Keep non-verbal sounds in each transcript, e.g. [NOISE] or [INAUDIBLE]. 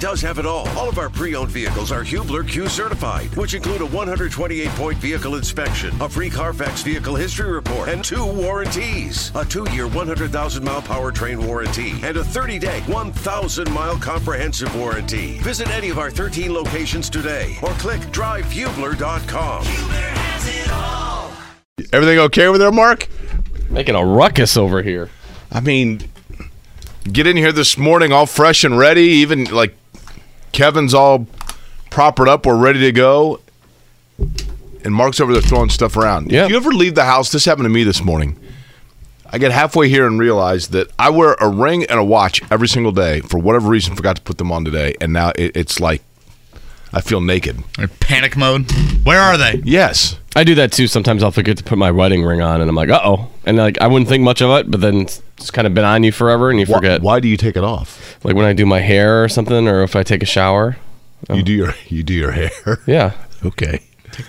does have it all. All of our pre-owned vehicles are Hubler Q certified, which include a 128-point vehicle inspection, a free Carfax vehicle history report, and two warranties: a two-year 100,000-mile powertrain warranty and a 30-day 1,000-mile comprehensive warranty. Visit any of our 13 locations today, or click drivehubler.com. Hubler has it all. Everything okay over there, Mark? Making a ruckus over here. I mean, get in here this morning all fresh and ready. Even like Kevin's all propped up. We're ready to go. And Mark's over there throwing stuff around. Yeah. If you ever leave the house, this happened to me this morning. I get halfway here and realize that I wear a ring and a watch every single day. For whatever reason, forgot to put them on today. And now it, it's like I feel naked. Panic mode. Where are they? Yes. I do that too. Sometimes I'll forget to put my wedding ring on, and I'm like, uh oh, and like I wouldn't think much of it, but then it's just kind of been on you forever, and you Why, forget. why do you take it off? Like when I do my hair or something, or if I take a shower. You do your [LAUGHS] you do your hair. Yeah, Okay.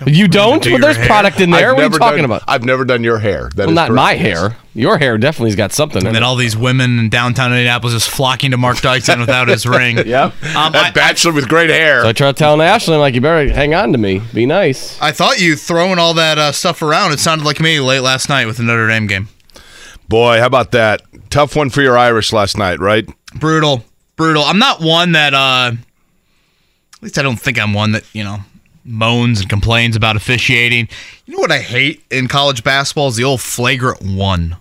You don't. do Well, there's hair? product in there. I've what are you never talking done- about? I've never done your hair. That well, is not correct. my hair. Your hair definitely's got something. And in then it. all these women in downtown Indianapolis just flocking to Mark Dyson without his [LAUGHS] ring. Yep. Um, That I, bachelor with great hair. So I tried telling Ashley, I'm like, you better hang on to me. Be nice. I thought you throwing all that uh, stuff around. It sounded like me late last night with the Notre Dame game. Boy, how about that? Tough one for your Irish last night, right? Brutal, brutal. I'm not one that. uh At least I don't think I'm one that you know moans and complains about officiating. You know what I hate in college basketball is the old flagrant one.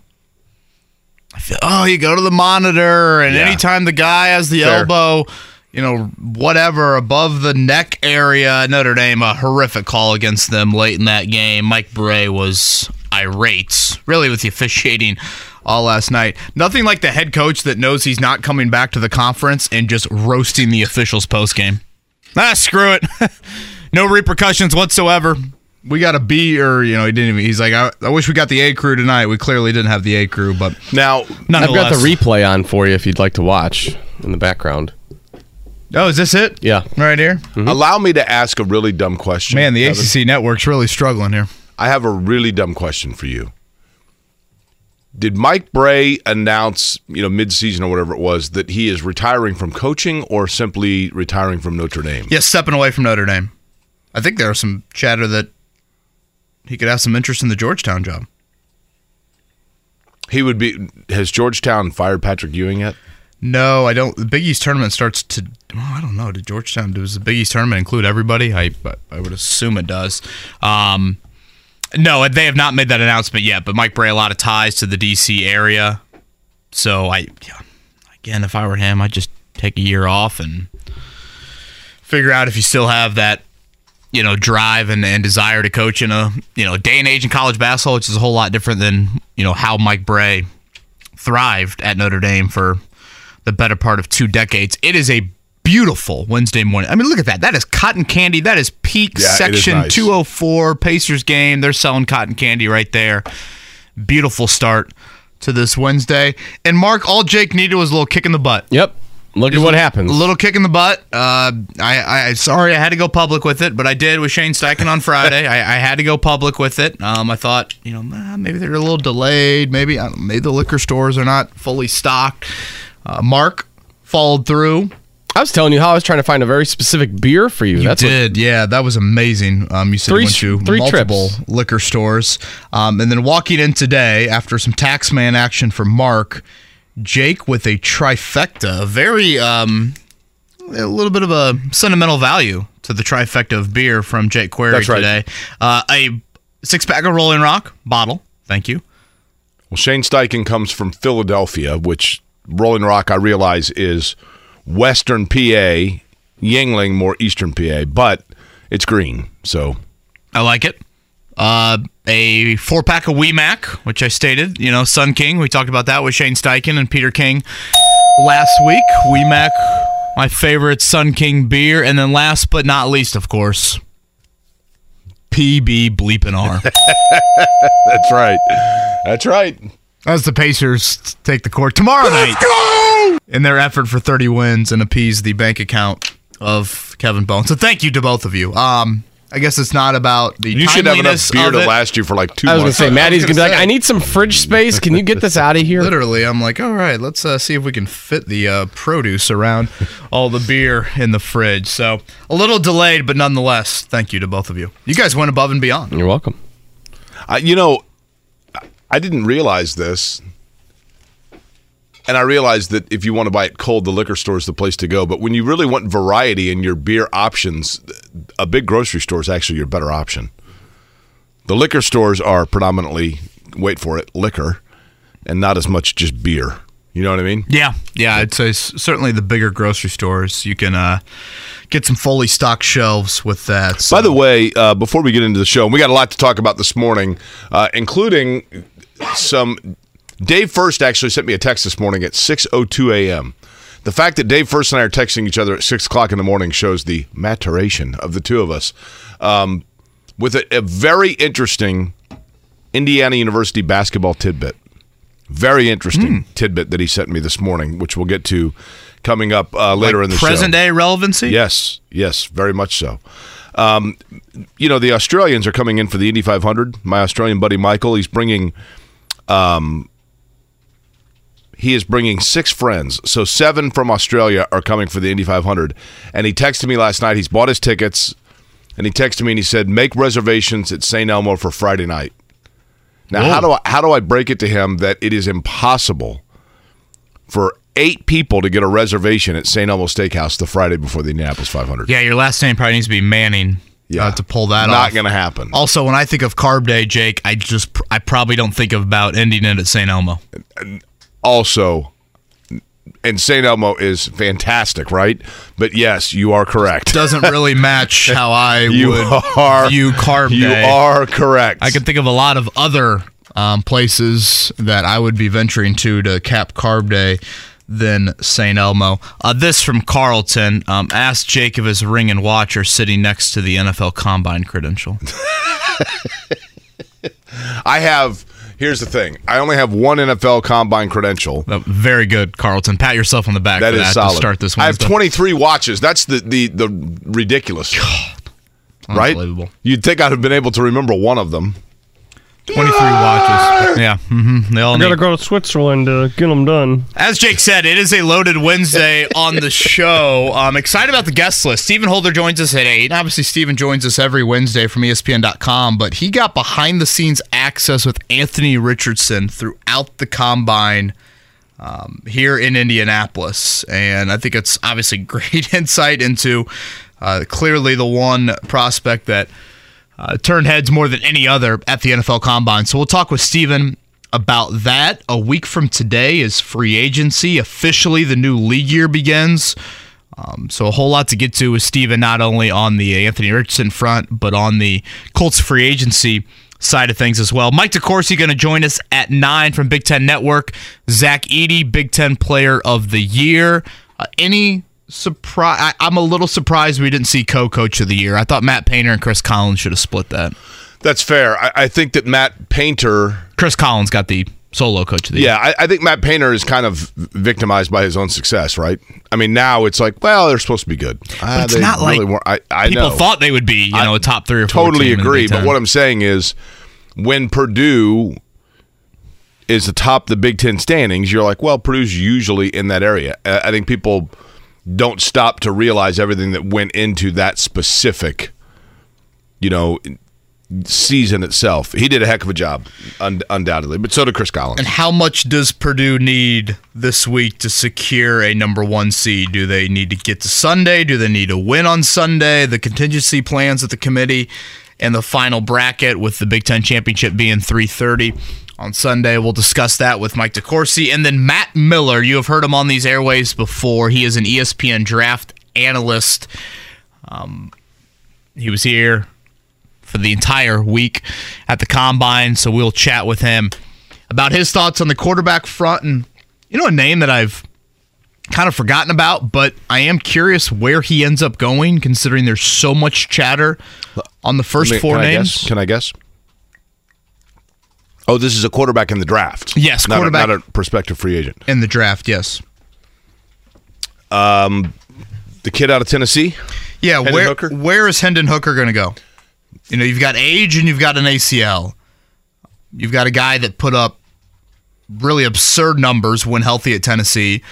I feel, oh, you go to the monitor, and Yeah. anytime the guy has the Fair. elbow, you know, whatever above the neck area, Notre Dame a horrific call against them late in that game. Mike Brey was irate, really, with the officiating all last night. Nothing like the head coach that knows he's not coming back to the conference and just roasting the officials post game. Ah, screw it. [LAUGHS] no repercussions whatsoever. We got a B, or you know, he didn't even. He's like, I, I wish we got the A crew tonight. We clearly didn't have the A crew, but Now, I've got the replay on for you if you'd like to watch in the background. oh, is this it? Yeah. right here. Mm-hmm. allow me to ask a really dumb question. Man, the Kevin. ACC network's really struggling here. I have a really dumb question for you. Did Mike Brey announce, you know, mid-season or whatever it was, that he is retiring from coaching or simply retiring from Notre Dame? Yes, stepping away from Notre Dame. I think there was some chatter that he could have some interest in the Georgetown job. He would be. Has Georgetown fired Patrick Ewing yet? No, I don't. The Big East tournament starts to. Well, I don't know. Did Georgetown does the Big East tournament include everybody? I I would assume it does. Um, no, they have not made that announcement yet. But Mike Brey, a lot of ties to the DC area. So I, yeah, again, if I were him, I'd just take a year off and figure out if you still have that, you know, drive and, and desire to coach in a you know day and age in college basketball, which is a whole lot different than you know how Mike Brey thrived at Notre Dame for the better part of two decades. It is a beautiful Wednesday morning. I mean, look at that. That is cotton candy. That is peak Yeah, it is section nice. 204 Pacers game. They're selling cotton candy right there. Beautiful start to this Wednesday. And Mark, all Jake needed was a little kick in the butt. Yep. Look at what happens. A little kick in the butt. Uh, I, I, sorry, I had to go public with it, but I did with Shane Steichen on Friday. [LAUGHS] I, I had to go public with it. Um, I thought, you know, maybe they're a little delayed. Maybe, I don't know, maybe the liquor stores are not fully stocked. Uh, Mark followed through. I was telling you how I was trying to find a very specific beer for you. You That's what- did, yeah. That was amazing. Um, you said Three you went to three multiple trips. liquor stores, um, and then walking in today after some taxman action for Mark, Jake with a trifecta, a very um, a little bit of a sentimental value to the trifecta of beer from Jake Query right. today. Uh, a six pack of Rolling Rock bottle. Thank you. Well, Shane Steichen comes from Philadelphia, which Rolling Rock, I realize, is Western PA, Yuengling, more Eastern PA, but it's green. So I like it. Uh, a four pack of Wee Mac, which I stated, you know, Sun King. We talked about that with Shane Steichen and Peter King last week. Wee Mac, my favorite Sun King beer. And then last but not least, of course, PB Bleepin' R. [LAUGHS] that's right. That's right. As the Pacers take the court tomorrow night in their effort for 30 wins and appease the bank account of Kevin Bowen's. So thank you to both of you. Um, I guess it's not about the. You should have enough beer to last you for like two I was gonna say, Maddie's gonna gonna be like. I need some fridge space. Can you get this out of here? [LAUGHS] Literally, I'm like, all right, let's uh, see if we can fit the uh, produce around all the beer in the fridge. So a little delayed, but nonetheless, thank you to both of you. You guys went above and beyond. You're welcome. I, you know, I didn't realize this. And I realized that if you want to buy it cold, the liquor store is the place to go. But when you really want variety in your beer options, a big grocery store is actually your better option. The liquor stores are predominantly, wait for it, liquor, and not as much just beer. You know what I mean? Yeah, yeah, I'd say certainly the bigger grocery stores you can uh, get some fully stocked shelves with that. So. By the way, uh, before we get into the show, we got a lot to talk about this morning, uh, including some. Dave First actually sent me a text this morning at 6:02 a.m. The fact that Dave First and I are texting each other at six o'clock in the morning shows the maturation of the two of us. Um, with a, a very interesting Indiana University basketball tidbit. Very interesting tidbit that he sent me this morning, which we'll get to coming up uh, later Like in the show. present day relevancy. Yes, yes, very much so. Um, you know, the Australians are coming in for the Indy 500. My Australian buddy Michael, he's bringing, um, he is bringing six friends. So seven from Australia are coming for the Indy 500. And he texted me last night. He's bought his tickets, and he texted me and he said, "Make reservations at St. Elmo for Friday night." Now, how do I how do I break it to him that it is impossible for eight people to get a reservation at St. Elmo Steakhouse the Friday before the Indianapolis 500? Yeah, your last name probably needs to be Manning. Yeah. uh, to pull that Not off. gonna happen. Also, when I think of Carb Day, Jake, I just I probably don't think about ending it at St. Elmo. Also, and St. Elmo is fantastic, right? But yes, you are correct. Doesn't really match [LAUGHS] how I You would are view Carb You Day. are correct. I can think of a lot of other um, places that I would be venturing to to cap Carb Day than St. Elmo. Uh, this from Carlton. Um, ask Jake if his ring and watch are sitting next to the NFL Combine credential. [LAUGHS] I have. Here's the thing. I only have one NFL Combine credential. Uh, very good, Carlton. Pat yourself on the back That for is that solid. to start this I have 23 watches. That's the the the ridiculous. right? Unbelievable. You'd think I'd have been able to remember one of them. 23 watches. Yeah, mm-hmm. they all I gotta go to Switzerland to get them done. As Jake said, it is a loaded Wednesday [LAUGHS] on the show. I'm excited about the guest list. Stephen Holder joins us at 8. And obviously, Stephen joins us every Wednesday from ESPN.com, but he got behind the scenes access with Anthony Richardson throughout the combine um, here in Indianapolis. And I think it's obviously [LAUGHS] great insight into uh, clearly the one prospect that uh, turned heads more than any other at the NFL Combine. So we'll talk with Stephen about that. A week from today is free agency. Officially, the new league year begins. Um, so a whole lot to get to with Stephen, not only on the Anthony Richardson front, but on the Colts free agency side of things as well. Mike DeCourcy going to join us at 9 from Big Ten Network. Zach Edey, Big Ten Player of the Year. Uh, any surprise? I'm a little surprised we didn't see co-coach of the year. I thought Matt Painter and Chris Collins should have split that. That's fair. I, I think that Matt Painter. Chris Collins got the solo coach of the year. Yeah, I, I think Matt Painter is kind of victimized by his own success, right? I mean, now it's like, well, they're supposed to be good. Ah, it's not like weren't. I, I People know. thought they would be, you know, a top three or four. totally agree. But what I'm saying is, when Purdue is atop the Big Ten standings, you're like, well, Purdue's usually in that area. Uh, I think people don't stop to realize everything that went into that specific, you know, season itself. He did a heck of a job, un- undoubtedly. But so did Chris Collins. And how much does Purdue need this week to secure a number one seed? Do they need to get to Sunday? Do they need to win on Sunday? The contingency plans at the committee and the final bracket with the Big Ten championship being 330 on Sunday. We'll discuss that with Mike DeCourcy. And then Matt Miller, you have heard him on these airwaves before. He is an ESPN draft analyst. Um, he was here for the entire week at the combine. So we'll chat with him about his thoughts on the quarterback front and you know a name that I've kind of forgotten about, but I am curious where he ends up going, considering there's so much chatter on the first I mean, four can I names. guess? Can I guess? Oh, this is a quarterback in the draft. Yes, not a- not a prospective free agent. In the draft, yes. Um, The kid out of Tennessee. Yeah, Hendon where Hooker? where is Hendon Hooker going to go? You know, you've got age and you've got an ACL. You've got a guy that put up really absurd numbers when healthy at Tennessee.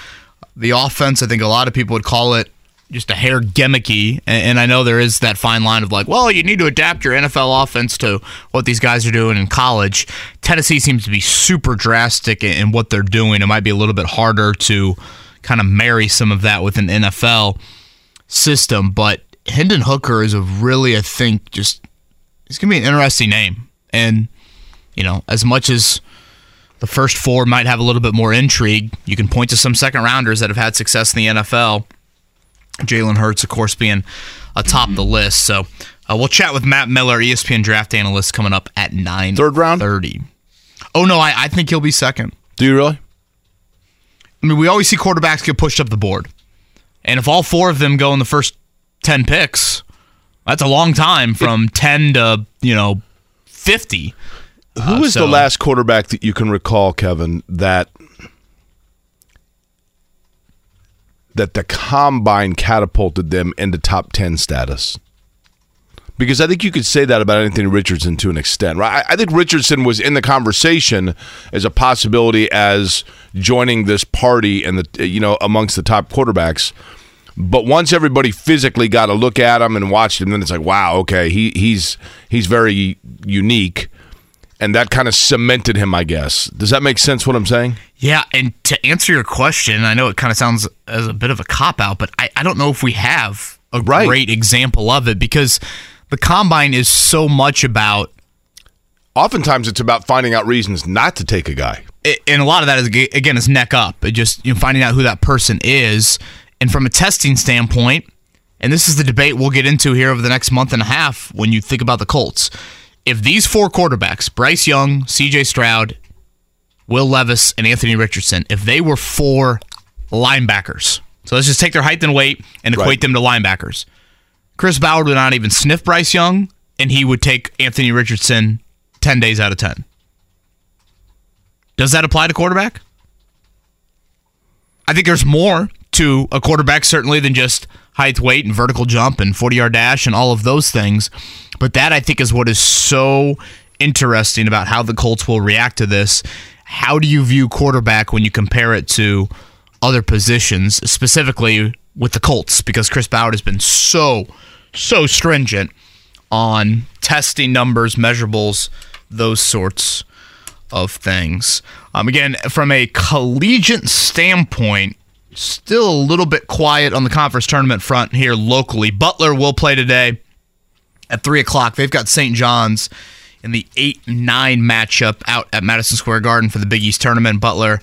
The offense, I think a lot of people would call it just a hair gimmicky. And, I know there is that fine line of like, well, you need to adapt your NFL offense to what these guys are doing in college. Tennessee seems to be super drastic in, what they're doing. It might be a little bit harder to kind of marry some of that with an NFL system. But Hendon Hooker is a really, I think, just he's gonna be an interesting name. And you know, as much as the first four might have a little bit more intrigue, you can point to some second rounders that have had success in the NFL. Jalen Hurts, of course, being atop the list. So uh, we'll chat with Matt Miller, ESPN draft analyst, coming up at nine Third round? thirty. Oh no, I, I think he'll be second. Do you really? I mean, we always see quarterbacks get pushed up the board. And if all four of them go in the first 10 picks, that's a long time from 10 to, you know, 50. Who is so- the last quarterback that you can recall, Kevin, that that the combine catapulted them into top ten status? Because I think you could say that about Anthony Richardson to an extent, right? I I think Richardson was in the conversation as a possibility as joining this party and the you know amongst the top quarterbacks. But once everybody physically got a look at him and watched him, then it's like, wow, okay, he he's he's very unique, and that kind of cemented him, I guess. Does that make sense? What I'm saying? Yeah, and to answer your question, I know it kind of sounds as a bit of a cop out, but I, I don't know if we have a Right. great example of it because the combine is so much about Oftentimes, it's about finding out reasons not to take a guy. it- and a lot of that is again is neck up. It just you know, finding out who that person is, and from a testing standpoint, and this is the debate we'll get into here over the next month and a half. When you think about the Colts, if these four quarterbacks, Bryce Young, C.J. Stroud, Will Levis, and Anthony Richardson, if they were four linebackers, so let's just take their height and weight and equate Right. them to linebackers. Chris Ballard would not even sniff Bryce Young, and he would take Anthony Richardson ten days out of ten. Does that apply to quarterback? I think there's more to a quarterback certainly than just height, weight, and vertical jump and 40 yard dash and all of those things. But that I think is what is so interesting about how the Colts will react to this. How do you view quarterback when you compare it to other positions, specifically with the Colts? Because Chris Ballard has been so, so stringent on testing numbers, measurables, those sorts of things. Um, again, from a collegiate standpoint, still a little bit quiet on the conference tournament front here locally. Butler will play today at 3 o'clock. They've got St. John's in the 8 9 matchup out at Madison Square Garden for the Big East tournament. Butler,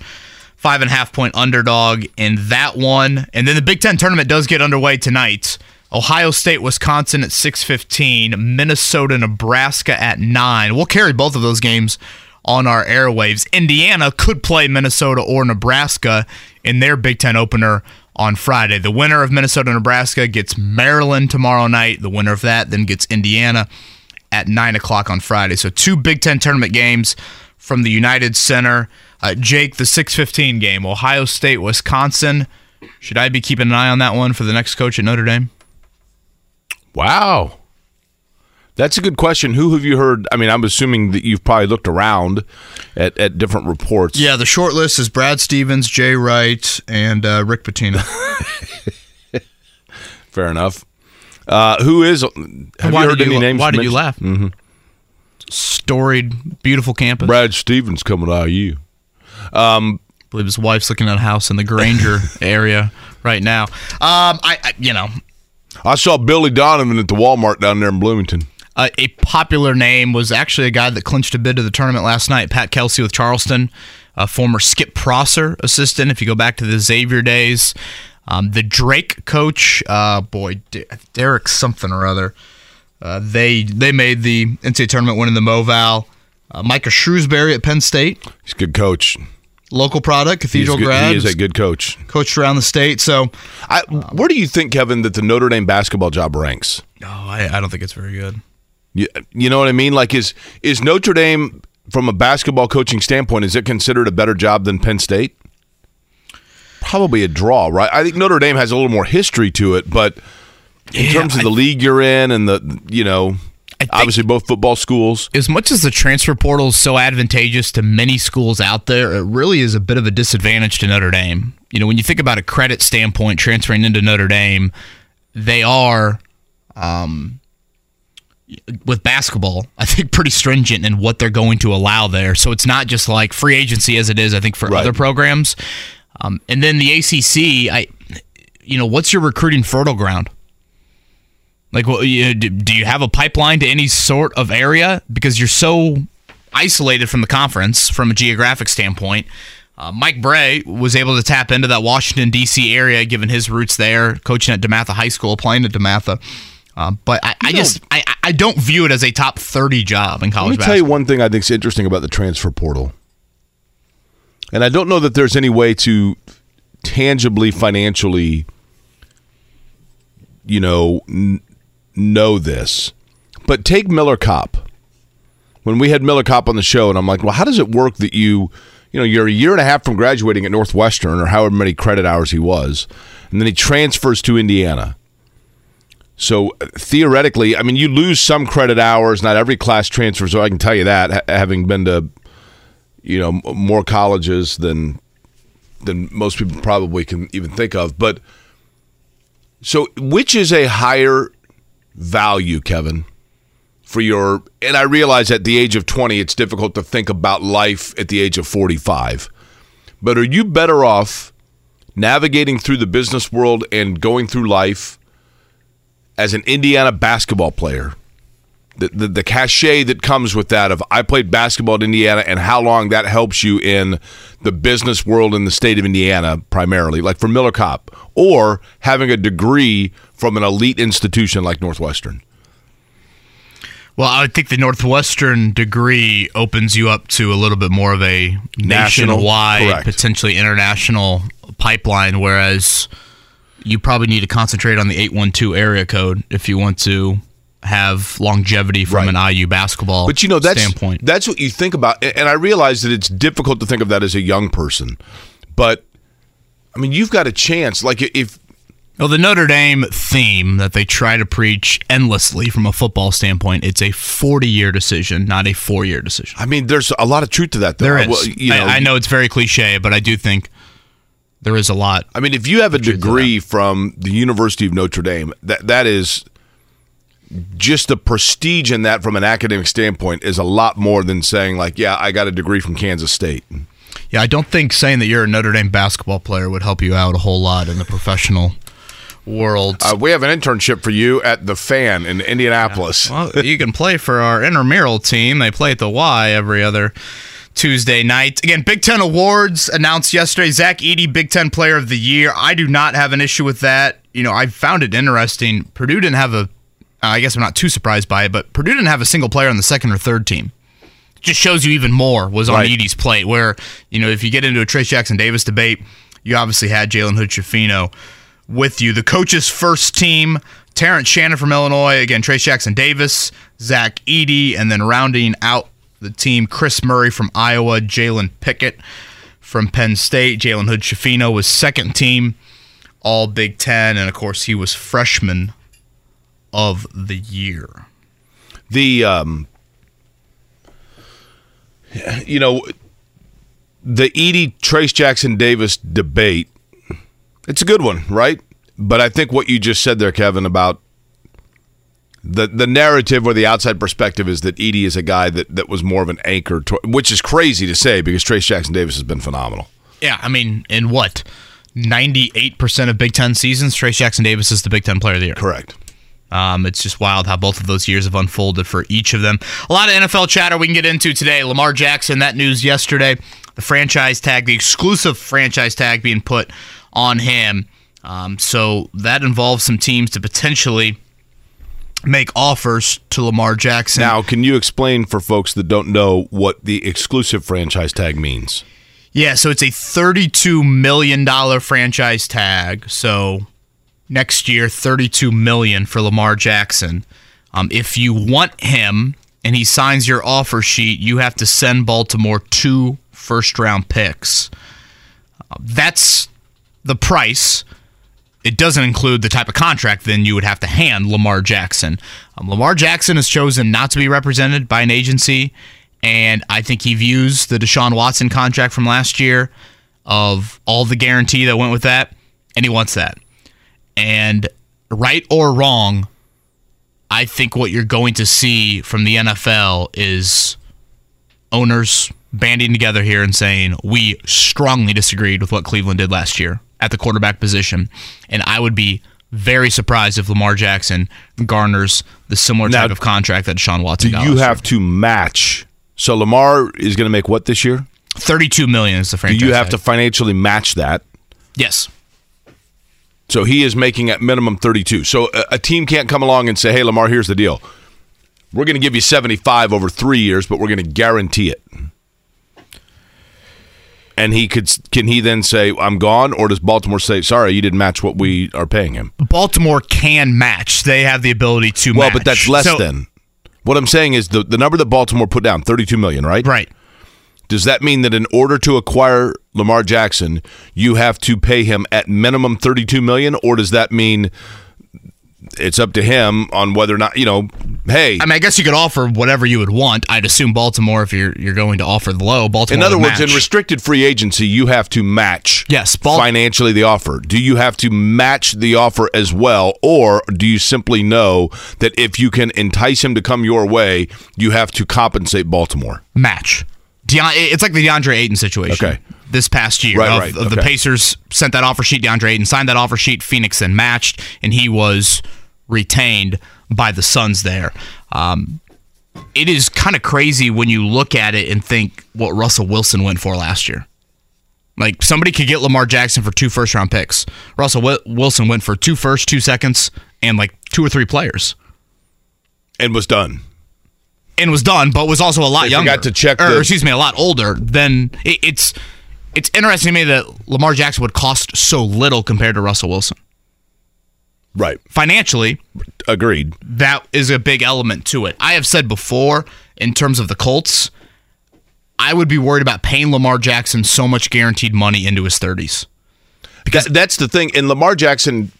five and a half point underdog in that one. And then the Big Ten tournament does get underway tonight. Ohio State, Wisconsin at 6:15, Minnesota, Nebraska at 9. We'll carry both of those games on our airwaves. Indiana could play Minnesota or Nebraska in their Big Ten opener on Friday. The winner of Minnesota Nebraska gets Maryland tomorrow night. The winner of that then gets Indiana at 9 o'clock on Friday. So two Big Ten tournament games from the United Center. Uh, Jake, the 615 game, Ohio State, Wisconsin. Should I be keeping an eye on that one for the next coach at Notre Dame? Wow. That's a good question. Who have you heard? I mean, I'm assuming that you've probably looked around at, at different reports. Yeah, the short list is Brad Stevens, Jay Wright, and uh, Rick Pitino. [LAUGHS] Fair enough. Uh, who is? Have why you heard did any you, names? Why did you laugh? Mm-hmm. Storied, beautiful campus. Brad Stevens coming to IU. I believe his wife's looking at a house in the Granger [LAUGHS] area right now. Um, I, I you know, I saw Billy Donovan at the Walmart down there in Bloomington. Uh, a popular name was actually a guy that clinched a bid to the tournament last night, Pat Kelsey with Charleston, a former Skip Prosser assistant. If you go back to the Xavier days, um, the Drake coach, uh, boy, D- Derek something or other. Uh, they they made the NCAA tournament winning the Moval. Uh, Micah Shrewsberry at Penn State, He's a good coach. local product, Cathedral good- grad, He is a good coach. coached around the state. So, I, where do you think, Kevin, that the Notre Dame basketball job ranks? oh, I, I don't think it's very good. You, you know what I mean? Like, is is Notre Dame from a basketball coaching standpoint? Is it considered a better job than Penn State? Probably a draw, right? I think Notre Dame has a little more history to it, but in Yeah, terms of I- the league you're in and the you know, Obviously, both football schools. as much as the transfer portal is so advantageous to many schools out there, it really is a bit of a disadvantage to Notre Dame. You know, when you think about a credit standpoint, transferring into Notre Dame, they are, um, with basketball, I think pretty stringent in what they're going to allow there. So it's not just like free agency as it is, I think, for Right. other programs. Um, and then the ACC, I, you know, what's your recruiting fertile ground? Like, what, you, do do you have a pipeline to any sort of area? Because you're so isolated from the conference from a geographic standpoint. Uh, Mike Brey was able to tap into that Washington, D.C. area, given his roots there, coaching at DeMatha High School, playing at DeMatha. Uh, but I, I just I, I don't view it as a top 30 job in college Let me tell you one thing I think is interesting about the transfer portal. And I don't know that there's any way to tangibly, financially, you know, n- know this. But take Miller Kopp. When we had Miller Kopp on the show, and I'm like, well, how does it work that you, you know, you're a year and a half from graduating at Northwestern or however many credit hours he was, and then he transfers to Indiana. So uh, theoretically, I mean, you lose some credit hours. Not every class transfers. So I can tell you that, having been to, you know, more colleges than than most people probably can even think of. But so, which is a higher value, Kevin, for your? And I realize at the age of twenty, it's difficult to think about life at the age of forty-five. But are you better off navigating through the business world and going through life? as an Indiana basketball player, the, the the cachet that comes with that of I played basketball at Indiana and how long that helps you in the business world in the state of Indiana primarily, like for Miller Kopp, or having a degree from an elite institution like Northwestern. Well, I think the Northwestern degree opens you up to a little bit more of a National, nationwide, correct. potentially international pipeline, whereas you probably need to concentrate on the 812 area code if you want to have longevity from Right. an IU basketball But you know that's standpoint. that's what you think about, and I realize that it's difficult to think of that as a young person, but I mean you've got a chance. Like if Well, the Notre Dame theme that they try to preach endlessly from a football standpoint, it's a 40 year decision, not a four year decision. I mean, there's a lot of truth to that. Though. There is. Well, you I, I know it's very cliche, but I do think there is a lot. I mean, if you have a degree from the University of Notre Dame, that that is just the prestige in that from an academic standpoint is a lot more than saying like, yeah, I got a degree from Kansas State. Yeah, I don't think saying that you're a Notre Dame basketball player would help you out a whole lot in the professional world. Uh, we have an internship for you at the Fan in Indianapolis. well, you can play for our intramural team. They play at the Y every other Tuesday night. Again, Big Ten awards announced yesterday. Zach Edey, Big Ten Player of the Year. I do not have an issue with that. You know, I found it interesting. Purdue didn't have a. Uh, I guess I'm not too surprised by it, but Purdue didn't have a single player on the second or third team. Just shows you even more was on Right. Edey's plate. Where you know, if you get into a Trayce Jackson-Davis debate, you obviously had Jalen Hood-Schifino with you. The coach's first team, Terrence Shannon from Illinois, again, Trayce Jackson-Davis, Zach Edey, and then rounding out the team, Kris Murray from Iowa, Jalen Pickett from Penn State, Jalen Hood-Schifino was second team, all Big Ten, and of course he was freshman of the year. the um, you know the Edey Trace Jackson Davis debate. It's a good one, right? But I think what you just said there, Kevin, about the the narrative or the outside perspective is that Edey is a guy that, that was more of an anchor, to, which is crazy to say because Trayce Jackson-Davis has been phenomenal. Yeah, I mean, in what? 98% of Big Ten seasons, Trayce Jackson-Davis is the Big Ten Player of the Year. Correct. Um, it's just wild how both of those years have unfolded for each of them. A lot of NFL chatter we can get into today. Lamar Jackson, that news yesterday. The franchise tag, the exclusive franchise tag being put on him. Um, so that involves some teams to potentially make offers to Lamar Jackson. Now, can you explain for folks that don't know what the exclusive franchise tag means? Yeah, so it's a $32 million franchise tag. So next year, 32 million for Lamar Jackson. Um, if you want him and he signs your offer sheet, you have to send Baltimore two first round picks. Uh, that's the price. it doesn't include the type of contract then you would have to hand Lamar Jackson. Um, Lamar Jackson has chosen not to be represented by an agency, and I think he views the Deshaun Watson contract from last year of all the guarantee that went with that, and he wants that. And right or wrong, I think what you're going to see from the NFL is owners banding together here and saying, we strongly disagreed with what Cleveland did last year at the quarterback position. And I would be very surprised if Lamar Jackson garners the similar Now, type of contract that Sean Watson Do got. you have to match? So Lamar is going to make what this year? year. 32 million is the franchise. Do you have to financially match that? Yes. So he is making at minimum 32. So a, a team can't come along and say, "Hey, Lamar, here's the deal. We're going to give you 75 over 3 years, but we're going to guarantee it." And he could can he then say, "I'm gone," or does Baltimore say, "Sorry, you didn't match what we are paying him"? Baltimore can match. They have the ability to Well, match. but that's less So- than. What I'm saying is the the number that Baltimore put down, 32 million, right? Right. Does that mean that in order to acquire Lamar Jackson, you have to pay him at minimum 32 million or does that mean it's up to him on whether or not, you know, hey, I mean, I guess you could offer whatever you would want. I'd assume Baltimore, if you're you're going to offer the low, Baltimore. in other words, in restricted free agency, you have to match Yes, Bal- financially the offer. Do you have to match the offer as well or do you simply know that if you can entice him to come your way, you have to compensate Baltimore? match. Deon- it's like the DeAndre Ayton situation. Okay. This past year, Right, of, right, of the. Pacers sent that offer sheet. DeAndre Ayton signed that offer sheet. Phoenix then matched, and he was retained by the Suns. There, um, it is kind of crazy when you look at it and think what Russell Wilson went for last year. Like somebody could get Lamar Jackson for two first round picks. Russell Wi- Wilson went for two first, two seconds, and like two or three players. And was done. And was done, but was also a lot They younger. forgot to check or the- excuse me, a lot older. Then it, it's it's interesting to me that Lamar Jackson would cost so little compared to Russell Wilson. Right. Financially, Agreed. that is a big element to it. I have said before, in terms of the Colts, I would be worried about paying Lamar Jackson so much guaranteed money into his thirties. That, that's the thing. And Lamar Jackson,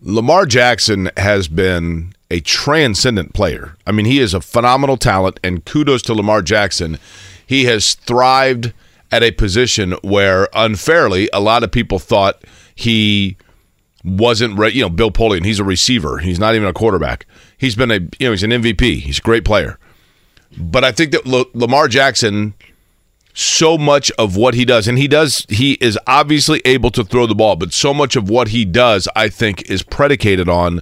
Lamar Jackson has been a transcendent player. I mean, he is a phenomenal talent, and kudos to Lamar Jackson. He has thrived at a position where unfairly a lot of people thought he wasn't re- you know Bill Polian he's a receiver he's not even a quarterback he's been a you know he's an MVP he's a great player but I think that L- Lamar Jackson so much of what he does and he does he is obviously able to throw the ball but so much of what he does i think is predicated on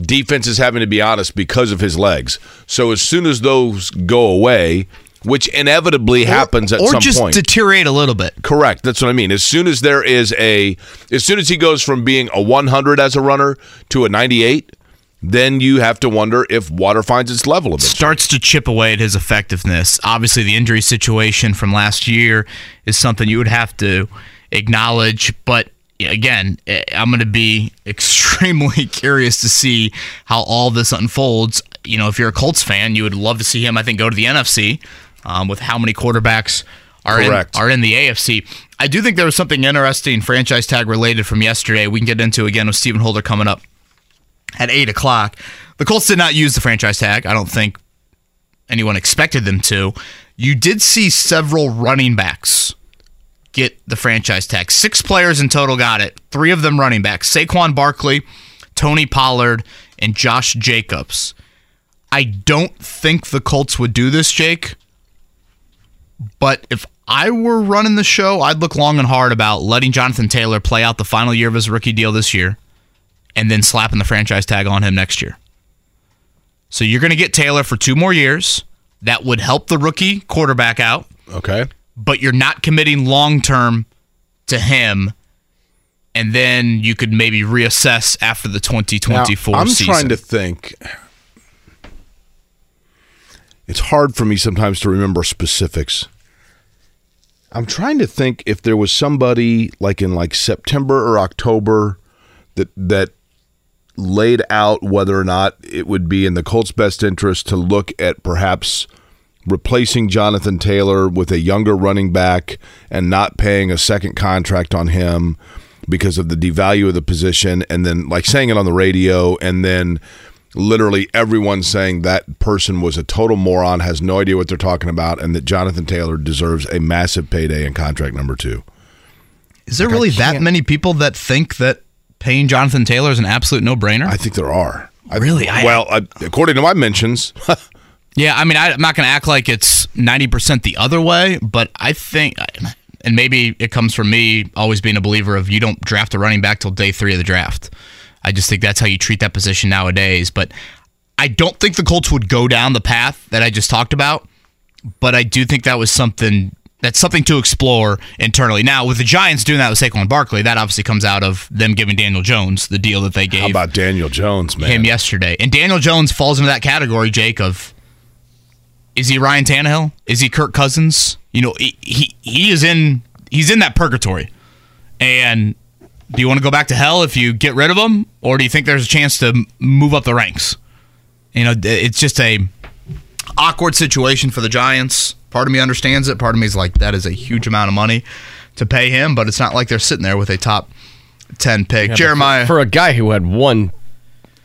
defenses having to be honest because of his legs so as soon as those go away which inevitably happens at or some just point deteriorate a little bit. Correct. That's what I mean. As soon as there is a, as soon as he goes from being a 100 as a runner to a 98, then you have to wonder if water finds its level a bit. starts to chip away at his effectiveness. Obviously, the injury situation from last year is something you would have to acknowledge. But again, eh, I'm going to be [LAUGHS] extremely curious to see how all this unfolds. You know, if you're a Colts fan, you would love to see him, I think, go to the NFC um, with how many quarterbacks are in, are in the AFC. I do think there was something interesting, franchise tag related from yesterday. We can get into again with Stephen Holder coming up at 8 o'clock. The Colts did not use the franchise tag. I don't think anyone expected them to. You did see several running backs get the franchise tag. Six players in total got it. Three of them running backs Saquon Barkley, Tony Pollard, and Josh Jacobs. I don't think the Colts would do this, Jake. But if I were running the show, I'd look long and hard about letting Jonathan Taylor play out the final year of his rookie deal this year and then slapping the franchise tag on him next year. So you're going to get Taylor for two more years. That would help the rookie quarterback out, Okay. But you're not committing long term to him. And then you could maybe reassess after the Now, 2024 I'm season. trying to think. It's hard for me sometimes to remember specifics. I'm trying to think if there was somebody like in like September or October that that laid out whether or not it would be in the Colts' best interest to look at perhaps replacing Jonathan Taylor with a younger running back and not paying a second contract on him, because of the devalue of the position, and then like saying it on the radio, and then literally everyone saying that person was a total moron, has no idea what they're talking about, and that Jonathan Taylor deserves a massive payday in contract number two. Is there really that many people that think that paying Jonathan Taylor is an absolute no-brainer? I think there are. I- Really? I- well, I, according to my mentions, [LAUGHS] Yeah, I mean, I, I'm not going to act like it's 90% the other way, but I think, and maybe it comes from me always being a believer of you don't draft a running back till day three of the draft. I just think that's how you treat that position nowadays. But I don't think the Colts would go down the path that I just talked about, but I do think that was something. That's something to explore internally. Now, with the Giants doing that with Saquon Barkley, that obviously comes out of them giving Daniel Jones the deal that they gave how about Daniel Jones, man? him yesterday. And Daniel Jones falls into that category, Jake, of is he Ryan Tannehill? Is he Kirk Cousins? You know, he he, he is in he's in that purgatory. And do you want to go back to hell if you get rid of him, or do you think there's a chance to move up the ranks? You know, it's just a awkward situation for the Giants. Part of me understands it. Part of me is like, that is a huge amount of money to pay him, but it's not like they're sitting there with a top ten pick. Jeremiah, for a guy who had one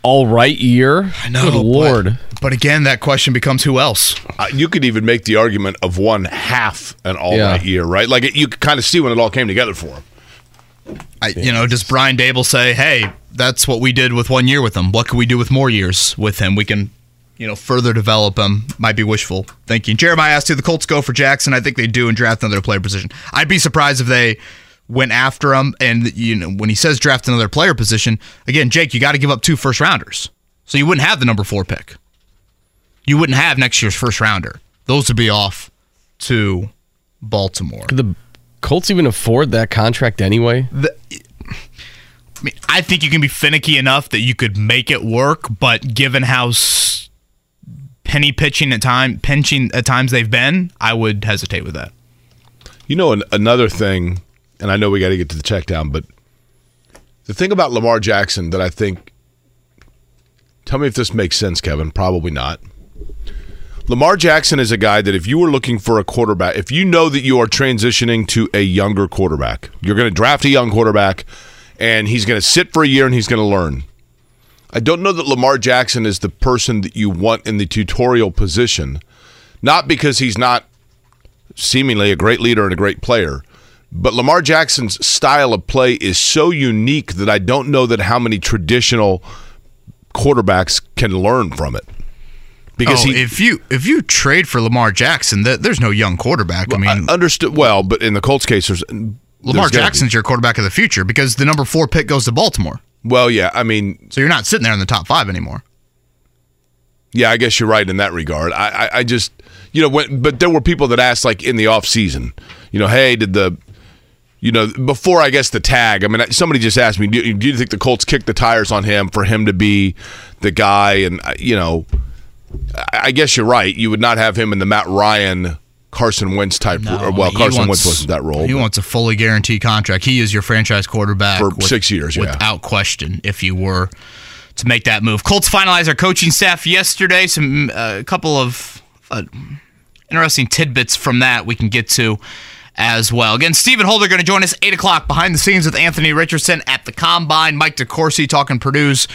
all right year. I know, Good but- lord. But, again, that question becomes who else? Uh, you could even make the argument of one half an all right Yeah. year, right? Like it, you could kind of see when it all came together for him. I, you know, does Brian Daboll say, "Hey, that's what we did with one year with him. What can we do with more years with him? We can, you know, further develop him." Might be wishful thinking. Jeremiah asked, "Do the Colts go for Jackson?" I think they do and draft another player position. I'd be surprised if they went after him. And you know, when he says draft another player position, again, Jake, you got to give up two first rounders, so you wouldn't have the number four pick. You wouldn't have next year's first rounder. Those would be off to Baltimore. Could the Colts even afford that contract anyway? the, I mean, I think you can be finicky enough that you could make it work, but given how penny pitching at time pinching at times they've been, I would hesitate with that. You know, an, another thing, and I know we got to get to the check down, but the thing about Lamar Jackson that I think, tell me if this makes sense, Kevin. Probably not. Lamar Jackson is a guy that if you were looking for a quarterback, if you know that you are transitioning to a younger quarterback, you're going to draft a young quarterback and he's going to sit for a year and he's going to learn. I don't know that Lamar Jackson is the person that you want in the tutorial position, not because he's not seemingly a great leader and a great player. But Lamar Jackson's style of play is so unique that I don't know that how many traditional quarterbacks can learn from it. Because oh, he if you if you trade for Lamar Jackson, th- there's no young quarterback. I mean, I understood well, but in the Colts case, there's Lamar there's. Jackson's your quarterback of the future because the number four pick goes to Baltimore, Well, yeah, I mean, so you're not sitting there in the top five anymore. yeah, I guess you're right in that regard. I, I, I just, you know, when, but there were people that asked like in the off season, you know, hey, did the, you know, before I guess the tag. I mean, somebody just asked me, do, do you think the Colts kicked the tires on him for him to be the guy? And uh, you know, I, guess you're right. You would not have him in the Matt Ryan. Carson Wentz type, No, well, Carson wants- Wentz wasn't that role. He but- wants a fully guaranteed contract. He is your franchise quarterback For six years, yeah. without question. If you were to make that move, Colts finalized our coaching staff yesterday. Some uh, a couple of uh, interesting tidbits from that we can get to as well. Again, Stephen Holder going to join us eight o'clock behind the scenes with Anthony Richardson at the combine. Mike DeCourcy talking Purdue's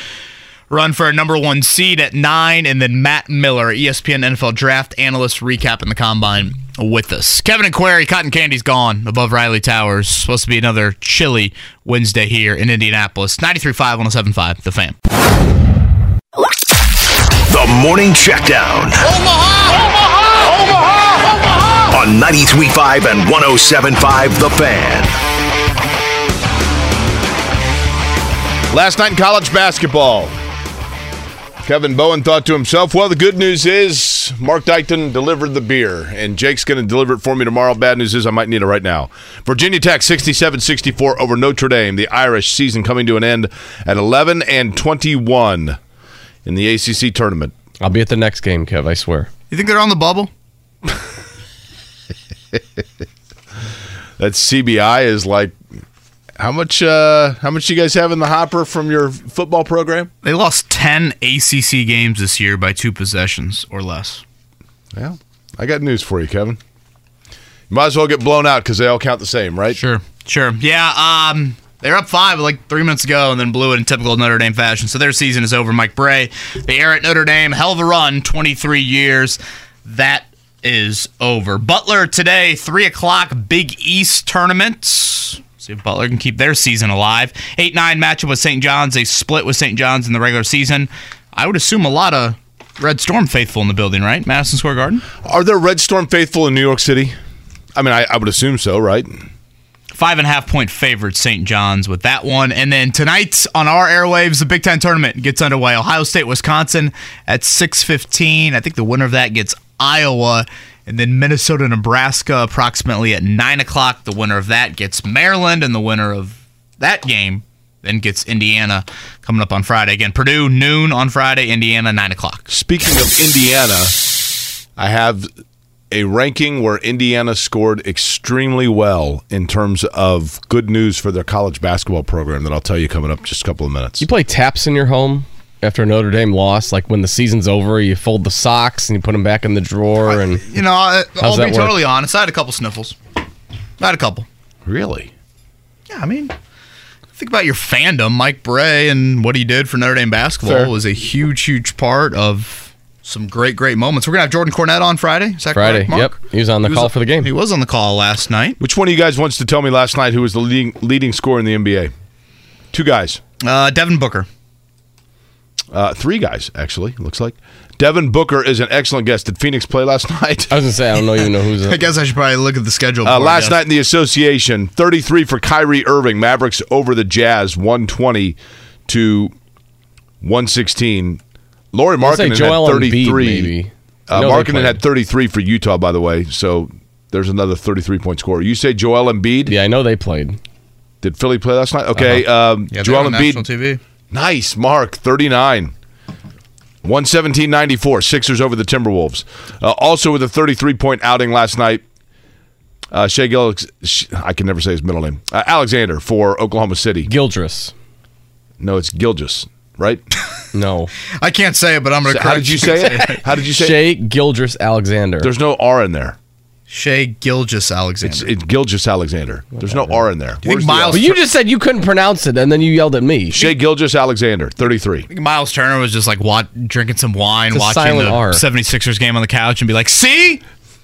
run for a number one seed at nine, and then Matt Miller, ESPN NFL draft analyst, recapping the combine with us. Kevin and Query, Cotton Candy's gone above Riley Towers. Supposed to be another chilly Wednesday here in Indianapolis. 93.5, 107.5, The Fan. The Morning Checkdown. On 93.5 and 107.5 The Fan. Last night in college basketball, Kevin Bowen thought to himself, well, the good news is Mark Dykton delivered the beer, and Jake's going to deliver it for me tomorrow. Bad news is I might need it right now. Virginia Tech 67 64 over Notre Dame. The Irish season coming to an end at 11 and 21 in the ACC tournament. I'll be at the next game, Kev. I swear. You think they're on the bubble? [LAUGHS] [LAUGHS] That CBI is like. How much? Uh, how much you guys have in the hopper from your football program? They lost 10 ACC games this year by two possessions or less. Well, I got news for you, Kevin. You might as well get blown out because they all count the same, right? Sure, sure. Yeah, um, They were up five like three minutes ago and then blew it in typical Notre Dame fashion. So their season is over. Mike Brey, the air at Notre Dame, hell of a run, 23 years. That is over. Butler today, 3 o'clock, Big East tournament. See if Butler can keep their season alive. 8 9 matchup with St. John's. They split with St. John's in the regular season. I would assume a lot of Red Storm faithful in the building, right? Madison Square Garden? Are there Red Storm faithful in New York City? I mean, I, I would assume so, right? five and a half point favorite St. John's with that one. And then tonight on our airwaves, the Big Ten tournament gets underway. Ohio State, Wisconsin at 6:15. I think the winner of that gets Iowa. And then Minnesota, Nebraska, approximately at nine o'clock. The winner of that gets Maryland, and the winner of that game then gets Indiana coming up on Friday. Again, Purdue noon on Friday, Indiana nine o'clock. Speaking of Indiana, I have a ranking where Indiana scored extremely well in terms of good news for their college basketball program that I'll tell you coming up just a couple of minutes. You play taps in your home after a Notre Dame loss, like when the season's over, you fold the socks and you put them back in the drawer. And You know, I- I'll be work? totally honest. I had a couple sniffles. I had a couple. Really? Yeah, I mean, think about your fandom. Mike Brey and what he did for Notre Dame basketball Fair. was a huge, huge part of some great, great moments. We're gonna have Jordan Cornette on Friday. Is that Friday, correct, Mark? yep. He was on the call for the game. He was on the call last night. Which one of you guys wants to tell me last night who was the leading leading scorer in the NBA? Two guys. Uh, Devin Booker. Uh, three guys, actually, looks like. Devin Booker is an excellent guest. Did Phoenix play last [LAUGHS] night? I was gonna say I don't know even know who's. [LAUGHS] I guess I should probably look at the schedule. Uh, last night in the association, 33 for Kyrie Irving. Mavericks over the Jazz, 120 to 116. Lauri I'll say Markkanen Joel had 33. maybe. Uh, know they Markkanen played. had 33 for Utah, by the way. So there's another 33 point scorer. You say Joel Embiid? Yeah, I know they played. Did Philly play last night? Okay. Uh-huh. Um, yeah, Joel Joel on national Embiid. TV. Nice, Mark. 39. 117.94. Sixers over the Timberwolves. Uh, also with a 33 point outing last night, uh, Shai Gillis, Sh- I can never say his middle name. Uh, Alexander for Oklahoma City. Gildress. No, it's Gilgeous, right? [LAUGHS] No. I can't say it, but I'm gonna. So how did you say it? How did you say it? Shai Gildress Alexander. There's no R in there. Shai Gilgeous Alexander. It's, it's Gilgeous Alexander. There's no R in there. you think Where's the Miles- R? but you just said you couldn't pronounce it, and then you yelled at me. Shai Gilgeous Alexander, 33. I think Miles Turner was just like wa- drinking some wine, It's a watching silent the R. 76ers game on the couch, and be like, "See,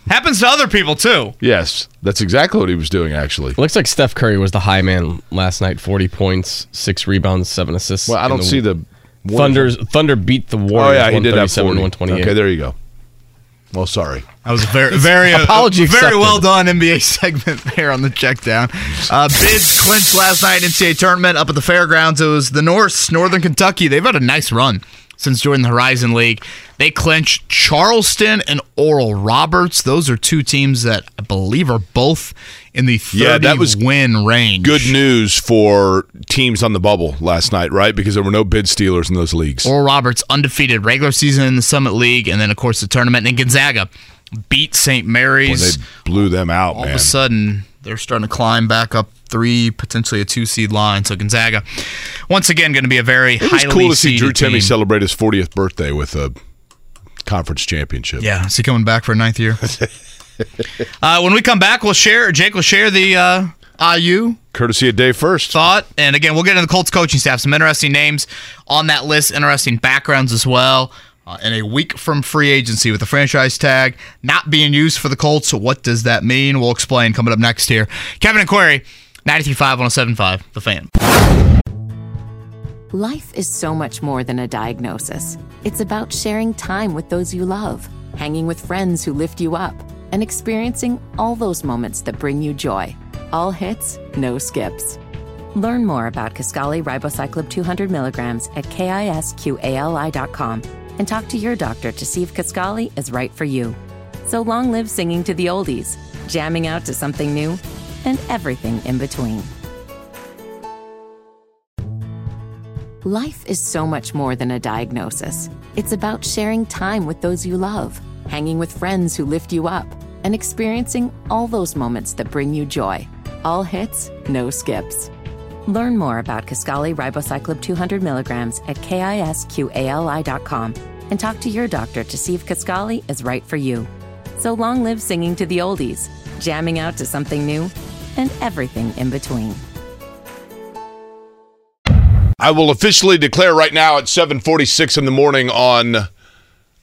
happens to other people too." Yes, that's exactly what he was doing, actually. Looks like Steph Curry was the high man last night. Forty points, six rebounds, seven assists. Well, I don't see the. Thunder's Thunder beat the Warriors. Oh, yeah, he did have 137 40. 128. Okay, there you go. Well, sorry. That was a [LAUGHS] very, very, Apology very well done NBA [LAUGHS] segment there on the check down. Uh, bids clinched last night NCAA tournament up at the fairgrounds. It was the Norse, Northern Kentucky. They've had a nice run since joining the Horizon League. They clinched Charleston and Oral Roberts. Those are two teams that I believe are both in the 30 Yeah, that was win range. Good news for teams on the bubble last night, right? Because there were no bid stealers in those leagues. Oral Roberts undefeated regular season in the Summit League, and then of course the tournament. And Gonzaga beat St. Mary's. they blew them out, all man. of a sudden they're starting to climb back up three, potentially a two seed line. So Gonzaga, once again, going to be a very It was cool to see Drew Timme celebrate his 40th birthday with a conference championship. Yeah, is he coming back for a ninth year? [LAUGHS] uh, when we come back, we'll share. Jake will share the uh, IU Courtesy of Dave First. thought, and again, we'll get into the Colts coaching staff. Some interesting names on that list, interesting backgrounds as well. Uh, a week from free agency with the franchise tag not being used for the Colts. What does that mean? We'll explain coming up next here. Kevin and Query, 93.5, 107.5, The Fan. Life is so much more than a diagnosis. It's about sharing time with those you love, hanging with friends who lift you up, and experiencing all those moments that bring you joy. All hits, no skips. Learn more about Kisqali Ribociclib 200 milligrams at kisqali.com and talk to your doctor to see if Kisqali is right for you. So long live singing to the oldies, jamming out to something new, and everything in between. Life is so much more than a diagnosis. It's about sharing time with those you love, hanging with friends who lift you up, and experiencing all those moments that bring you joy. All hits, no skips. Learn more about Kisqali Ribociclib 200 milligrams at kisqali.com and talk to your doctor to see if Kisqali is right for you. So long live singing to the oldies, jamming out to something new, and everything in between. I will officially declare right now at 7:46 in the morning on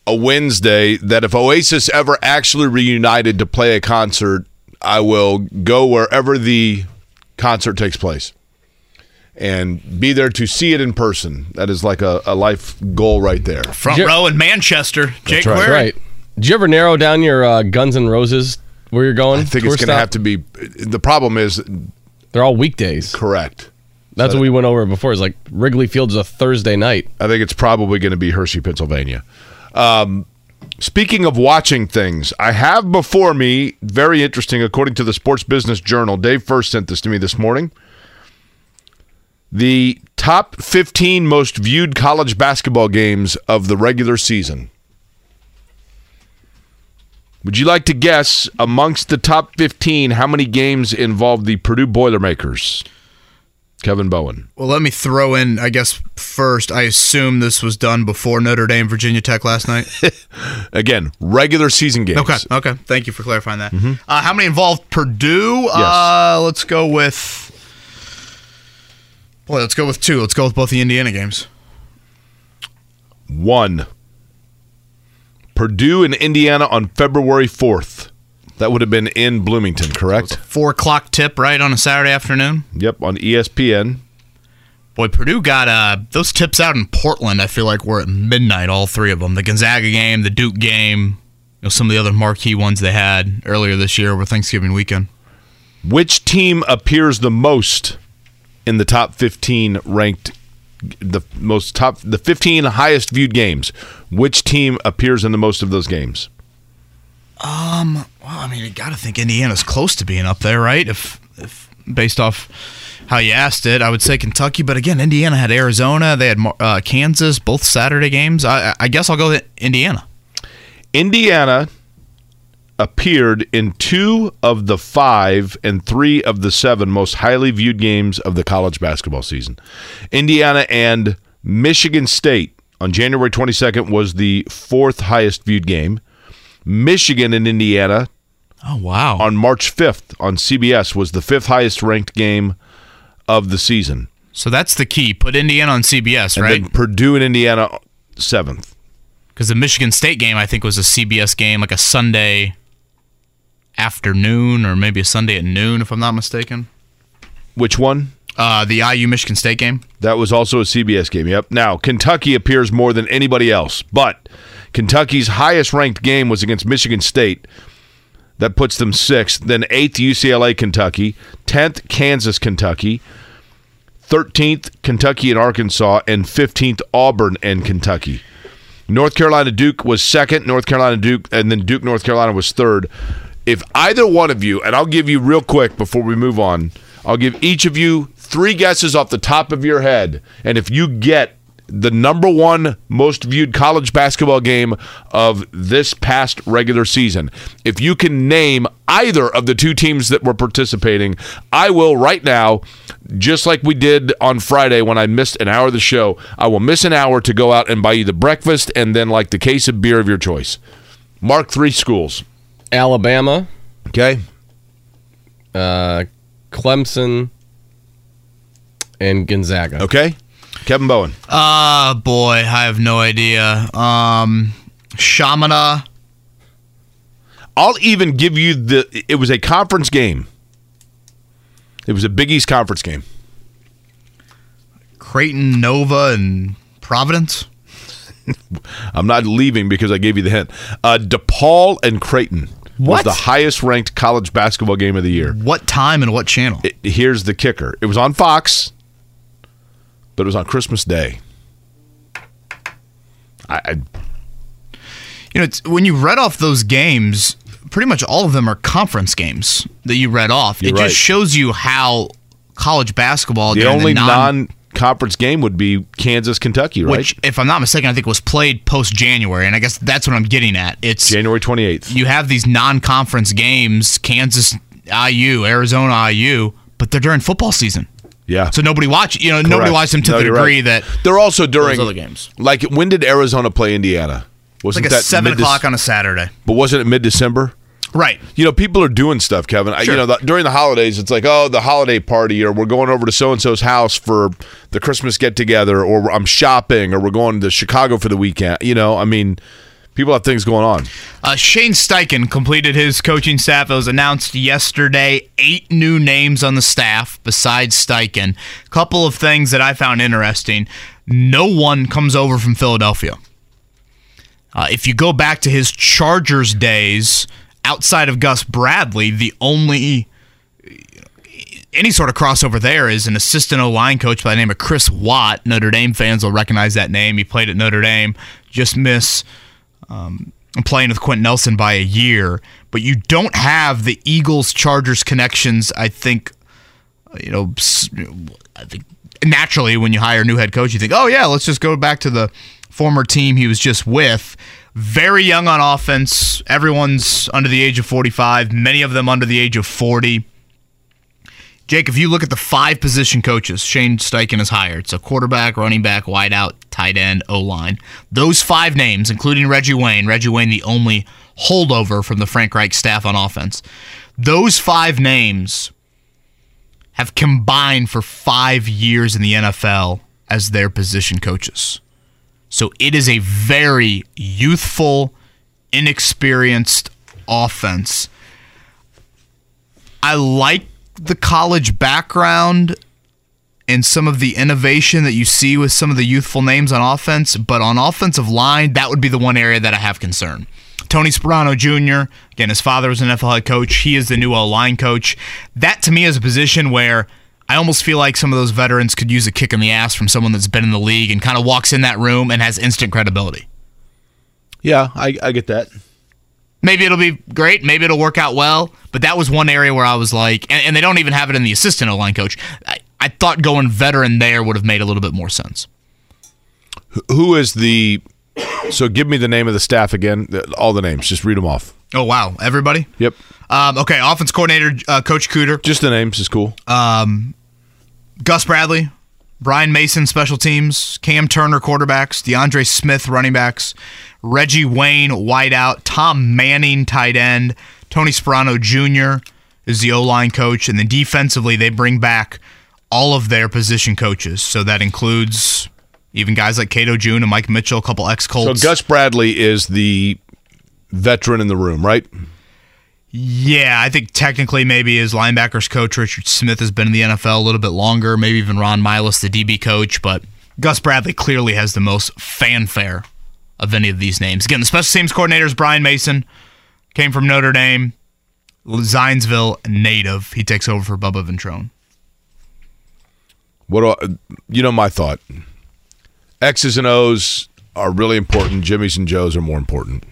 a Wednesday that if Oasis ever actually reunited to play a concert, I will go wherever the concert takes place and be there to see it in person. That is like a, a life goal right there. Front Yeah. row in Manchester. Jake right. That's right. Did you ever narrow down your uh, Guns N' Roses where you're going? I think it's going to have to be. The problem is They're all weekdays. correct. That's what we went over before. It's like Wrigley Field's is a Thursday night. I think it's probably going to be Hershey, Pennsylvania. Um, speaking of watching things, I have before me very interesting, according to the Sports Business Journal. Dave first sent this to me this morning. The top 15 most viewed college basketball games of the regular season. Would you like to guess amongst the top 15 how many games involved the Purdue Boilermakers? Kevin Bowen. Well, let me throw in, I guess, first, I assume this was done before Notre Dame, Virginia Tech last night. [LAUGHS] Again, regular season games. Okay. Okay. Thank you for clarifying that. Uh, how many involved Purdue? Yes. Uh, let's go with. Boy, let's go with two. Let's go with both the Indiana games. One. Purdue and Indiana on February 4th. That would have been in Bloomington, correct? Four o'clock tip, right, on a Saturday afternoon. Yep, on ESPN. Boy, Purdue got uh, those tips out in Portland. I feel like we're at midnight, all three of them. The Gonzaga game, the Duke game, you know, some of the other marquee ones they had earlier this year over Thanksgiving weekend. Which team appears the most in the top 15 ranked the most top the 15 highest viewed games? Which team appears in the most of those games? Um, well, I mean, you got to think Indiana's close to being up there, right? If, if based off how you asked it, I would say Kentucky. But again, Indiana had Arizona, they had uh, Kansas, both Saturday games. I, I guess I'll go with Indiana. Indiana appeared in two of the five and three of the seven most highly viewed games of the college basketball season. Indiana and Michigan State on January 22nd was the fourth highest viewed game. Michigan and Indiana Oh wow! on March 5th on CBS was the fifth highest ranked game of the season. so that's the key. Put Indiana on CBS, And right? Purdue and Indiana seventh. Because the Michigan State game, I think, was a CBS game, like a Sunday afternoon or maybe a Sunday at noon, if I'm not mistaken. Which one? Uh, the IU Michigan State game. That was also a CBS game. Yep. Now, Kentucky appears more than anybody else, but Kentucky's highest ranked game was against Michigan State. That puts them sixth. Then eighth, UCLA, Kentucky. Tenth, Kansas, Kentucky. Thirteenth, Kentucky and Arkansas. And fifteenth, Auburn and Kentucky. North Carolina Duke was second. North Carolina Duke, and then Duke North Carolina was third. If either one of you, and I'll give you real quick before we move on, I'll give each of you three guesses off the top of your head, and if you get the number one most viewed college basketball game of this past regular season, if you can name either of the two teams that were participating, I will right now just like we did on Friday when I missed an hour of the show, I will miss an hour to go out and buy you the breakfast and then like the case of beer of your choice. Mark three schools. Alabama, Okay. uh, Clemson, and Gonzaga. Okay. Kevin Bowen. Uh boy, I have no idea. Um, Shamana. I'll even give you the. It was a conference game. It was a Big East conference game. Creighton, Nova, and Providence. [LAUGHS] I'm not leaving because I gave you the hint. Uh, DePaul and Creighton What? was the highest ranked college basketball game of the year. What time and what channel? It- here's the kicker. It was on Fox, but it was on Christmas Day. I, I You know, it's, when you read off those games, pretty much all of them are conference games that you read off. You're it right. just shows you how college basketball. the only non, non-conference game would be Kansas Kentucky, right? which, if I'm not mistaken, I think was played post January, and I guess that's what I'm getting at. It's January 28th. you have these non-conference games, Kansas, IU, Arizona, IU, but they're during football season, Yeah. so nobody watch. You know, nobody watched them to No, the degree right. that they're also during other games. Like when did Arizona play Indiana? Wasn't like that seven o'clock on a Saturday. But wasn't it mid December? Right. You know, people are doing stuff, Kevin. I, you know, the, during the holidays, it's like, oh, the holiday party, or we're going over to so and so's house for the Christmas get together, or I'm shopping, or we're going to Chicago for the weekend. You know, I mean, people have things going on. Uh, Shane Steichen completed his coaching staff. It was announced yesterday. Eight new names on the staff besides Steichen. Couple of things that I found interesting. No one comes over from Philadelphia. Uh, if you go back to his Chargers days, outside of Gus Bradley, the only any sort of crossover there is an assistant O line coach by the name of Chris Watt. Notre Dame fans will recognize that name. He played at Notre Dame. Just miss um, playing with Quenton Nelson by a year, but you don't have the Eagles Chargers connections. I think, you know, I think naturally when you hire a new head coach, you think, oh yeah, let's just go back to the former team he was just with. Very young on offense. Everyone's under the age of 45. Many of them under the age of 40. Jake, if you look at the five position coaches Shane Steichen has hired, so quarterback, running back, wideout, tight end, O line, those five names, including Reggie Wayne, Reggie Wayne, the only holdover from the Frank Reich staff on offense, those five names have combined for five years in the NFL as their position coaches. So it is a very youthful, inexperienced offense. I like the college background and some of the innovation that you see with some of the youthful names on offense, but on offensive line, that would be the one area that I have concern. Tony Sparano Jr., again, his father was an NFL head coach. He is the new O line coach. That to me is a position where I almost feel like some of those veterans could use a kick in the ass from someone that's been in the league and kind of walks in that room and has instant credibility. Yeah, I, I get that. Maybe it'll be great. Maybe it'll work out well. But that was one area where I was like, and, and they don't even have it in the assistant O line coach. I, I thought going veteran there would have made a little bit more sense. Who is the? So give me the name of the staff again. All the names. Just read them off. Oh wow, everybody. Yep. Um, okay, offense coordinator uh, Coach Cooter, Just the names is cool. Gus Bradley, Brian Mason special teams, Cam Turner quarterbacks, DeAndre Smith running backs, Reggie Wayne wideout, Tom Manning tight end, Tony Sparano Jr. is the O line coach, and then defensively they bring back all of their position coaches. So that includes even guys like Cato June and Mike Mitchell, a couple ex Colts. so Gus Bradley is the veteran in the room, right? Yeah, I think technically maybe his linebackers coach Richard Smith has been in the NFL a little bit longer. Maybe even Ron Milus, the DB coach, but Gus Bradley clearly has the most fanfare of any of these names. Again, the special teams coordinator is Brian Mason, came from Notre Dame, Zionsville native. He takes over for Bubba Ventrone. What do I, you know? My thought: X's and O's are really important. Jimmys and Joes are more important.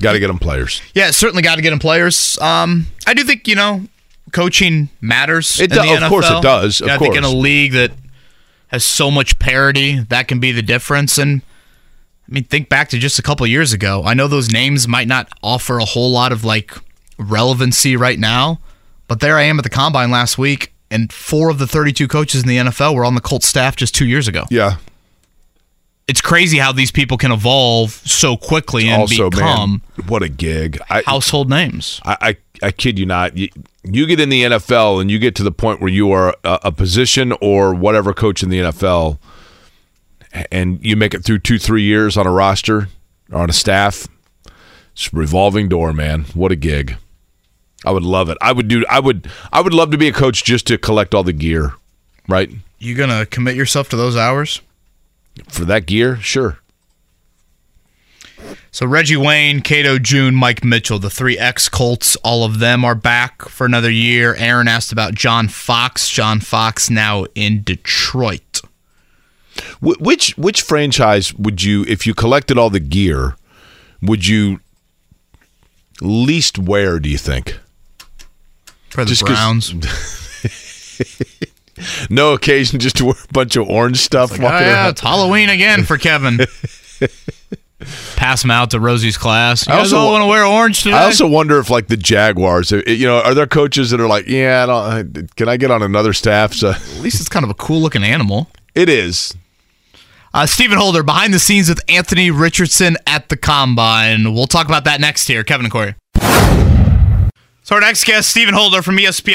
Got to get them players. Yeah, certainly got to get them players. Um, I do think you know coaching matters. It in do- the of course it does, of I think in a league that has so much parity, that can be the difference. And I mean, think back to just a couple years ago. I know those names might not offer a whole lot of like relevancy right now, but there I am at the combine last week, and four of the 32 coaches in the NFL were on the Colts staff just two years ago. Yeah. It's crazy how these people can evolve so quickly and also, become man, what a gig! I, household names. I, I, I kid you not. You, you get in the NFL and you get to the point where you are a, a position or whatever coach in the NFL, and you make it through two, three years on a roster or on a staff. It's a revolving door, man. What a gig! I would love it. I would do. I would. I would love to be a coach just to collect all the gear, right? You gonna commit yourself to those hours? For that gear, sure. So Reggie Wayne, Cato June, Mike Mitchell, the three ex Colts, all of them are back for another year. Aaron asked about John Fox. John Fox now in Detroit. Which which franchise would you, if you collected all the gear, would you least wear? Do you think? For the Just Browns. [LAUGHS] [LAUGHS] No occasion just to wear a bunch of orange stuff. Oh, yeah, it's Halloween again for Kevin. [LAUGHS] Pass him out to Rosie's class. You I also want to wear orange today? I also wonder if, like the Jaguars, uh, you know, are there coaches that are like, yeah, I don't, can I get on another staff? So At least it's kind of a cool looking animal. it is. Uh, Stephen Holder behind the scenes with Anthony Richardson at the combine. We'll talk about that next here. Kevin and Query. So our next guest, Stephen Holder from ESPN.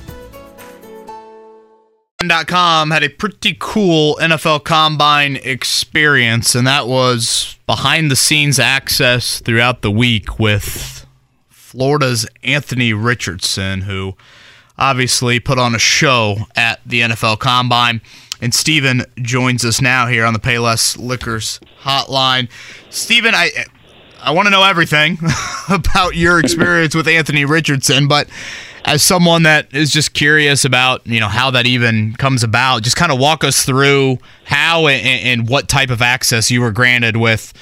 Com had a pretty cool NFL Combine experience, and that was behind the scenes access throughout the week with Florida's Anthony Richardson, who obviously put on a show at the NFL Combine. And Stephen joins us now here on the Payless Liquors hotline. Stephen, I I want to know everything [LAUGHS] about your experience with Anthony Richardson, but as someone that is just curious about you know how that even comes about just kind of walk us through how and, and what type of access you were granted with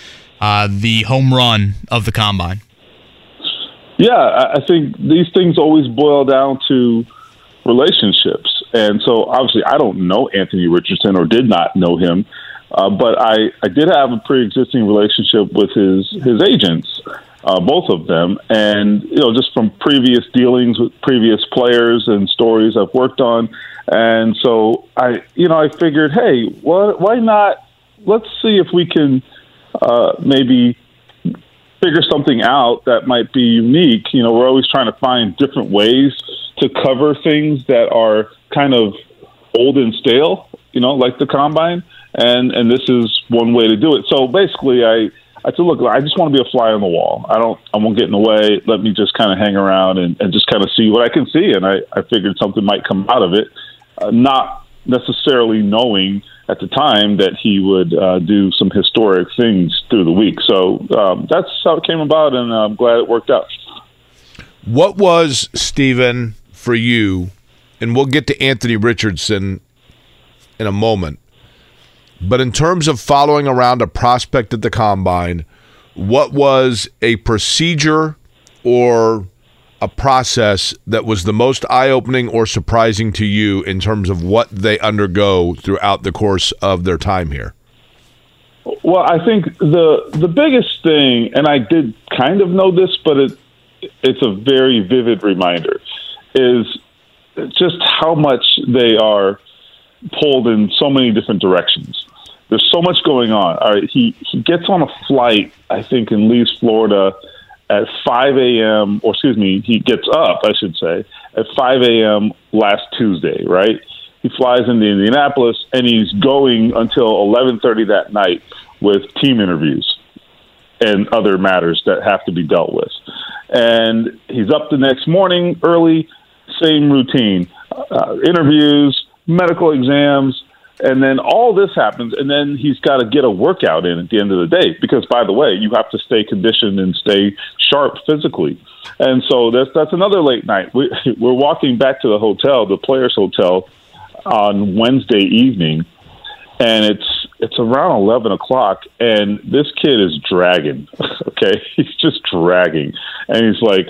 uh, the home run of the combine. Yeah i think these things always boil down to relationships. And so obviously i don't know anthony richardson or did not know him uh, but I, I did have a pre-existing relationship with his his agents uh, both of them. And, you know, just from previous dealings with previous players and stories I've worked on. And so I, you know, I figured, hey, wh- why not? Let's see if we can uh, maybe figure something out that might be unique. You know, we're always trying to find different ways to cover things that are kind of old and stale, you know, like the combine. And and this is one way to do it. So basically, I I said, look, I just want to be a fly on the wall. I don't, I won't get in the way. Let me just kind of hang around and, and just kind of see what I can see. And I, I figured something might come out of it, uh, not necessarily knowing at the time that he would uh, do some historic things through the week. So um, that's how it came about, and I'm glad it worked out. What was Stephen for you? And we'll get to Anthony Richardson in a moment. But in terms of following around a prospect at the combine, what was a procedure or a process that was the most eye opening or surprising to you in terms of what they undergo throughout the course of their time here? Well, I think the the biggest thing, and I did kind of know this, but it it's a very vivid reminder, is just how much they are pulled in so many different directions. There's so much going on. All right, he he gets on a flight, I think, and leaves Florida at 5 a.m. or excuse me, he gets up, I should say, at 5 a.m. last Tuesday. Right, he flies into Indianapolis and he's going until 11:30 that night with team interviews and other matters that have to be dealt with. And he's up the next morning early, same routine, uh, interviews, medical exams, and then all this happens, and then he's got to get a workout in at the end of the day. Because, by the way, you have to stay conditioned and stay sharp physically. And so that's that's another late night. We, [LAUGHS] we're walking back to the hotel, the Players Hotel, on Wednesday evening, and it's it's around eleven o'clock, and this kid is dragging. [LAUGHS] Okay, he's just dragging, and he's like,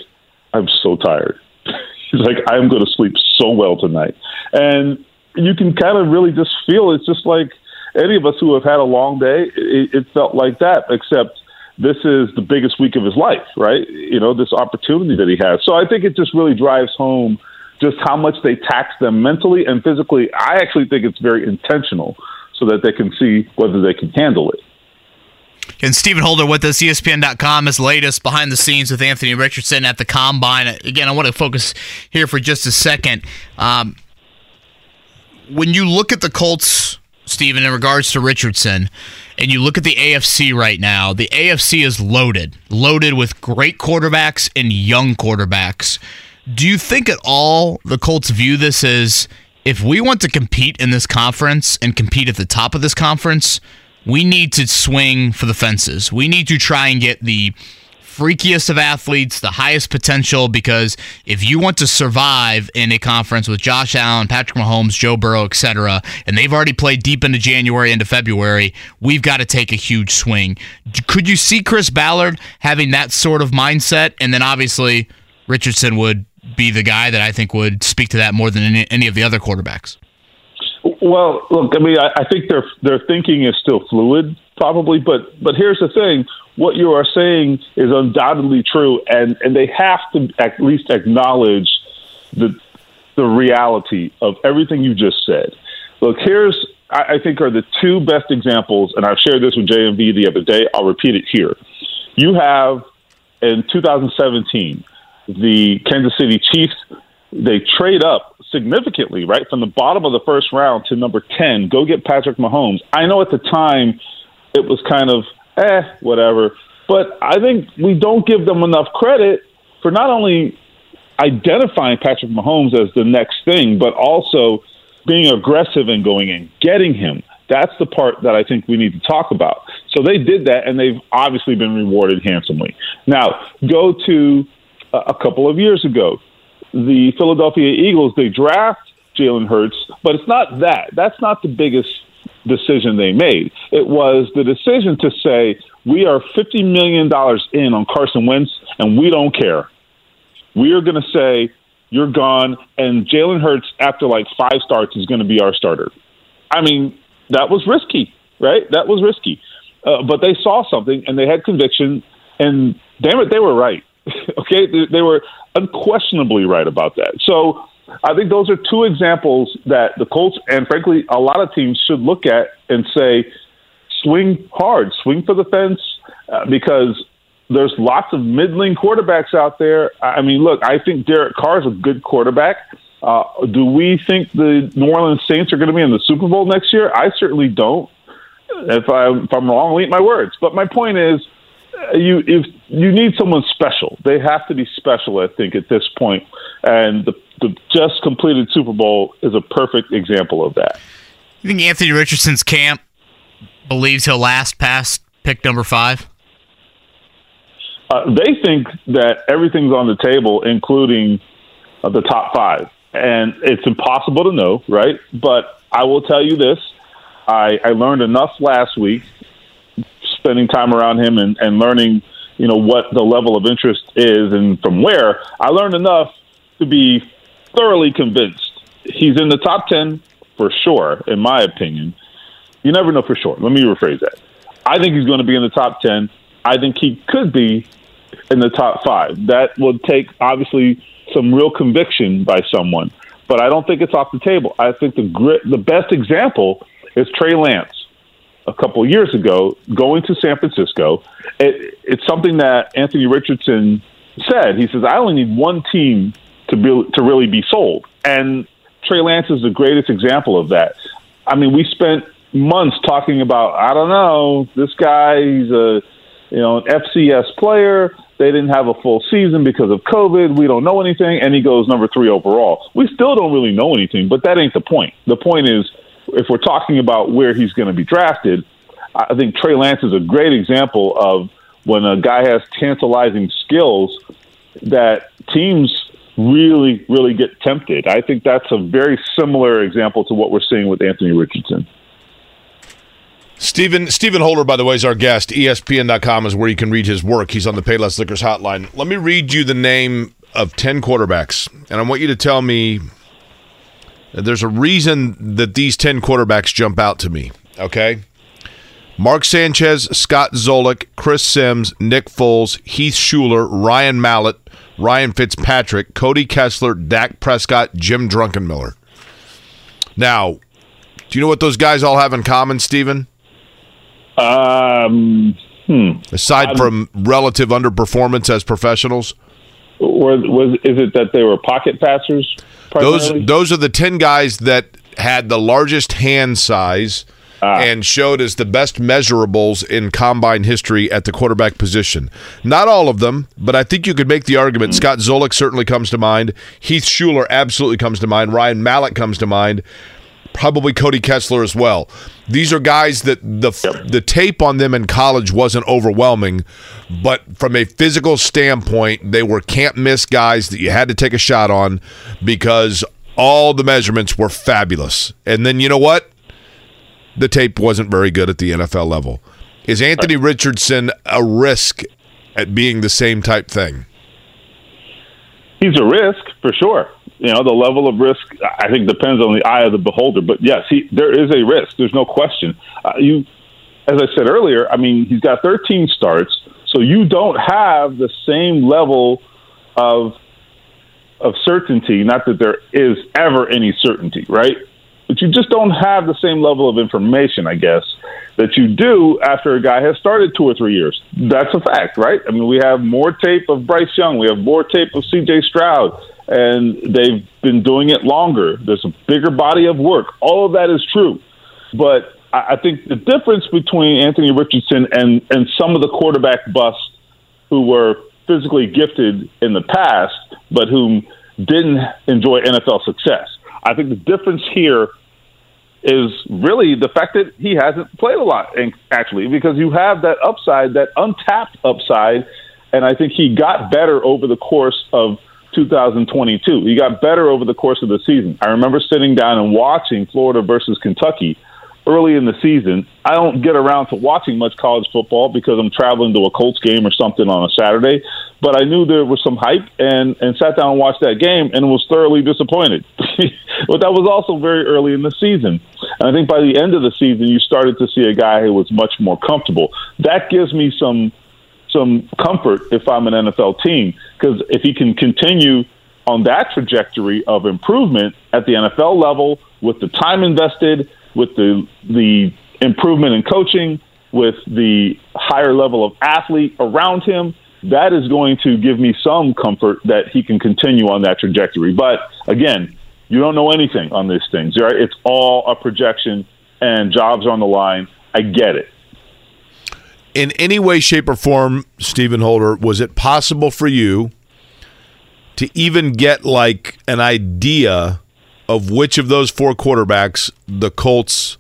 "I'm so tired." [LAUGHS] He's like, "I'm going to sleep so well tonight," and you can kind of really just feel it's just like any of us who have had a long day. It, it felt like that, except this is the biggest week of his life, right? You know, this opportunity that he has. So I think it just really drives home just how much they tax them mentally and physically. I actually think it's very intentional so that they can see whether they can handle it. And Stephen Holder with us, ESPN.com, is latest behind the scenes with Anthony Richardson at the Combine. Again, I want to focus here for just a second. Um, when you look at the Colts, Stephen, in regards to Richardson, and you look at the AFC right now, the AFC is loaded, loaded with great quarterbacks and young quarterbacks. Do you think at all the Colts view this as if we want to compete in this conference and compete at the top of this conference, we need to swing for the fences. We need to try and get the freakiest of athletes, the highest potential, because if you want to survive in a conference with Josh Allen, Patrick Mahomes, Joe Burrow, etc., and they've already played deep into January, into February, we've got to take a huge swing. Could you see Chris Ballard having that sort of mindset? And then obviously, Richardson would be the guy that I think would speak to that more than any, of the other quarterbacks. Well, look, I mean, I, I think their their thinking is still fluid, probably, but but here's the thing: what you are saying is undoubtedly true, and and they have to at least acknowledge the the reality of everything you just said. Look, here's I, I think are the two best examples, and I've shared this with JMV the other day. I'll repeat it here. You have in 2017 the Kansas City Chiefs. They trade up significantly, right, from the bottom of the first round to number 10. Go get Patrick Mahomes. I know at the time it was kind of, eh, whatever. But I think we don't give them enough credit for not only identifying Patrick Mahomes as the next thing, but also being aggressive and going and getting him. That's the part that I think we need to talk about. So they did that, and they've obviously been rewarded handsomely. Now, go to a couple of years ago the Philadelphia Eagles, they draft Jalen Hurts, but it's not that. That's not the biggest decision they made. It was the decision to say, we are $50 million in on Carson Wentz, and we don't care. We are going to say, you're gone, and Jalen Hurts, after like five starts, is going to be our starter. I mean, that was risky, right? That was risky. Uh, but they saw something, and they had conviction, and damn it, they were right. [LAUGHS] okay, they, they were unquestionably right about that. So I think those are two examples that the Colts and frankly a lot of teams should look at and say, swing hard, swing for the fence, uh, because there's lots of middling quarterbacks out there. I mean, look, I think Derek Carr is a good quarterback. Uh, do we think the New Orleans Saints are going to be in the Super Bowl next year? I certainly don't. If, I, if I'm wrong, I'll eat my words. But my point is, you if you need someone special. They have to be special, I think, at this. And the, the just completed Super Bowl is a perfect example of that. You think Anthony Richardson's camp believes he'll last past pick number five? Uh, they think that everything's on the table, including uh, the top five, and it's impossible to know, right? But I will tell you this: I, I learned enough last week spending time around him and, and learning, you know, what the level of interest is and from where, I learned enough to be thoroughly convinced he's in the top 10 for sure, in my opinion. You never know for sure. Let me rephrase that. I think he's going to be in the top 10. I think he could be in the top five. That would take, obviously, some real conviction by someone, but I don't think it's off the table. I think the, grit, the best example is Trey Lance a couple years ago going to San Francisco. It, it's something that Anthony Richardson said. He says, "I only need one team to be to really be sold," and Trey Lance is the greatest example of that. I mean, we spent months talking about, I don't know, this guy, he's a you know an FCS player. They didn't have a full season because of COVID. We don't know anything, and he goes number three overall. We still don't really know anything, but that ain't the point. The point is if we're talking about where he's going to be drafted, I think Trey Lance is a great example of when a guy has tantalizing skills that teams really, really get tempted. I think that's a very similar example to what we're seeing with Anthony Richardson. Stephen Stephen Holder, by the way, is our guest. ESPN.com is where you can read his work. He's on the Payless Liquors hotline. Let me read you the name of 10 quarterbacks, and I want you to tell me there's a reason that these 10 quarterbacks jump out to me, okay? Mark Sanchez, Scott Zolak, Chris Sims, Nick Foles, Heath Shuler, Ryan Mallett, Ryan Fitzpatrick, Cody Kessler, Dak Prescott, Jim Druckenmiller. Now, do you know what those guys all have in common, Stephen? Um, hmm. Aside um, from relative underperformance as professionals? Or was is it that they were pocket passers? Those those are the ten guys that had the largest hand size ah. and showed as the best measurables in combine history at the quarterback position. Not all of them, but I think you could make the argument. Mm. Scott Zolak certainly comes to mind. Heath Shuler absolutely comes to mind. Ryan Mallett comes to mind. Probably Cody Kessler as well. These are guys that the yep. the tape on them in college wasn't overwhelming, but from a physical standpoint, they were can't miss guys that you had to take a shot on because all the measurements were fabulous. And then you know what? The tape wasn't very good at the NFL level. Is Anthony. Richardson a risk at being the same type thing? he's a risk for sure. You know, the level of risk I think depends on the eye of the beholder. But yes, he there is a risk. There's no question. Uh, you, as I said earlier, I mean, he's got 13 starts, so you don't have the same level of of certainty. Not that there is ever any certainty, right? But you just don't have the same level of information, I guess, that you do after a guy has started two or three years. That's a fact, right? I mean, we have more tape of Bryce Young, we have more tape of C.J. Stroud, and they've been doing it longer. There's a bigger body of work. All of that is true, but I think the difference between Anthony Richardson and and some of the quarterback busts who were physically gifted in the past, but whom didn't enjoy NFL success. I think the difference here is really the fact that he hasn't played a lot, actually, because you have that upside, that untapped upside, and I think he got better over the course of 2022. He got better over the course of the season. I remember sitting down and watching Florida versus Kentucky early in the season. I don't get around to watching much college football because I'm traveling to a Colts game or something on a Saturday. But I knew there was some hype and and sat down and watched that game and was thoroughly disappointed. [LAUGHS] but that was also very early in the season. And I think by the end of the season, you started to see a guy who was much more comfortable. That gives me some some comfort if I'm an NFL team because if he can continue on that trajectory of improvement at the NFL level with the time invested with the the improvement in coaching, with the higher level of athlete around him, that is going to give me some comfort that he can continue on that trajectory. But again, you don't know anything on these things, right? It's all a projection, and jobs are on the line. I get it. In any way, shape, or form, Stephen Holder, was it possible for you to even get like an idea of which of those four quarterbacks the Colts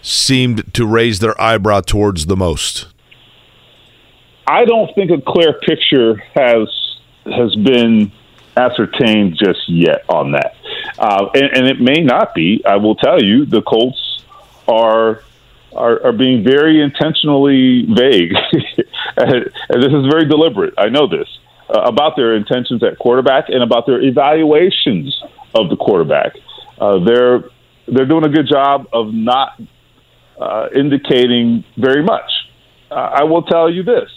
seemed to raise their eyebrow towards the most? I don't think a clear picture has has been ascertained just yet on that, uh, and, and, it may not be. I will tell you, the Colts are are, are being very intentionally vague, [LAUGHS] and this is very deliberate. I know this uh, about their intentions at quarterback and about their evaluations of the quarterback. Uh, they're they're doing a good job of not uh, indicating very much. Uh, I will tell you this.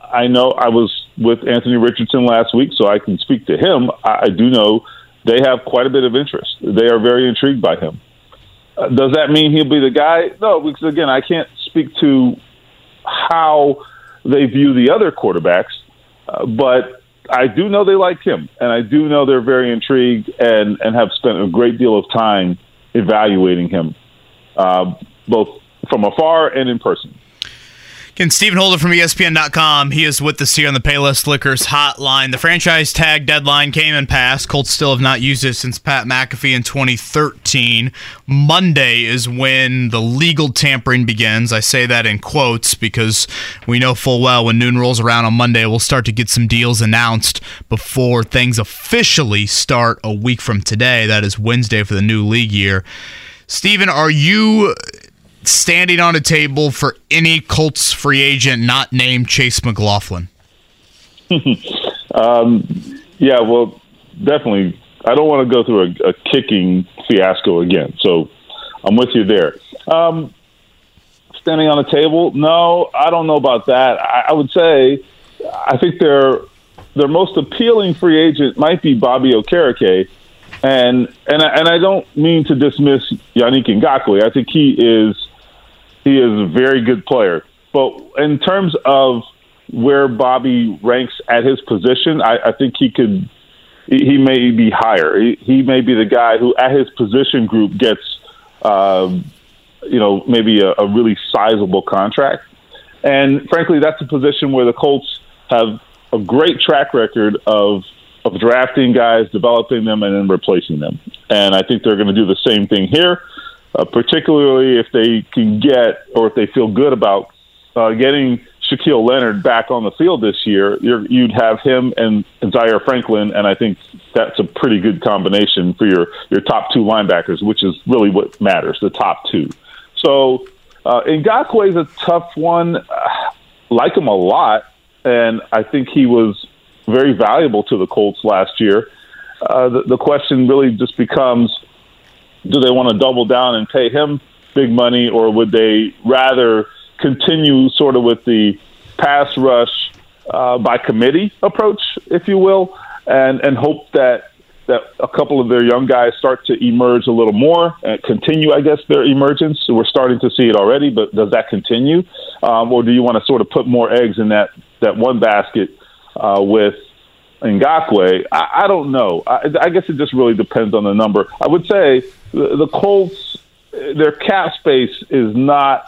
I know I was with Anthony Richardson last week, so I can speak to him. I, I do know they have quite a bit of interest. They are very intrigued by him. Uh, does that mean he'll be the guy? No, because again, I can't speak to how they view the other quarterbacks, uh, but I do know they like him, and I do know they're very intrigued and and have spent a great deal of time evaluating him, uh, both from afar and in person. Again, Stephen Holder from ESPN.com. He is with us here on the Payless Liquors hotline. The franchise tag deadline came and passed. Colts still have not used it since Pat McAfee in 2013. Monday is when the legal tampering begins. I say that in quotes because we know full well when noon rolls around on Monday, we'll start to get some deals announced before things officially start a week from today. That is Wednesday for the new league year. Stephen, are you standing on a table for any Colts free agent not named Chase McLaughlin? [LAUGHS] um, yeah, well, definitely. I don't want to go through a, a, kicking fiasco again, so I'm with you there. Um, standing on a table? No, I don't know about that. I, I would say I think their their most appealing free agent might be Bobby Okereke. And and I, and I don't mean to dismiss Yannick Ngakoue. I think he is he is a very good player. But in terms of where Bobby ranks at his position, I, I think he could. He may be higher. He, he, may be the guy who, at his position group, gets, um, you know, maybe a, a really sizable contract. And frankly, that's a position where the Colts have a great track record of of drafting guys, developing them, and then replacing them. And I think they're going to do the same thing here uh, particularly if they can get or if they feel good about uh, getting Shaquille Leonard back on the field this year. you would have him and, Zaire Franklin, and I think that's a pretty good combination for your your top two linebackers, which is really what matters, the top two. So uh, Ngakoue is a tough one. Uh, like him a lot, and I think he was very valuable to the Colts last year. Uh, the, the question really just becomes do they want to double down and pay him big money, or would they rather continue sort of with the pass rush uh, by committee approach, if you will, and, and hope that that a couple of their young guys start to emerge a little more and continue, I guess, their emergence. We're starting to see it already, but does that continue, um, or do you want to sort of put more eggs in that that one basket uh, with Ngakoue? I, I don't know. I, I guess it just really depends on the number. I would say the, the Colts, their cap space is not.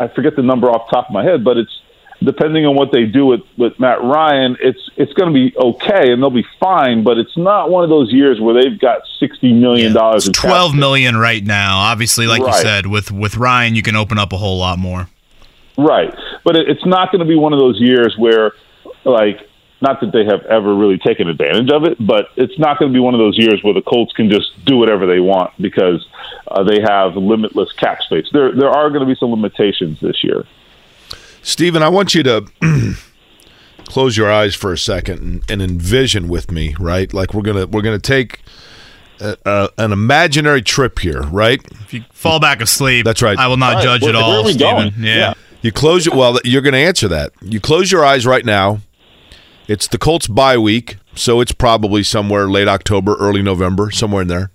I forget the number off the top of my head, but it's depending on what they do with, with Matt Ryan, it's it's going to be okay and they'll be fine. But it's not one of those years where they've got sixty million dollars. It's twelve million right now. Obviously, like Right. you said, with with Ryan, you can open up a whole lot more. Right, but it, it's not going to be one of those years where, like, not that they have ever really taken advantage of it, but it's not going to be one of those years where the Colts can just do whatever they want because uh, they have limitless cap space. There, there are going to be some limitations this year. Stephen, I want you to [CLEARS THROAT] close your eyes for a second and, and envision with me, right? Like we're gonna we're gonna take a, a, an imaginary trip here, right? If you fall back asleep, That's right. I will not All right, judge where- at where all, are we Stephen. going? Yeah. Yeah. You close your well, you're going to answer that. You close your eyes right now. It's the Colts bye week, so it's probably somewhere late October, early November, somewhere in there.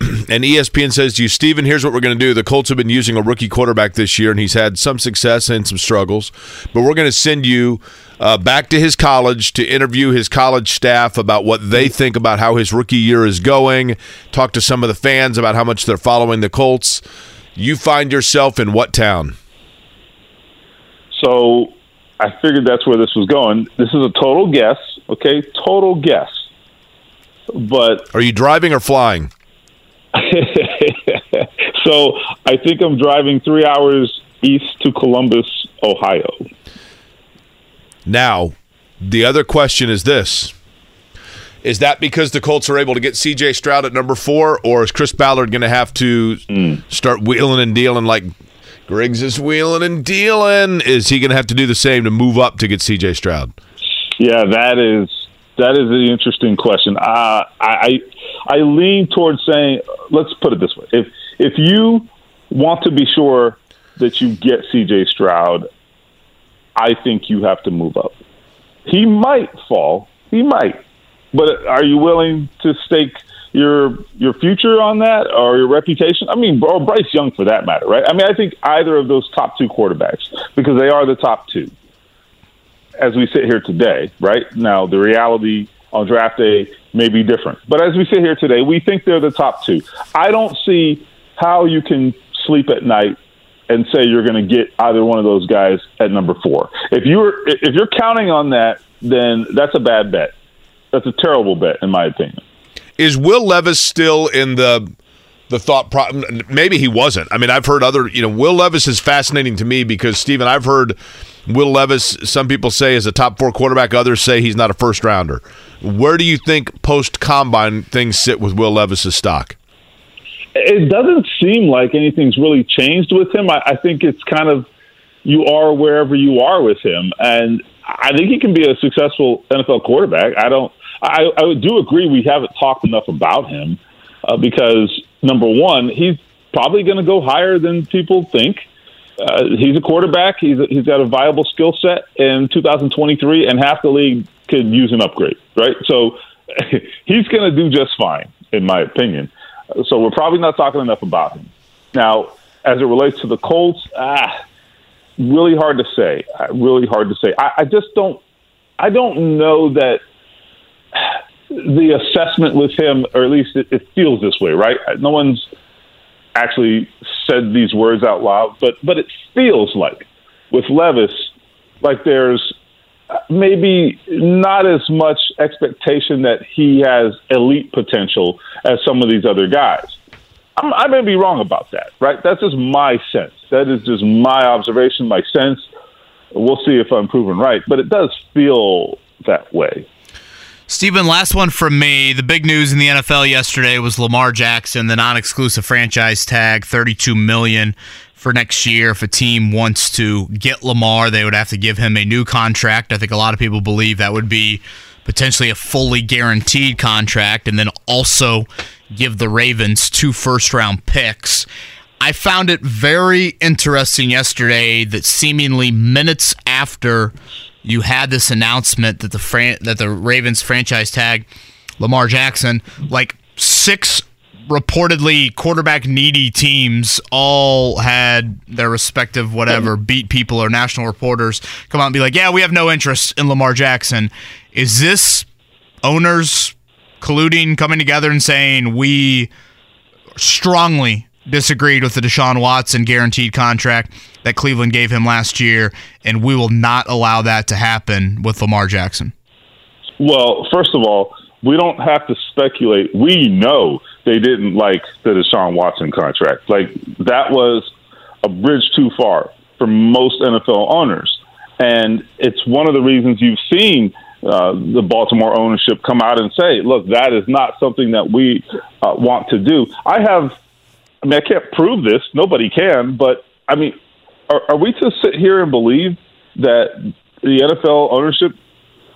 [CLEARS THROAT] and ESPN says to you, Stephen, here's what we're going to do. The Colts have been using a rookie quarterback this year, and he's had some success and some struggles. But we're going to send you uh, back to his college to interview his college staff about what they think about how his rookie year is going, talk to some of the fans about how much they're following the Colts. You find yourself in what town? So I figured that's where this was going. This is a total guess, okay? Total guess. But Are you driving or flying? [LAUGHS] so I think I'm driving three hours east to Columbus, Ohio. Now, the other question is this. Is that because the Colts are able to get CJ Stroud at number four, or is Chris Ballard going to have to hmm. start wheeling and dealing like Griggs is wheeling and dealing? Is he going to have to do the same to move up to get CJ Stroud? Yeah, that is that is an interesting question. Uh, I I I lean towards saying, let's put it this way: if if you want to be sure that you get C.J. Stroud, I think you have to move up. He might fall. He might. But are you willing to stake your your future on that or your reputation? I mean, or Bryce Young for that matter, right? I mean, I think either of those top two quarterbacks because they are the top two as we sit here today, right? Now, the reality on draft day may be different. But as we sit here today, we think they're the top two. I don't see how you can sleep at night and say you're going to get either one of those guys at number four. If you're if you're counting on that, then that's a bad bet. That's a terrible bet, in my opinion. Is Will Levis still in the the thought pro- maybe he wasn't. I mean, I've heard other, you know, Will Levis is fascinating to me because Stephen, I've heard Will Levis some people say is a top 4 quarterback, others say he's not a first rounder. Where do you think post combine things sit with Will Levis's stock? It doesn't seem like anything's really changed with him. I, I think it's kind of you are wherever you are with him, and I think he can be a successful NFL quarterback. I don't. I, I do agree we haven't talked enough about him uh, because number one, he's probably going to go higher than people think. Uh, he's a quarterback. He's he's got a viable skill set in 2023, and half the league could use an upgrade, right? So [LAUGHS] he's going to do just fine, in my opinion. So we're probably not talking enough about him. Now, as it relates to the Colts, ah, really hard to say. Uh, Really hard to say. I, I just don't. I don't know that the assessment with him, or at least it, it feels this way, right? No one's actually said these words out loud, but but it feels like with Levis, like there's maybe not as much expectation that he has elite potential as some of these other guys. I'm, I may be wrong about that, right? That's just my sense. That is just my observation, my sense. We'll see if I'm proven right, but it does feel that way. Stephen, last one from me. The big news in the NFL yesterday was Lamar Jackson, the non-exclusive franchise tag, thirty-two million for next year. If a team wants to get Lamar, they would have to give him a new contract. I think a lot of people believe that would be potentially a fully guaranteed contract, and then also give the Ravens two first-round picks. I found it very interesting yesterday that seemingly minutes after you had this announcement that the fran- that the Ravens franchise tag Lamar Jackson, like six reportedly quarterback needy teams all had their respective whatever beat people or national reporters come out and be like, "Yeah, we have no interest in Lamar Jackson." Is this owners colluding, coming together and saying we strongly disagreed with the Deshaun Watson guaranteed contract that Cleveland gave him last year, and we will not allow that to happen with Lamar Jackson? Well, first of all, we don't have to speculate. We know they didn't like the Deshaun Watson contract. Like that was a bridge too far for most NFL owners, and it's one of the reasons you've seen uh, the Baltimore ownership come out and say, "Look, that is not something that we uh, want to do." I have, I mean, I can't prove this. Nobody can, but I mean, are, are we to sit here and believe that the NFL ownership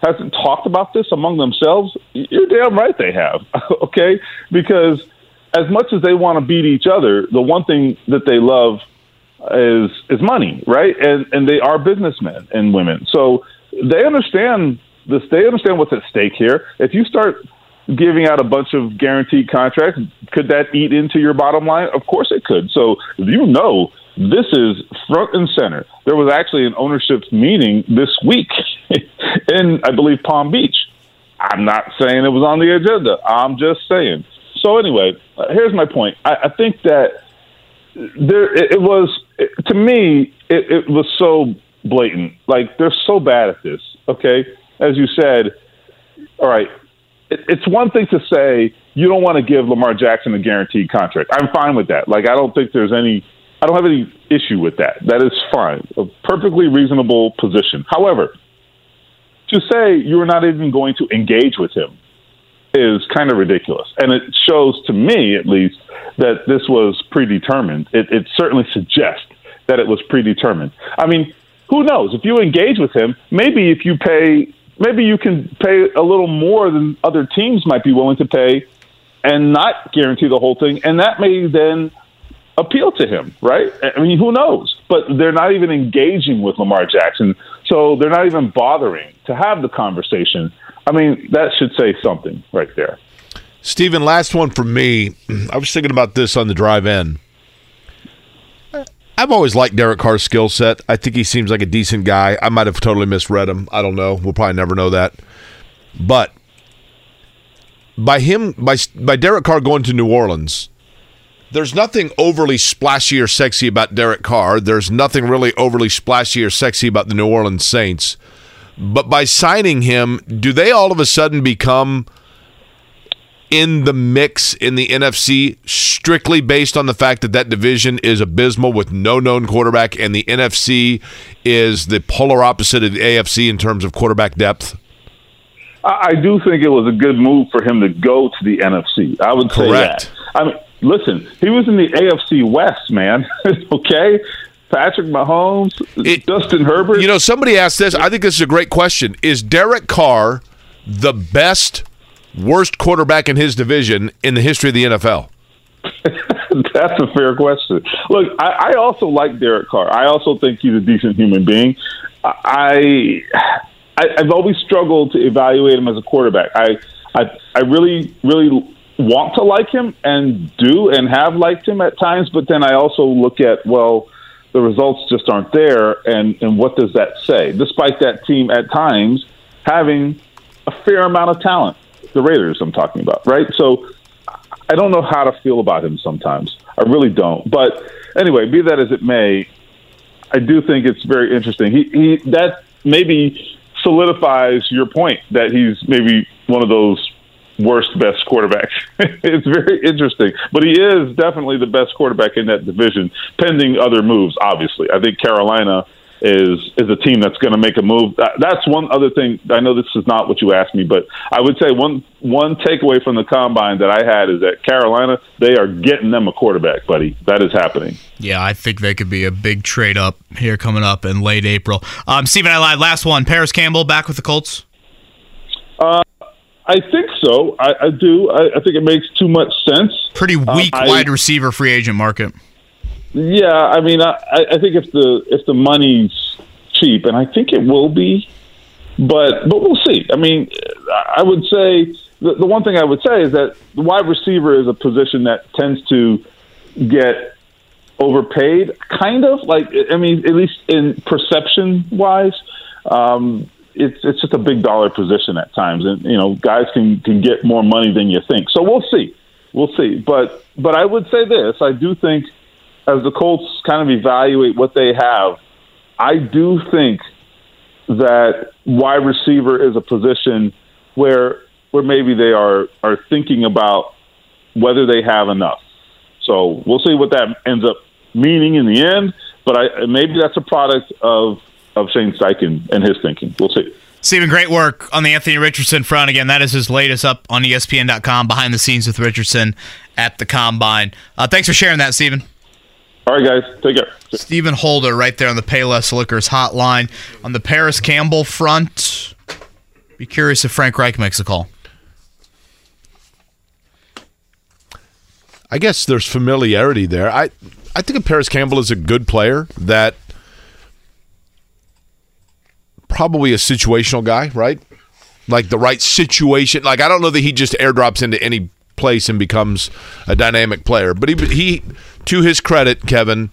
hasn't talked about this among themselves? You're damn right they have. [LAUGHS] okay, because as much as they want to beat each other, the one thing that they love is is money, right? And and they are businessmen and women, so they understand this. They understand what's at stake here. If you start giving out a bunch of guaranteed contracts, could that eat into your bottom line? Of course it could. So you know this is front and center. There was actually an ownership meeting this week [LAUGHS] in, I believe, Palm Beach. I'm not saying it was on the agenda. I'm just saying. So anyway, here's my point. I, I think that there it, it was it, to me it, it was so blatant. Like they're so bad at this. Okay, as you said. All right, it, it's one thing to say you don't want to give Lamar Jackson a guaranteed contract. I'm fine with that. Like I don't think there's any I don't have any issue with that. That is fine. A perfectly reasonable position. However, to say you're not even going to engage with him is kind of ridiculous. And it shows to me, at least, that this was predetermined. It, it certainly suggests that it was predetermined. I mean, who knows? If you engage with him, maybe if you pay, maybe you can pay a little more than other teams might be willing to pay and not guarantee the whole thing. And that may then appeal to him, right? I mean, who knows? But they're not even engaging with Lamar Jackson, so they're not even bothering to have the conversation. I mean, that should say something right there. Stephen, last one for me. [CLEARS THROAT] I was thinking about this on the drive in. I've always liked Derek Carr's skill set. I think he seems like a decent guy. I might have totally misread him. I don't know. We'll probably never know that. But by him, by by Derek Carr going to New Orleans, there's nothing overly splashy or sexy about Derek Carr. There's nothing really overly splashy or sexy about the New Orleans Saints. But by signing him, do they all of a sudden become in the mix in the NFC strictly based on the fact that that division is abysmal with no known quarterback and the NFC is the polar opposite of the AFC in terms of quarterback depth? I do think it was a good move for him to go to the NFC. I would say Correct. that. I mean, listen, he was in the AFC West, man. [LAUGHS] okay? Patrick Mahomes, It- Justin Herbert. You know, somebody asked this. I think this is a great question. Is Derek Carr the best, worst quarterback in his division in the history of the NFL? [LAUGHS] That's a fair question. Look, I, I also like Derek Carr. I also think he's a decent human being. I, I I've always struggled to evaluate him as a quarterback. I I, I really really want to like him and do and have liked him at times, but then I also look at well, the results just aren't there, and and what does that say? Despite that team at times having a fair amount of talent, the Raiders I'm talking about, right? So I don't know how to feel about him sometimes. I really don't. But anyway, be that as it may, I do think it's very interesting. He, he that maybe solidifies your point that he's maybe one of those worst best quarterbacks. [LAUGHS] it's very interesting, but he is definitely the best quarterback in that division, pending other moves. Obviously, I think Carolina is is a team that's going to make a move. That, that's one other thing. I know this is not what you asked me, but I would say one one takeaway from the combine that I had is that Carolina they are getting them a quarterback, buddy. That is happening. Yeah, I think they could be a big trade up here coming up in late April. Um, Stephen, I lied. Last one. Parris Campbell back with the Colts. Uh, I think so. I, I do. I, I think it makes too much sense. Pretty weak I- wide receiver free agent market. Yeah, I mean, I, I think if the if the money's cheap, and I think it will be, but but we'll see. I mean, I would say the, the one thing I would say is that the wide receiver is a position that tends to get overpaid, kind of like I mean, at least in perception wise. Um, it's it's just a big dollar position at times, and you know, guys can can get more money than you think. So we'll see, we'll see. But but I would say this: I do think as the Colts kind of evaluate what they have, I do think that wide receiver is a position where where maybe they are are thinking about whether they have enough. So we'll see what that ends up meaning in the end. But I, maybe that's a product of of Shane Steichen and his thinking. We'll see. Stephen, great work on the Anthony Richardson front. Again, that is his latest up on ESPN.com, behind the scenes with Richardson at the Combine. Uh, thanks for sharing that, Stephen. All right, guys, take care. Stephen Holder right there on the Payless Liquors hotline. On the Parris Campbell front, be curious if Frank Reich makes a call. I guess there's familiarity there. I I think of Parris Campbell is a good player that probably a situational guy, right? Like the right situation. Like I don't know that he just airdrops into any place and becomes a dynamic player, but he he to his credit, Kevin,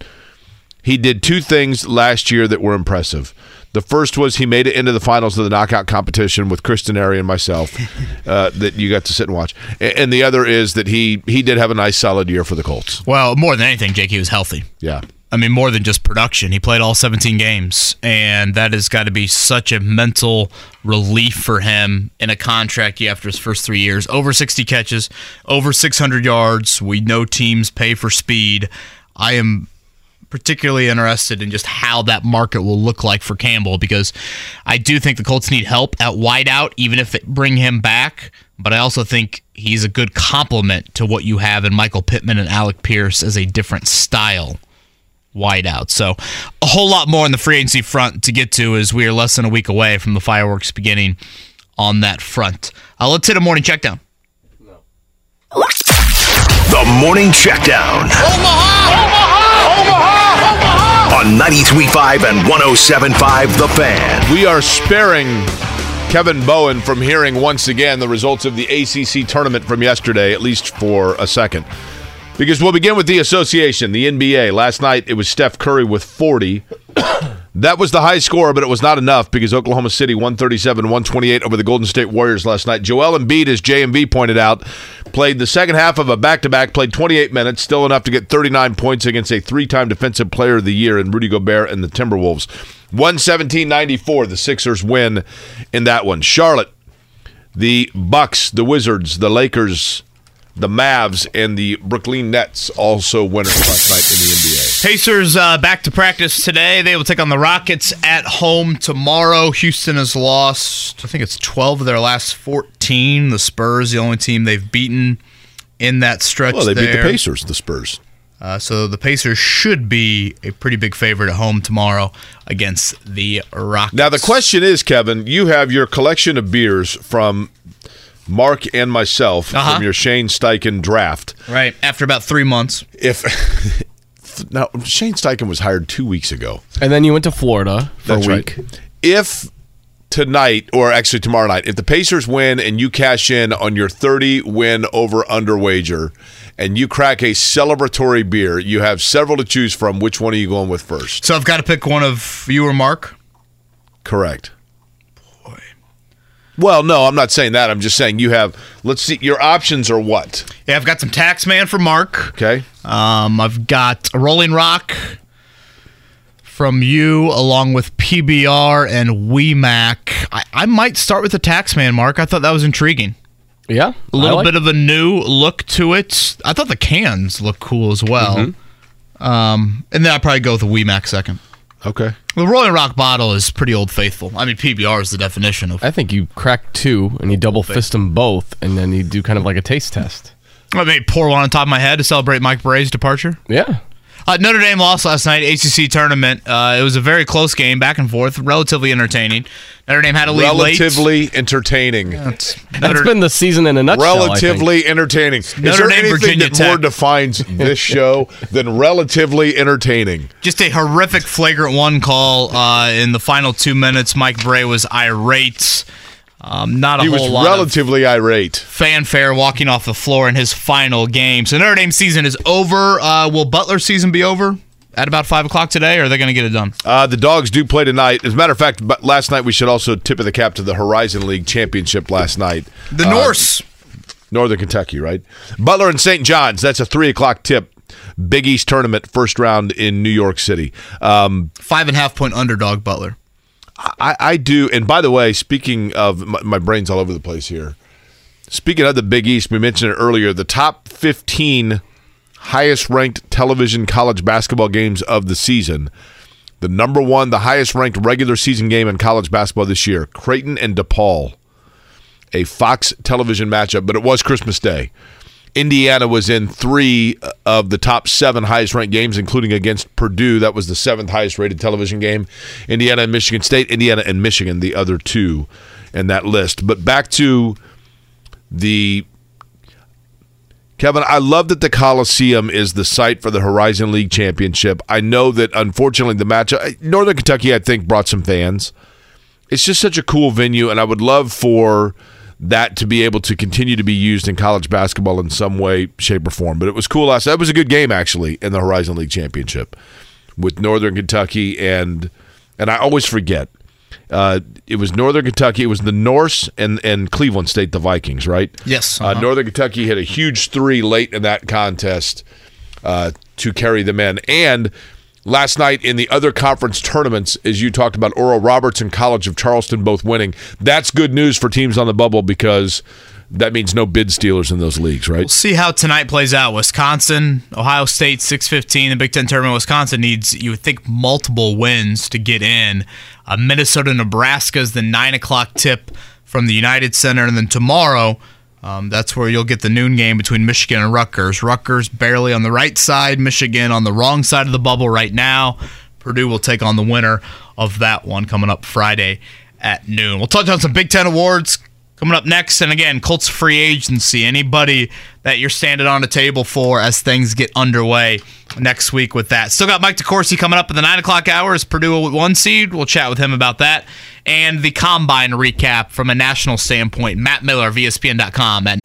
he did two things last year that were impressive. The first was he made it into the finals of the knockout competition with Kristen Airy and myself [LAUGHS] uh, that you got to sit and watch. And the other is that he he did have a nice solid year for the Colts. Well, more than anything, Jake, he was healthy. Yeah. I mean, more than just production. He played all 17 games, and that has got to be such a mental relief for him in a contract after his first three years. Over 60 catches, over 600 yards. We know teams pay for speed. I am particularly interested in just how that market will look like for Campbell because I do think the Colts need help at wideout, even if it bring him back. But I also think he's a good complement to what you have in Michael Pittman and Alec Pierce as a different style wideout. So a whole lot more on the free agency front to get to as we are less than a week away from the fireworks beginning on that front. Uh, let's hit a morning check down. The Morning Checkdown. Omaha! Omaha! Omaha! Omaha! On 93.5 and 107.5 The Fan. We are sparing Kevin Bowen from hearing once again the results of the ACC tournament from yesterday, at least for a second. Because we'll begin with the association, the NBA. Last night it was Steph Curry with 40. [COUGHS] that was the high score, but it was not enough because Oklahoma City 137 128 over the Golden State Warriors last night. Joel Embiid, as JMV pointed out, played the second half of a back to back, played 28 minutes, still enough to get 39 points against a three time Defensive Player of the Year in Rudy Gobert and the Timberwolves. 117 94, the Sixers win in that one. Charlotte, the Bucks, the Wizards, the Lakers, the Mavs, and the Brooklyn Nets also winners last night in the NBA. Pacers uh, back to practice today. They will take on the Rockets at home tomorrow. Houston has lost, I think it's 12 of their last 14. The Spurs, the only team they've beaten in that stretch. Well, they beat the. Pacers, the Spurs. Uh, so the Pacers should be a pretty big favorite at home tomorrow against the Rockets. Now the question is, Kevin, you have your collection of beers from Mark and myself Uh-huh. from your Shane Steichen draft. right after about three months. If [LAUGHS] now Shane Steichen was hired two weeks ago. And then you went to Florida for That's a week. right. If tonight, or actually tomorrow night, if the Pacers win and you cash in on your 30 win over under wager and you crack a celebratory beer, you have several to choose from. Which one are you going with first? So I've got to pick one of you or Mark. Correct. Well, no, I'm not saying that. I'm just saying you have. Let's see. Your options are what? Yeah, I've got some Taxman for Mark. Okay. Um, I've got a Rolling Rock from you, along with PBR and WeMac. I, I might start with the Taxman, Mark. I thought that was intriguing. Yeah. A little bit of a new look to it. I thought the cans look cool as well. Um, and then I'd probably go with the WeMac second. Okay. The Rolling Rock bottle is pretty old faithful. I mean, PBR is the definition of. I think you crack two and you double fist them both, and then you do kind of like a taste test. I mean, pour one on top of my head to celebrate Mike Brey's departure. Yeah. Uh, Notre Dame lost last night, ACC tournament. Uh, it was a very close game, back and forth, relatively entertaining. Notre Dame had a lead Relatively late. entertaining. That's That's been the season in a nutshell. I think. Relatively entertaining. Is Notre there Dame, anything Virginia that more defines this show [LAUGHS] than relatively entertaining? just a horrific flagrant one call uh, in the final two minutes. Mike Brey was irate. Um, not a He whole was lot of relatively irate. fanfare walking off the floor in his final game. So Notre Dame season is over. Uh, will Butler season be over at about five o'clock today, or are they going to get it done? Uh, the dogs do play tonight. As a matter of fact, but last night we should also tip of the cap to the Horizon League championship last night. The Uh, Norse. Northern Kentucky, right? Butler and St. John's. That's a three o'clock tip. Big East tournament, first round in New York City. Um, Five and a half point underdog Butler. I, I do. And by the way, speaking of my, my brain's all over the place here. Speaking of the Big East, we mentioned it earlier. The top 15 highest ranked television college basketball games of the season. The number one, the highest ranked regular season game in college basketball this year Creighton and DePaul. A Fox television matchup, but it was Christmas Day. Indiana was in three uh, of the top seven highest ranked games, including against Purdue. That was the seventh highest rated television game. Indiana and Michigan State, Indiana and Michigan, the other two in that list. But back to the Kevin, I love that the Coliseum is the site for the Horizon League Championship. I know that unfortunately the matchup, Northern Kentucky, I think, brought some fans. It's just such a cool venue, and I would love for that to be able to continue to be used in college basketball in some way, shape, or form. But it was cool last. That was a good game actually in the Horizon League Championship with Northern Kentucky and and I always forget. Uh, it was Northern Kentucky. It was the Norse and and Cleveland State, the Vikings, right? Yes, Uh, uh-huh. Northern Kentucky hit a huge three late in that contest uh, to carry them in. And last night in the other conference tournaments, as you talked about, Oral Roberts and College of Charleston both winning. That's good news for teams on the bubble because that means no bid stealers in those leagues, right? We'll see how tonight plays out. Wisconsin, Ohio State, six fifteen. The Big Ten tournament. Wisconsin needs, you would think, multiple wins to get in. Uh, Minnesota, Nebraska is the nine o'clock tip from the United Center, and then tomorrow. Um, that's where you'll get the noon game between Michigan and Rutgers. Rutgers barely on the right side, Michigan on the wrong side of the bubble right now. Purdue will take on the winner of that one coming up Friday at noon. We'll touch on some Big Ten awards coming up next. And again, Colts free agency. Anybody that you're standing on a table for as things get underway next week with that. Still got Mike DeCourcy coming up in the 9 o'clock hour as Purdue with one seed. We'll chat with him about that. And the combine recap from a national standpoint. Matt Miller of ESPN.com at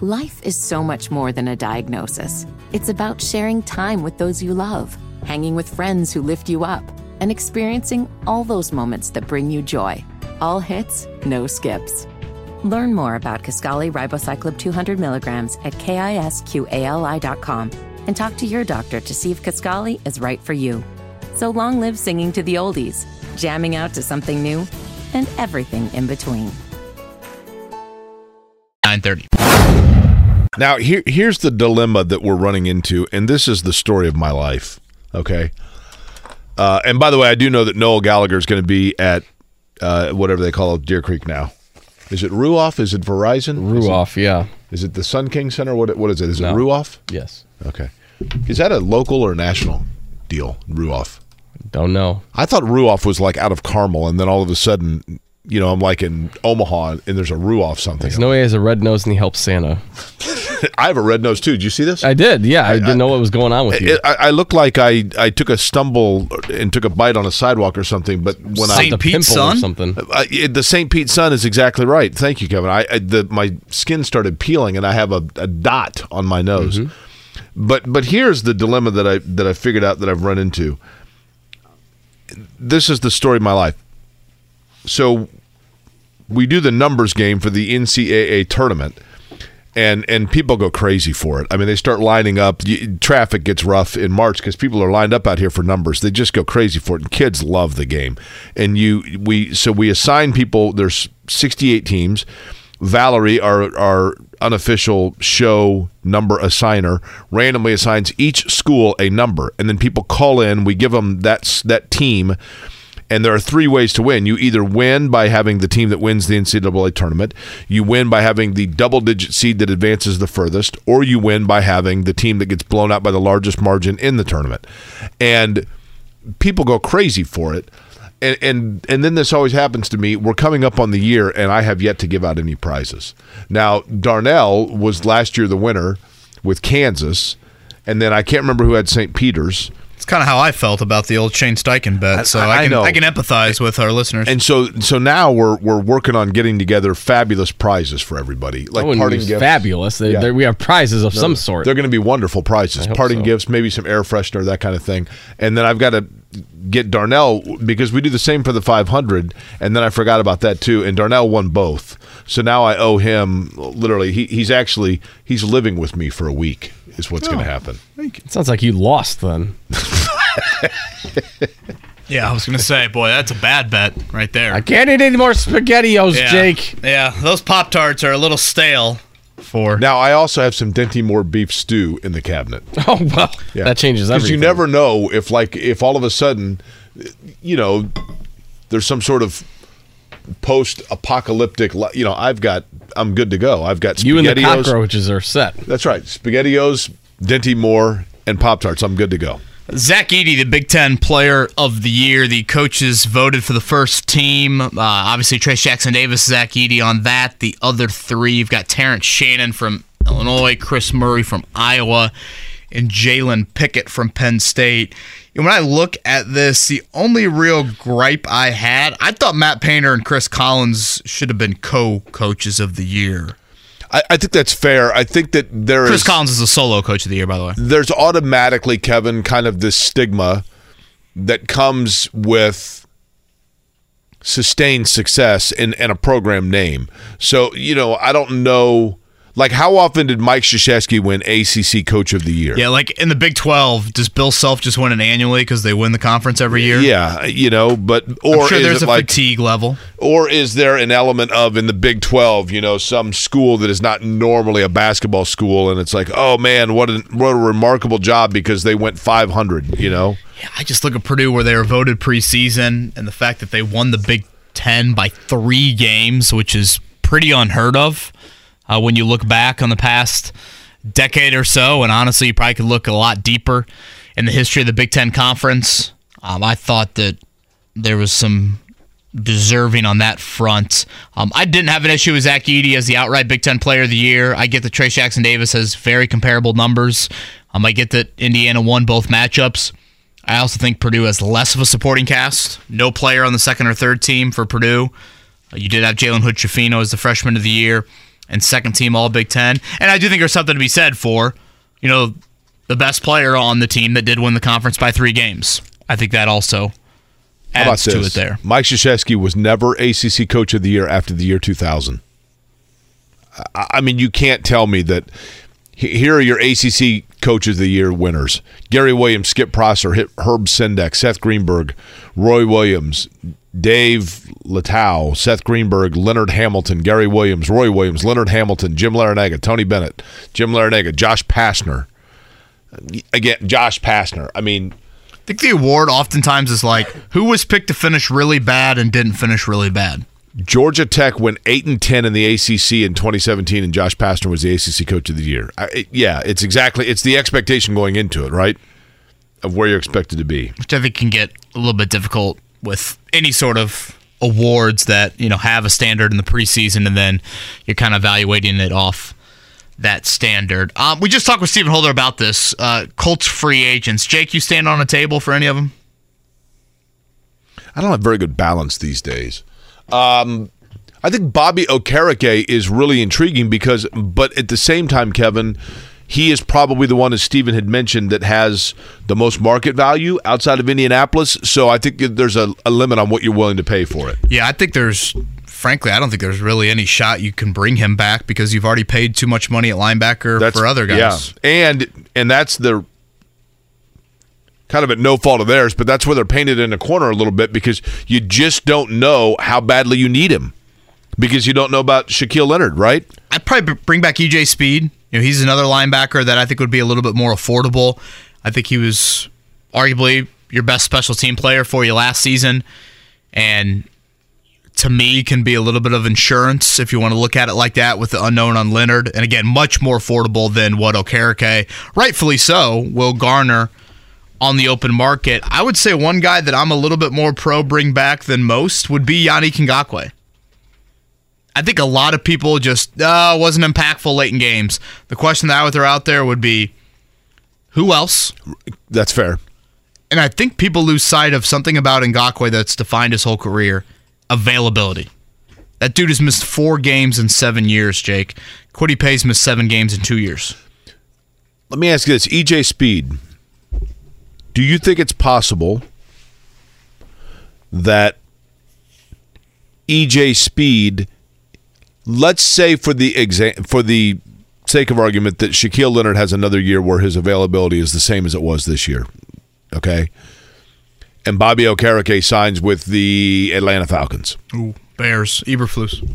Life is so much more than a diagnosis. It's about sharing time with those you love, hanging with friends who lift you up, and experiencing all those moments that bring you joy. All hits, no skips. Learn more about Kisqali Ribociclib 200 milligrams at kisqali.com and talk to your doctor to see if Kisqali is right for you. So long live singing to the oldies, jamming out to something new, and everything in between. 930. Now, here, here's the dilemma that we're running into, and this is the story of my life. Okay. Uh, and by the way, I do know that Noel Gallagher is going to be at uh, whatever they call it, Deer Creek now. Is it Ruoff? Is it Verizon? Is it, Ruoff, yeah. is it the Sun King Center? What, what is it? Is No. it Ruoff? Yes. Okay. Is that a local or national deal, Ruoff? Don't know. I thought Ruoff was like out of Carmel, and then all of a sudden, you know, I'm like in Omaha, and there's a Ruoff something. There's no way he has a red nose and he helps Santa. [LAUGHS] I have a red nose too. Did you see this? I did, yeah. I, didn't know what was going on with you. It, I, I looked like I, I took a stumble and took a bite on a sidewalk or something, but when Saint the Pete's pimple or son? something. Uh, I, I the St. Pete sun is exactly right. Thank you, Kevin. I, I the my skin started peeling and I have a, a dot on my nose. Mm-hmm. But but here's the dilemma that I that I figured out that I've run into. This is the story of my life. So we do the numbers game for the NCAA tournament and and people go crazy for it. I mean, they start lining up. Traffic gets rough in March because people are lined up out here for numbers. They just go crazy for it, and kids love the game. And you, we, so we assign people. There's 68 teams. Valerie, our our unofficial show number assigner randomly assigns each school a number, and then people call in. We give them that that team, and there are three ways to win. You either win by having the team that wins the NCAA tournament, you win by having the double digit seed that advances the furthest, or you win by having the team that gets blown out by the largest margin in the tournament. And people go crazy for it. And, and and then this always happens to me. We're coming up on the year, and I have yet to give out any prizes. Now Darnell was last year the winner with Kansas, and then I can't remember who had St. Peter's. It's kind of how I felt about the old Shane Steichen bet, so I- I, I can know. I can empathize with our listeners. And so so now we're we're working on getting together fabulous prizes for everybody, like I wouldn't parting gifts. fabulous. They, Yeah. we have prizes of some sort. They're going to be wonderful prizes, hope parting so. gifts, maybe some air freshener, that kind of thing. And then I've got to get Darnell because we do the same for the 500, and then I forgot about that too. And Darnell won both, so now I owe him literally. He, he's actually he's living with me for a week. Is what's Oh. going to happen. It sounds like you lost then. [LAUGHS] yeah, I was gonna say, boy, that's a bad bet right there. I can't eat any more SpaghettiOs, yeah. Jake. Yeah, those Pop Tarts are a little stale. For Now I also have some Dinty Moore beef stew in the cabinet. [LAUGHS] Oh well, yeah. that changes everything. because you never know if like if all of a sudden, you know, there's some sort of post-apocalyptic. You know, I've got I'm good to go. I've got You and the SpaghettiOs. cockroaches are set. That's right. SpaghettiOs, Dinty Moore, and Pop Tarts. I'm good to go. Zach Edey, the Big Ten Player of the Year, the coaches voted for the first team. Uh, obviously, Trayce Jackson-Davis, Zach Edey on that. The other three, you've got Terrence Shannon from Illinois, Kris Murray from Iowa, and Jalen Pickett from Penn State. When I look at this, the only real gripe I had, I thought Matt Painter and Chris Collins should have been co-coaches of the year. I, I think that's fair. I think that there is Chris Collins is a solo coach of the year, by the way. there's automatically Kevin kind of this stigma that comes with sustained success in, in a program name. So, you know, I don't know like how often did Mike Krzyzewski win ACC coach of the year? Yeah, like in the Big 12, does Bill Self just win it annually because they win the conference every year? Yeah, you know, but or sure is there's it a like fatigue level. or is there an element of in the Big 12, you know, some school that is not normally a basketball school and it's like, "Oh man, what a what a remarkable job because they went 500," you know? Yeah, I just look at Purdue where they were voted preseason and the fact that they won the Big Ten by three games, which is pretty unheard of uh, when you look back on the past decade or so. And honestly, you probably could look a lot deeper in the history of the Big Ten Conference. Um, I thought that there was some deserving on that front. Um, I didn't have an issue with Zach Edey as the outright Big Ten Player of the Year. I get that Trayce Jackson-Davis has very comparable numbers. Um, I get that Indiana won both matchups. I also think Purdue has less of a supporting cast. No player on the second or third team for Purdue. Uh, You did have Jalen Hood-Schifino as the freshman of the year and second team All Big Ten. And I do think there's something to be said for, you know, the best player on the team that did win the conference by three games. I think that also adds to it there. Mike Krzyzewski was never ACC Coach of the Year after the year 2000. I, I mean, you can't tell me that. Here are your ACC Coaches of the Year winners: Gary Williams, Skip Prosser, Herb Sendek, Seth Greenberg, Roy Williams, Dave Leitao, Seth Greenberg, Leonard Hamilton, Gary Williams, Roy Williams, Leonard Hamilton, Jim Larrañaga, Tony Bennett, Jim Larrañaga, Josh Pastner. Again, Josh Pastner. I mean, I think the award oftentimes is like who was picked to finish really bad and didn't finish really bad. Georgia Tech went eight and ten in the ACC in 2017, and Josh Pastner was the ACC Coach of the Year. I, it- yeah, it's exactly it's the expectation going into it, right? Of where you're expected to be. which I think can get a little bit difficult with any sort of awards that you know have a standard in the preseason, and then you're kind of evaluating it off that standard. Um, we just talked with Stephen Holder about this. Uh, Colts free agents. Jake, you stand on a table for any of them? I don't have very good balance these days. Um, I think Bobby Okereke is really intriguing because, but at the same time, Kevin, he is probably the one, as Stephen had mentioned, that has the most market value outside of Indianapolis. So I think there's a, a limit on what you're willing to pay for it. Yeah, I think there's. Frankly, I don't think there's really any shot you can bring him back because you've already paid too much money at linebacker for other guys. Yeah, and and that's the kind of at no fault of theirs, but that's where they're painted in a corner a little bit because you just don't know how badly you need him. because you don't know about Shaquille Leonard, right? I'd probably bring back EJ Speed. You know, he's another linebacker that I think would be a little bit more affordable. I think he was arguably your best special team player for you last season, and to me can be a little bit of insurance if you want to look at it like that with the unknown on Leonard. And again, much more affordable than what Okereke, rightfully so, will garner on the open market. I would say one guy that I'm a little bit more pro bring back than most would be Yannick Ngakoue. I think a lot of people just uh, wasn't impactful late in games. The question that I would throw out there would be, who else? That's fair. And I think people lose sight of something about Ngakoue that's defined his whole career: availability. That dude has missed four games in seven years. Jake Kwity Paye's missed seven games in two years. Let me ask you this: EJ Speed. Do you think it's possible that EJ Speed, let's say for the exa- for the sake of argument that Shaquille Leonard has another year where his availability is the same as it was this year, okay? And Bobby Okereke signs with the Atlanta Falcons. Ooh, Bears, Eberflus.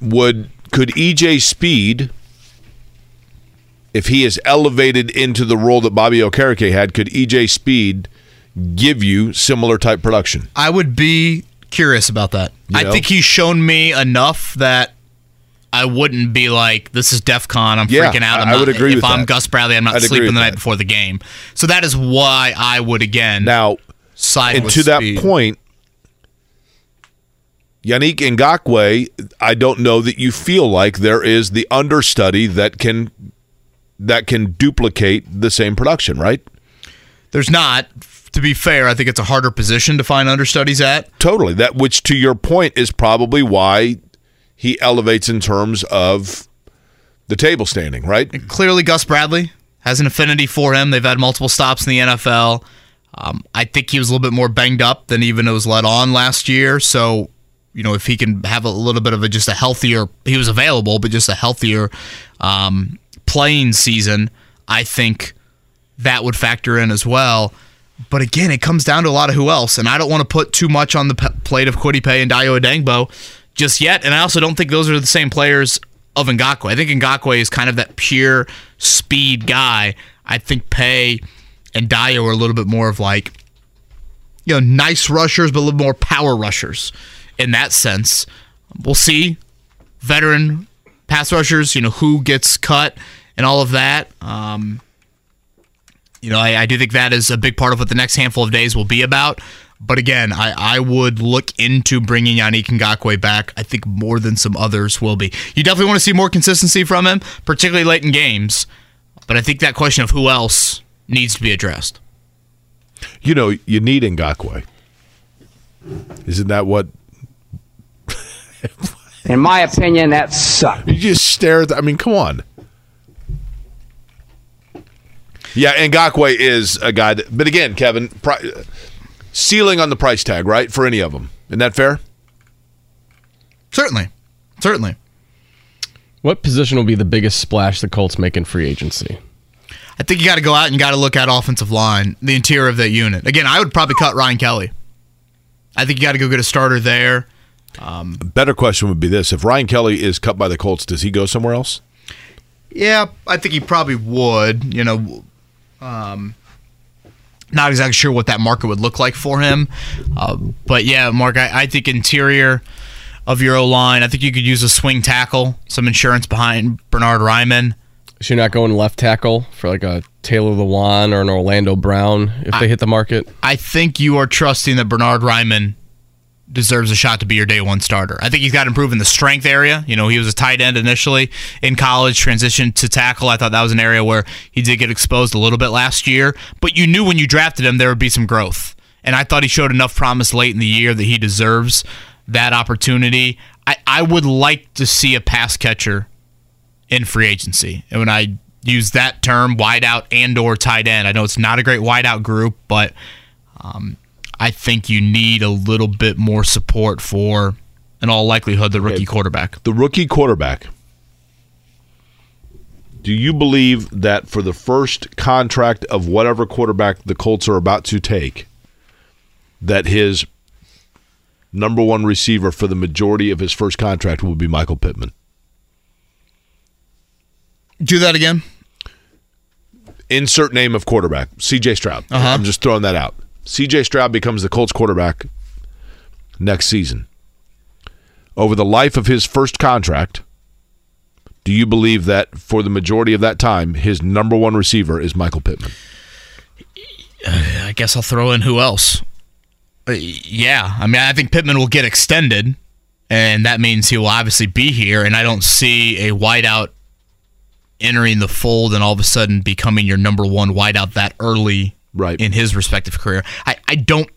Would could EJ Speed if he is elevated into the role that Bobby Okereke had, could EJ Speed give you similar type production? I would be curious about that. You I know? think he's shown me enough that I wouldn't be like, "This is DefCon. I'm Yeah, freaking out." I'm I- I would not- agree If I'm that. Gus Bradley, I'm not I'd sleeping the night that. before the game. So that is why I would again Now, side and to that point, Yannick Ngakoue, I don't know that you feel like there is the understudy that can that can duplicate the same production, right? There's not. To be fair, I think it's a harder position to find understudies at. Totally. That which to your point is probably why he elevates in terms of the table standing, right? Clearly, Gus Bradley has an affinity for him. They've had multiple stops in the NFL. Um, I think he was a little bit more banged up than even it was let on last year. So, you know, if he can have a little bit of a just a healthier, he was available, but just a healthier um, playing season, I think that would factor in as well. But again, it comes down to a lot of who else, and I don't want to put too much on the p- plate of Kwity Paye and Dayo Odeyingbo just yet. And I also don't think those are the same players of Ngakoue. I think Ngakoue is kind of that pure speed guy. I think Paye and Dio are a little bit more of like, you know, nice rushers, but a little more power rushers in that sense. We'll see. Veteran pass rushers, you know, who gets cut and all of that. Um, you know, I, I do think that is a big part of what the next handful of days will be about. But again, I, I would look into bringing Yannick Ngakoue back. I think more than some others will be. You definitely want to see more consistency from him, particularly late in games. But I think that question of who else needs to be addressed. You know, you need Ngakoue. Isn't that what In my opinion, that sucks. you just stare at? The, I mean, come on. Yeah, Ngakoue is a guy that, but again, Kevin, pri- ceiling on the price tag, right? For any of them. Isn't that fair? Certainly. Certainly. What position will be the biggest splash the Colts make in free agency? I think you got to go out and you got to look at offensive line, the interior of that unit. Again, I would probably cut Ryan Kelly. I think you got to go get a starter there. Um better question would be this: If Ryan Kelly is cut by the Colts, does he go somewhere else? Yeah, I think he probably would. You know, um, not exactly sure what that market would look like for him. Uh, but yeah, Mark, I, I think interior of your O line, I think you could use a swing tackle, some insurance behind Bernhard Raimann. So you're not going left tackle for like a Taylor Lewan or an Orlando Brown if they hit the market? I think you are trusting that Bernhard Raimann deserves a shot to be your day one starter. I think he's got to improve in the strength area. You know, he was a tight end initially in college, transitioned to tackle. I thought that was an area where he did get exposed a little bit last year, but you knew when you drafted him there would be some growth. And I thought he showed enough promise late in the year that he deserves that opportunity. I, I would like to see a pass catcher in free agency. And when I use that term, wideout and or tight end, I know it's not a great wideout group, but um, I think you need a little bit more support for, in all likelihood, the rookie quarterback. The rookie quarterback. Do you believe that for the first contract of whatever quarterback the Colts are about to take, that his number one receiver for the majority of his first contract will be Michael Pittman. Do that again. Insert name of quarterback, CJ Stroud. Uh-huh. I'm just throwing that out. CJ Stroud becomes the Colts quarterback next season. Over the life of his first contract, do you believe that for the majority of that time, his number one receiver is Michael Pittman? I guess I'll throw in who else. Uh, yeah, I mean, I think Pittman will get extended, and that means he will obviously be here. And I don't see a wideout entering the fold and all of a sudden becoming your number one wideout that early Right. in his respective career. I, I don't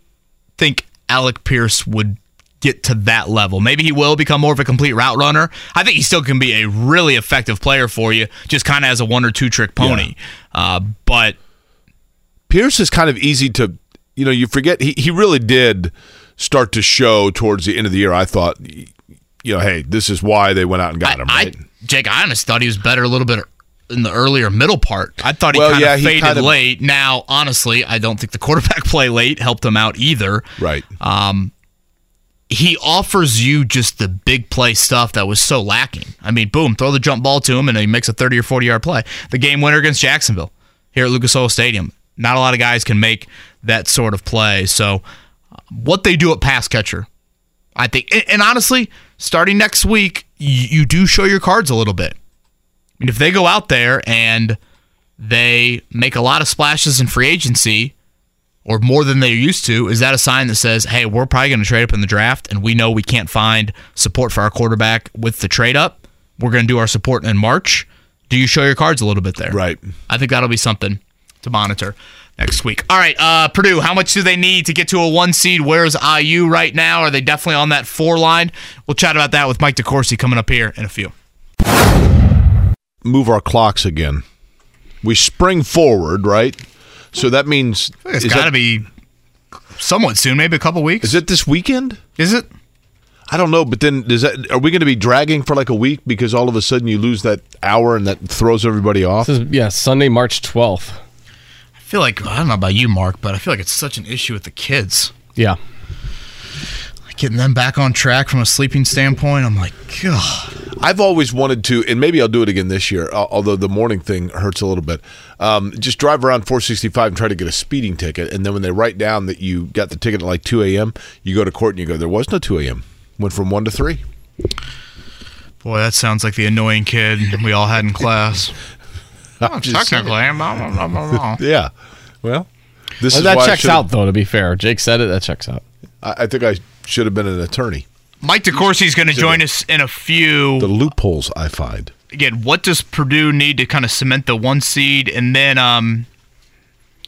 think Alec Pierce would get to that level. Maybe he will become more of a complete route runner. I think he still can be a really effective player for you, just kind of as a one or two trick pony. Uh, but Pierce is kind of easy to, you know, you forget he, he really did start to show towards the end of the year. I thought, you know, hey, this is why they went out and got him, I, right? Jake, I honestly thought he was better a little bit in the earlier middle part. I thought he Well, kind yeah, of he faded kind of- late. Now, honestly, I don't think the quarterback [LAUGHS] play late helped him out either. right. He offers you just the big play stuff that was so lacking. I mean, boom, throw the jump ball to him and he makes a 30 or 40 yard play. The game winner against Jacksonville here at Lucas Oil Stadium. Not a lot of guys can make that sort of play. So, uh, what they do at pass catcher, I think, and, and honestly, starting next week, you, you do show your cards a little bit. Mean, if they go out there and they make a lot of splashes in free agency or more than they're used to, is that a sign that says, hey, we're probably going to trade up in the draft and we know we can't find support for our quarterback with the trade up? We're going to do our support in March. Do you show your cards a little bit there? Right. I think that'll be something to monitor next week. All right, uh, Purdue, how much do they need to get to a one seed? Where's IU right now? Are they definitely on that four line? We'll chat about that with Mike DeCourcy coming up here in a few. Move our clocks again. We spring forward, right? So that means it's got to be somewhat soon, maybe a couple weeks. Is it this weekend? Is it? I don't know, but then does that are we going to be dragging for like a week because all of a sudden you lose that hour and that throws everybody off? This is yeah, Sunday, March twelfth. I feel like I don't know about you, Mark, but I feel like it's such an issue with the kids. Yeah. Getting them back on track from a sleeping standpoint, I'm like, God. I've always wanted to, and maybe I'll do it again this year. Although the morning thing hurts a little bit. Um, just drive around 465 and try to get a speeding ticket, and then when they write down that you got the ticket at like 2 a.m., you go to court and you go, "There was no 2 a.m. Went from one to three. Boy, that sounds like the annoying kid we all had in class. [LAUGHS] I'm just saying. Technically, blah, blah, blah, blah, blah. [LAUGHS] Yeah. Well, this Well, is that why checks out though. To be fair, Jake said it. That checks out. I, I think I should have been an attorney. Mike DeCourcy is going to join us in a few. The loopholes I find. again, what does Purdue need to kind of cement the one seed? And then um,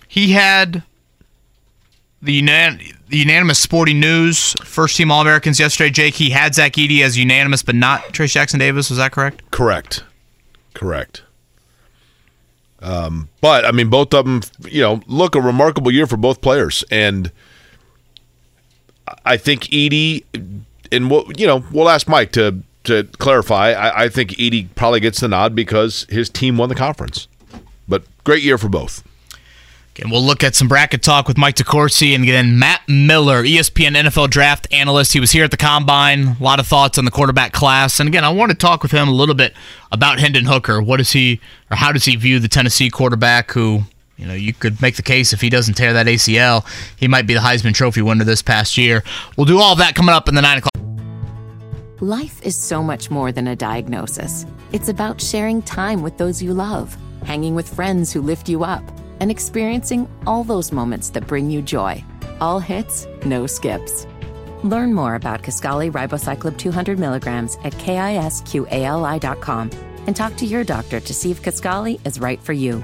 he had the, unan- the unanimous sporting news first team All Americans yesterday. Jake, he had Zach Edey as unanimous, but not Trayce Jackson-Davis. Was that correct? Correct. Correct. Um, but I mean, both of them, you know, look a remarkable year for both players, and I think Edey, and we'll, you know, we'll ask Mike to to clarify. I, I think Edey probably gets the nod because his team won the conference. But great year for both. And we'll look at some bracket talk with Mike DeCourcy and then Matt Miller, ESPN NFL draft analyst. He was here at the combine. A lot of thoughts on the quarterback class. And again, I want to talk with him a little bit about Hendon Hooker. What does he, or how does he view the Tennessee quarterback who, you know, you could make the case if he doesn't tear that ACL, he might be the Heisman Trophy winner this past year. We'll do all that coming up in the 9 o'clock. Life is so much more than a diagnosis. It's about sharing time with those you love, hanging with friends who lift you up, and experiencing all those moments that bring you joy. All hits, no skips. Learn more about Kisqali Ribociclib 200 milligrams at kisqali.com and talk to your doctor to see if Kisqali is right for you.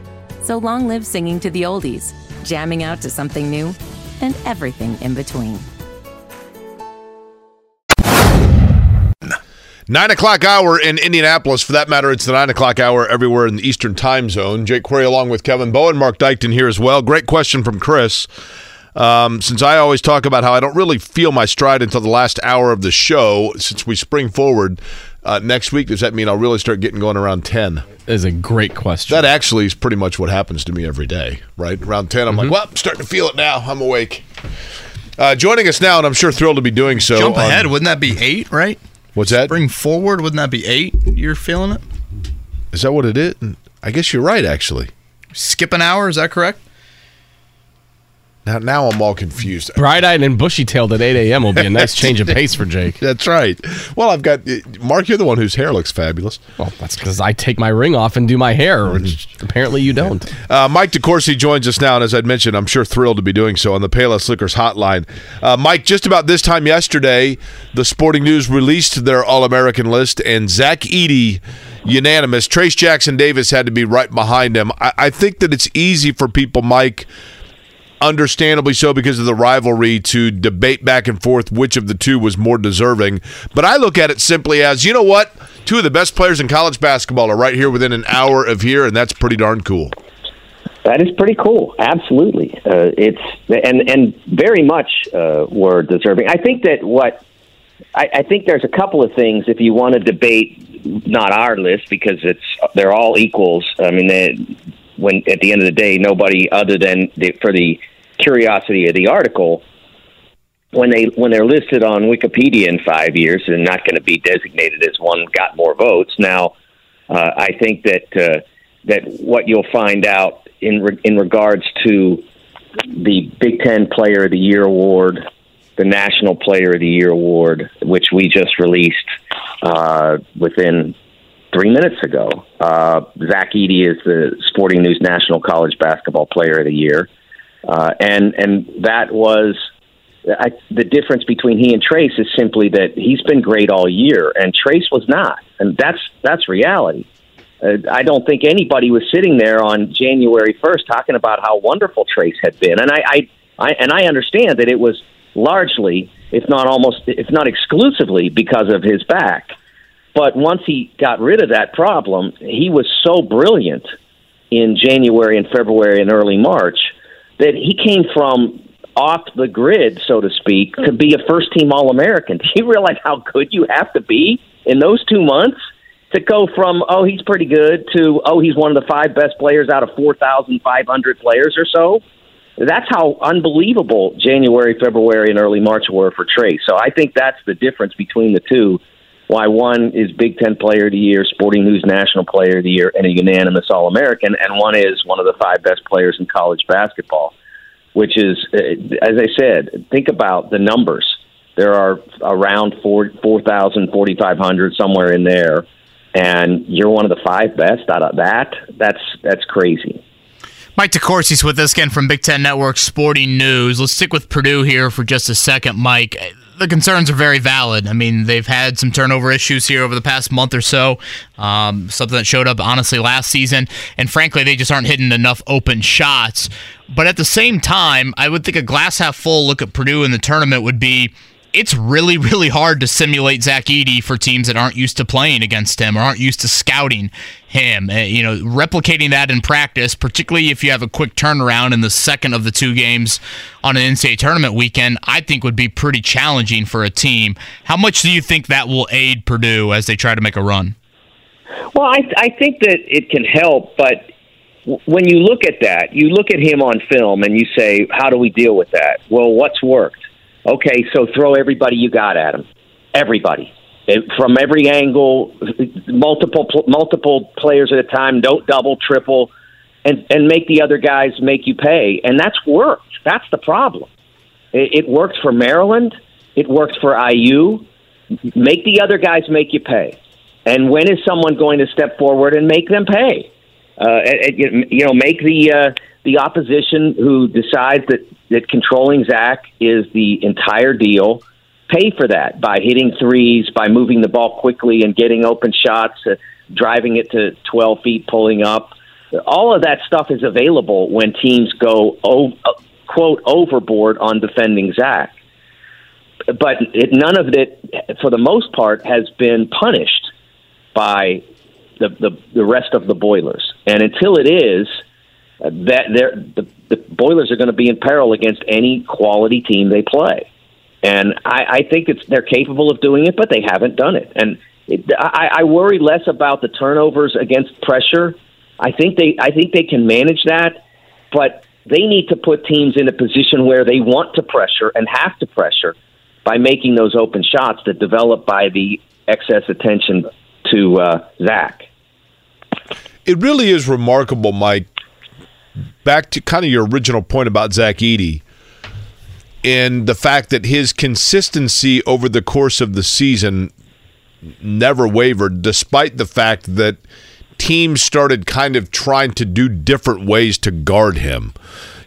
So long live singing to the oldies, jamming out to something new, and everything in between. Nine o'clock hour in Indianapolis. For that matter, it's the nine o'clock hour everywhere in the Eastern time zone. Jake Query along with Kevin Bowen, Mark Dykton here as well. Great question from Chris. Um, since I always talk about how I don't really feel my stride until the last hour of the show, since we spring forward, uh, next week, does that mean I'll really start getting going around 10? That is a great question. That actually is pretty much what happens to me every day, right? Around 10, I'm like, well, I'm starting to feel it now. I'm awake. Uh, joining us now, and I'm sure thrilled to be doing so. Jump on- ahead, wouldn't that be eight, right? What's that? Bring forward, wouldn't that be eight? You're feeling it? Is that what it is? I guess you're right, actually. Skip an hour, is that correct? Now, now I'm all confused. Bright eyed and bushy tailed at 8 a.m. will be a [LAUGHS] nice change of pace for Jake. That's right. Well, I've got Mark. You're the one whose hair looks fabulous. Well, that's because I take my ring off and do my hair, which apparently you don't. Uh, Mike DeCourcy joins us now, and as I'd mentioned, I'm sure thrilled to be doing so on the Payless Liquors hotline. Uh, Mike, just about this time yesterday, the Sporting News released their All-American list, and Zach Edey unanimous. Trayce Jackson-Davis had to be right behind him. I, I think that it's easy for people, Mike, understandably so because of the rivalry to debate back and forth which of the two was more deserving. But I look at it simply as, you know what? Two of the best players in college basketball are right here within an hour of here, and that's pretty darn cool. That is pretty cool. Absolutely, uh, it's and and very much uh, were deserving. I think that what I, I think there's a couple of things if you want to debate not our list because it's they're all equals. I mean, they, when at the end of the day, nobody other than the, for the curiosity of the article when they when they're listed on Wikipedia in five years and not going to be designated as one got more votes. Now, uh, I think that uh, that what you'll find out in re- in regards to the Big Ten Player of the Year award, the National Player of the Year award, which we just released uh, within three minutes ago. Uh, Zach Edey is the Sporting News National College Basketball Player of the Year, uh, and and that was. I, the difference between he and Trayce is simply that he's been great all year, and Trayce was not, and that's that's reality. Uh, I don't think anybody was sitting there on January first talking about how wonderful Trayce had been, and I, I, I and I understand that it was largely, if not almost, if not exclusively, because of his back. But once he got rid of that problem, he was so brilliant in January and February and early March that he came from off the grid, so to speak, to be a first team All American. [LAUGHS] Do you realize how good you have to be in those two months to go from, oh, he's pretty good to, oh, he's one of the five best players out of 4,500 players or so? That's how unbelievable January, February, and early March were for Trayce. So I think that's the difference between the two. Why one is Big Ten Player of the Year, Sporting News National Player of the Year, and a unanimous All American, and one is one of the five best players in college basketball which is, uh, as I said, think about the numbers. There are around 4,000, 4,500, somewhere in there, and you're one of the five best out of that. That's that's crazy. Mike DeCourcy's with us again from Big Ten Network Sporting News. Let's stick with Purdue here for just a second, Mike. The concerns are very valid. I mean, they've had some turnover issues here over the past month or so, um, something that showed up, honestly, last season. And frankly, they just aren't hitting enough open shots. But at the same time, I would think a glass half full look at Purdue in the tournament would be it's really, really hard to simulate Zach Edey for teams that aren't used to playing against him or aren't used to scouting him. Uh, you know, replicating that in practice, particularly if you have a quick turnaround in the second of the two games on an NCAA tournament weekend, I think would be pretty challenging for a team. How much do you think that will aid Purdue as they try to make a run? Well, I, I think that it can help, but when you look at that, you look at him on film and you say, how do we deal with that? Well, what's worked? Okay, so throw everybody you got at him. Everybody. It, from every angle, multiple multiple players at a time. Don't double, triple, and and make the other guys make you pay. And that's worked. That's the problem. It, it worked for Maryland. It worked for IU. Make the other guys make you pay. And when is someone going to step forward and make them pay? Uh, you know, make the uh, the opposition who decides that that controlling Zach is the entire deal pay for that by hitting threes, by moving the ball quickly and getting open shots, uh, driving it to 12 feet, pulling up. All of that stuff is available when teams go, oh, quote, overboard on defending Zach. but it, none of it, for the most part, has been punished by the the, the rest of the Boilers. And until it is, that they're, the the Boilers are going to be in peril against any quality team they play. And I, I think it's they're capable of doing it, but they haven't done it. And it, I, I worry less about the turnovers against pressure. I think they I think they can manage that, but they need to put teams in a position where they want to pressure and have to pressure by making those open shots that develop by the excess attention to uh, Zach. It really is remarkable, Mike. Back to kind of your original point about Zach Edey and the fact that his consistency over the course of the season never wavered, despite the fact that teams started kind of trying to do different ways to guard him.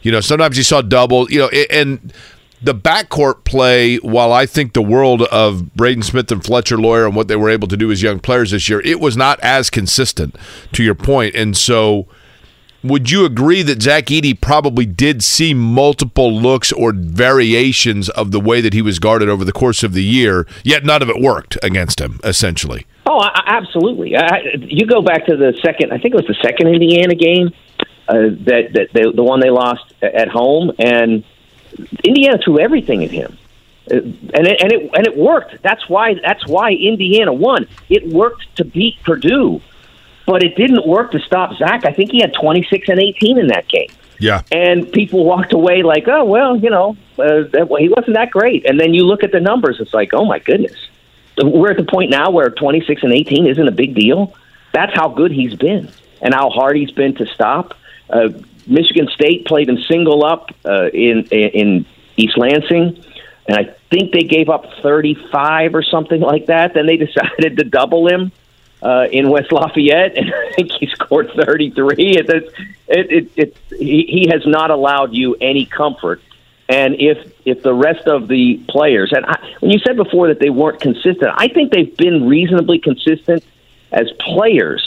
You know, sometimes you saw double, you know, and the backcourt play, while I think the world of Braden Smith and Fletcher Loyer and what they were able to do as young players this year, it was not as consistent to your point. And so would you agree that Zach Edey probably did see multiple looks or variations of the way that he was guarded over the course of the year, yet none of it worked against him, essentially? Oh, absolutely. I, you go back to the second, I think it was the second Indiana game, uh, that, that they, the one they lost at home, and Indiana threw everything at him. Uh, and it, and it and it worked. That's why that's why Indiana won. It worked to beat Purdue but it didn't work to stop Zach. I think he had 26 and 18 in that game. Yeah. And people walked away like, oh, well, you know, uh, that, well, he wasn't that great. And then you look at the numbers, it's like, oh, my goodness. We're at the point now where 26 and 18 isn't a big deal. That's how good he's been and how hard he's been to stop. Uh, Michigan State played him single up uh, in, in East Lansing. And I think they gave up 35 or something like that. Then they [LAUGHS] decided to double him uh, in West Lafayette, [LAUGHS] and I think he scored 33. It, it, it, it, he, he has not allowed you any comfort. And if if the rest of the players, and I, when you said before that they weren't consistent, I think they've been reasonably consistent as players,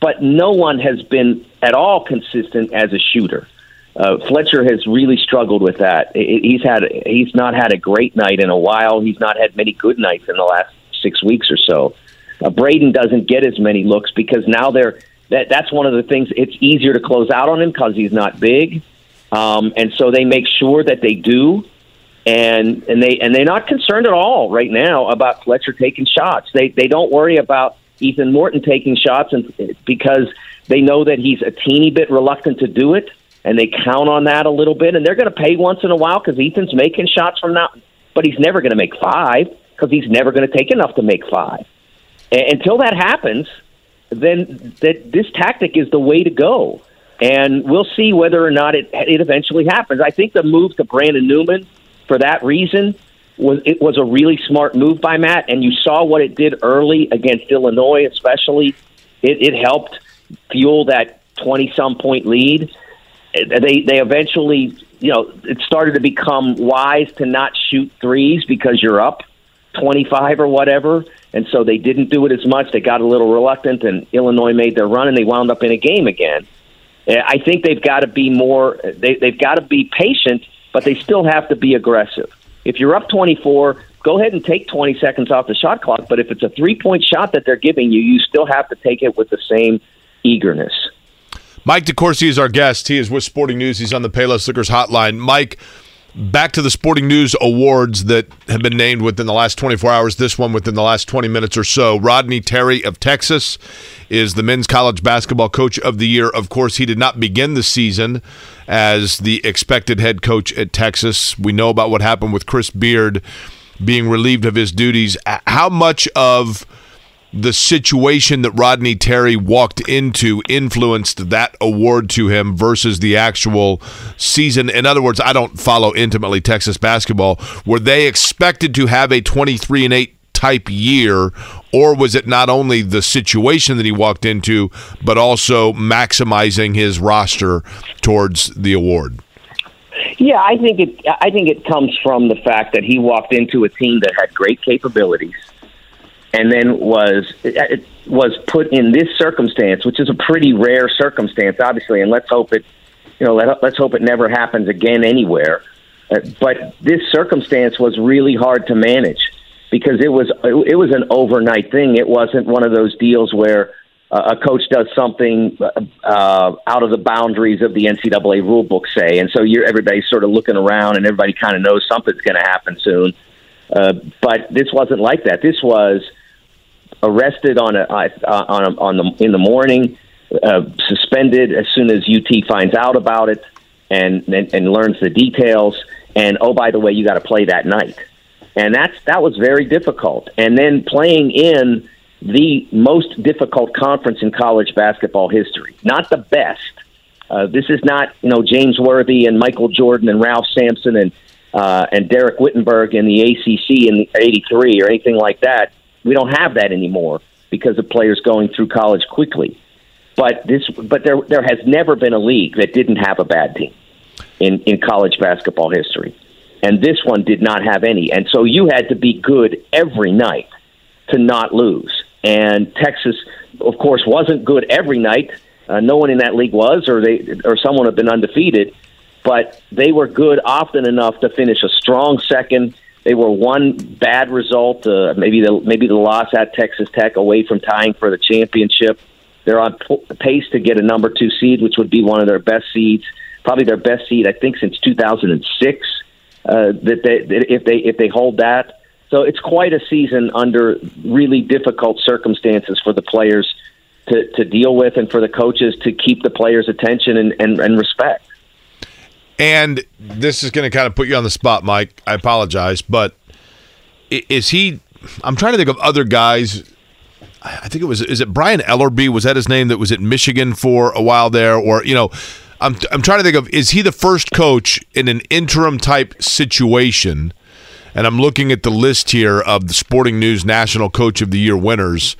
but no one has been at all consistent as a shooter. Uh, Fletcher has really struggled with that. He's had he's not had a great night in a while. He's not had many good nights in the last six weeks or so. Uh, Braden doesn't get as many looks because now they're that that's one of the things. It's easier to close out on him because he's not big, um, and so they make sure that they do. And and they and they're not concerned at all right now about Fletcher taking shots. They they don't worry about Ethan Morton taking shots, and because they know that he's a teeny bit reluctant to do it, and they count on that a little bit. And they're going to pay once in a while because Ethan's making shots from now, but he's never going to make five because he's never going to take enough to make five until that happens, then that this tactic is the way to go. And we'll see whether or not it it eventually happens. I think the move to Brandon Newman for that reason was it was a really smart move by Matt, and you saw what it did early against Illinois, especially. It, it helped fuel that twenty some point lead. They they eventually, you know, it started to become wise to not shoot threes because you're up twenty five or whatever and so they didn't do it as much. They got a little reluctant, and Illinois made their run, and they wound up in a game again. Uh, I think they've got to be more. They, they've got to be patient, but they still have to be aggressive. If you're up 24, go ahead and take 20 seconds off the shot clock. But if it's a three point shot that they're giving you, you still have to take it with the same eagerness. Mike DeCourcy is our guest. He is with Sporting News. He's on the Payless Liquors hotline. Mike, back to the Sporting News Awards that have been named within the last 24 hours. This one within the last 20 minutes or so. Rodney Terry of Texas is the men's college basketball coach of the year. Of course, he did not begin the season as the expected head coach at Texas. We know about what happened with Chris Beard being relieved of his duties. How much of the situation that Rodney Terry walked into influenced that award to him versus the actual season. In other words, I don't follow intimately Texas basketball. Were they expected to have a 23 and 8 type year or was it not only the situation that he walked into but also maximizing his roster towards the award? Yeah, I think it I think it comes from the fact that he walked into a team that had great capabilities and then was it was put in this circumstance, which is a pretty rare circumstance, obviously. And let's hope it, you know, let, let's hope it never happens again anywhere. Uh, but this circumstance was really hard to manage because it was it was an overnight thing. It wasn't one of those deals where uh, a coach does something uh, out of the boundaries of the NCAA rulebook, say, and so you're everybody's sort of looking around and everybody kind of knows something's going to happen soon. Uh, but this wasn't like that. This was arrested on a, uh, on a, on the in the morning, uh, suspended as soon as UT finds out about it and, and and learns the details. And oh, by the way, you got to play that night, and that's that was very difficult. And then playing in the most difficult conference in college basketball history, not the best. Uh, this is not you know James Worthy and Michael Jordan and Ralph Sampson and uh, and Dereck Whittenburg in the ACC in '83 or anything like that. We don't have that anymore because of players going through college quickly. But this, but there, there has never been a league that didn't have a bad team in in college basketball history, and this one did not have any. And so you had to be good every night to not lose. And Texas, of course, wasn't good every night. Uh, no one in that league was, or they, or someone had been undefeated. But they were good often enough to finish a strong second they were one bad result, uh, maybe the maybe the loss at Texas Tech away from tying for the championship. They're on pace to get a number two seed, which would be one of their best seeds, probably their best seed I think since 2006. Uh, that they that if they if they hold that, so it's quite a season under really difficult circumstances for the players to, to deal with, and for the coaches to keep the players' attention and, and, and respect. And this is going to kind of put you on the spot, Mike. I apologize, but is he? I'm trying to think of other guys. I think it was is it Brian Ellerbe? Was that his name? That was at Michigan for a while there, or you know, I'm I'm trying to think of is he the first coach in an interim type situation? And I'm looking at the list here of the Sporting News National Coach of the Year winners.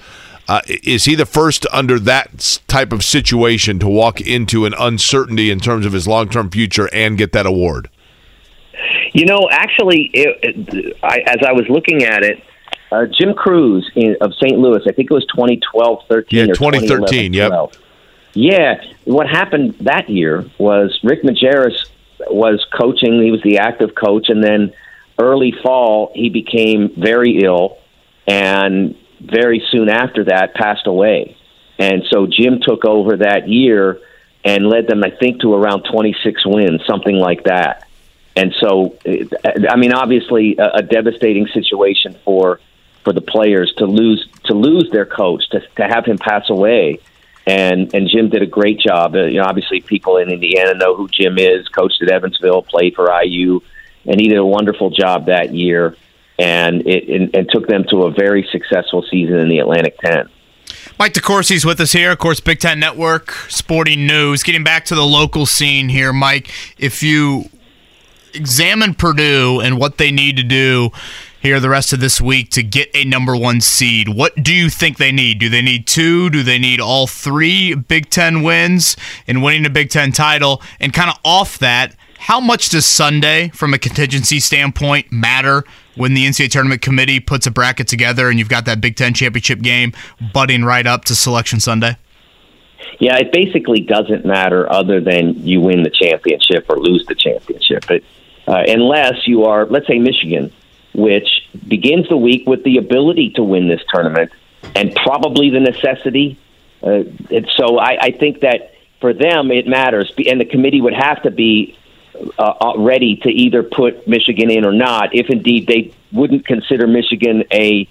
Uh, is he the first under that type of situation to walk into an uncertainty in terms of his long term future and get that award? You know, actually, it, it, I, as I was looking at it, uh, Jim Crews in, of St. Louis, I think it was 2012 13 yeah, 2013, yep. Yeah, what happened that year was Rick Majerus was coaching, he was the active coach, and then early fall, he became very ill and very soon after that passed away. And so Jim took over that year and led them, I think, to around 26 wins, something like that. And so, I mean, obviously, a, a devastating situation for for the players to lose to lose their coach, to to have him pass away. And and Jim did a great job. Uh, you know, obviously, people in Indiana know who Jim is. Coached at Evansville, played for IU, and he did a wonderful job that year and it and, and took them to a very successful season in the Atlantic 10. Mike DeCourcy's with us here, of course, Big Ten Network, Sporting News. Getting back to the local scene here, Mike, if you examine Purdue and what they need to do here the rest of this week to get a number one seed, what do you think they need? Do they need two? Do they need all three Big Ten wins and winning a Big Ten title? And kind of off that, how much does Sunday, from a contingency standpoint, matter when the NCAA tournament committee puts a bracket together and you've got that Big Ten championship game butting right up to Selection Sunday? Yeah, it basically doesn't matter other than you win the championship or lose the championship. Uh, unless you are, let's say, Michigan, which begins the week with the ability to win this tournament and probably the necessity. Uh, and so I, I think that for them it matters, and the committee would have to be uh, uh, ready to either put Michigan in or not, if indeed they wouldn't consider Michigan a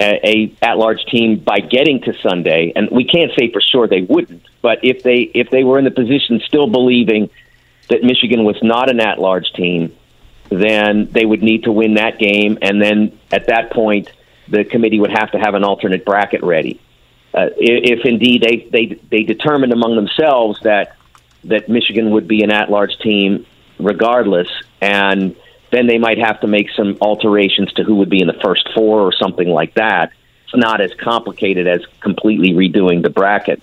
a, a at large team by getting to Sunday, and we can't say for sure they wouldn't, but if they if they were in the position still believing that Michigan was not an at large team, then they would need to win that game, and then at that point, the committee would have to have an alternate bracket ready. Uh, if, if indeed they they they determined among themselves that that Michigan would be an at large team regardless, and then they might have to make some alterations to who would be in the first four or something like that. It's not as complicated as completely redoing the bracket.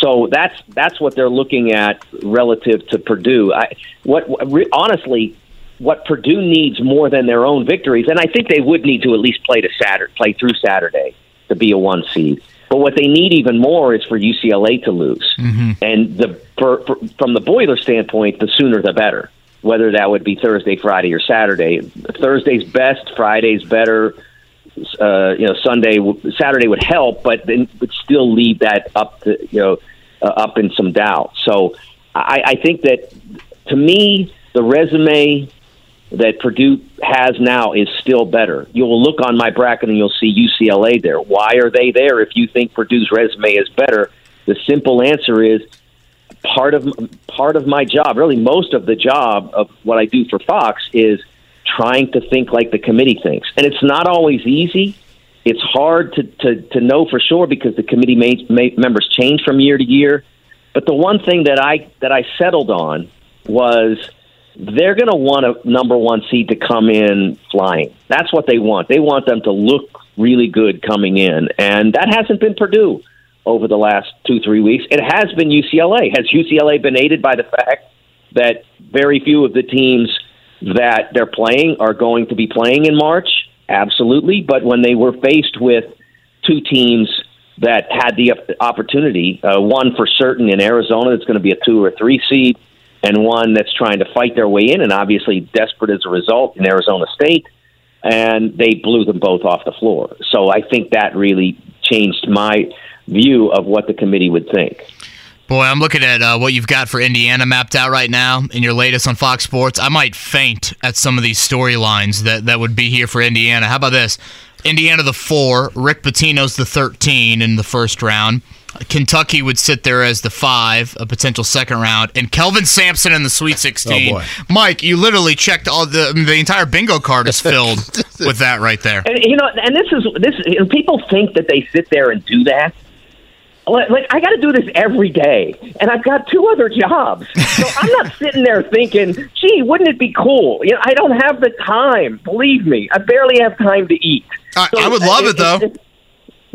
So that's that's what they're looking at relative to Purdue. I, what, what honestly, what Purdue needs more than their own victories, and I think they would need to at least play to Saturday, play through Saturday to be a one seed. But what they need even more is for UCLA to lose. Mm-hmm. And the for, for, from the Boiler standpoint, the sooner the better whether that would be Thursday, Friday, or Saturday. Thursday's best, Friday's better. Uh, you know, Sunday, Saturday would help, but then would still leave that up to you know uh, up in some doubt. So I, I think that to me, the resume that Purdue has now is still better. You'll look on my bracket and you'll see UCLA there. Why are they there if you think Purdue's resume is better? The simple answer is part of part of my job, really most of the job of what I do for Fox is trying to think like the committee thinks. And it's not always easy. It's hard to, to, to know for sure because the committee may, may, members change from year to year. But the one thing that I that I settled on was they're going to want a number one seed to come in flying. That's what they want. They want them to look really good coming in, and that hasn't been Purdue over the last two three weeks. It has been UCLA. Has UCLA been aided by the fact that very few of the teams that they're playing are going to be playing in March? Absolutely. But when they were faced with two teams that had the opportunity, uh, one for certain in Arizona that's going to be a two or three seed, and one that's trying to fight their way in, and obviously desperate as a result in Arizona State, and they blew them both off the floor. So I think that really changed my view of what the committee would think. Boy, I'm looking at uh, what you've got for Indiana mapped out right now in your latest on Fox Sports. I might faint at some of these storylines that, that would be here for Indiana. How about this? Indiana the four, Rick Pitino's the 13 in the first round. Kentucky would sit there as the five, a potential second round, and Kelvin Sampson in the Sweet 16. Oh, Mike, you literally checked all the the entire bingo card is filled [LAUGHS] with that right there. And you know, and this is this. You people think that they sit there and do that like I got to do this every day, and I've got two other jobs. So [LAUGHS] I'm not sitting there thinking, "Gee, wouldn't it be cool?" You know, I don't have the time. Believe me, I barely have time to eat. I, so, I would love it, it though. It,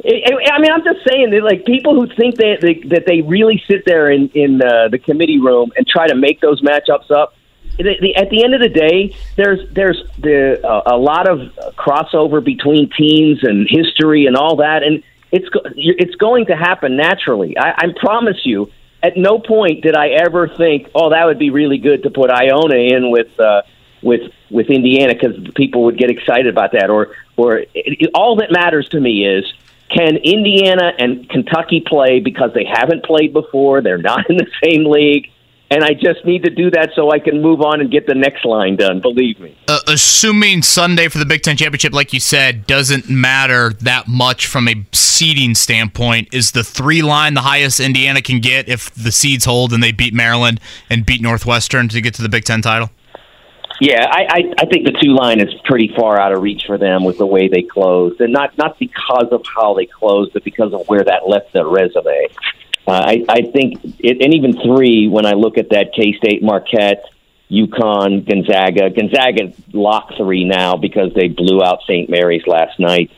it, I mean, I'm just saying that like people who think that they, that they really sit there in in uh, the committee room and try to make those matchups up. The, the, at the end of the day, there's there's the, uh, a lot of crossover between teams and history and all that, and it's go- it's going to happen naturally. I, I promise you. At no point did I ever think, "Oh, that would be really good to put Iona in with uh, with with Indiana," because people would get excited about that. Or or it, all that matters to me is can Indiana and Kentucky play because they haven't played before? They're not in the same league and I just need to do that so I can move on and get the next line done. Believe me. Uh, assuming Sunday for the Big Ten championship, like you said, doesn't matter that much from a seeding standpoint, is the three line the highest Indiana can get if the seeds hold and they beat Maryland and beat Northwestern to get to the Big Ten title? Yeah, I, I, I think the two line is pretty far out of reach for them with the way they closed, and not not because of how they closed, but because of where that left their resume. Uh, I, I think, it, and even three, when I look at that K State, Marquette, UConn, Gonzaga. Gonzaga lock three now because they blew out St. Mary's last night.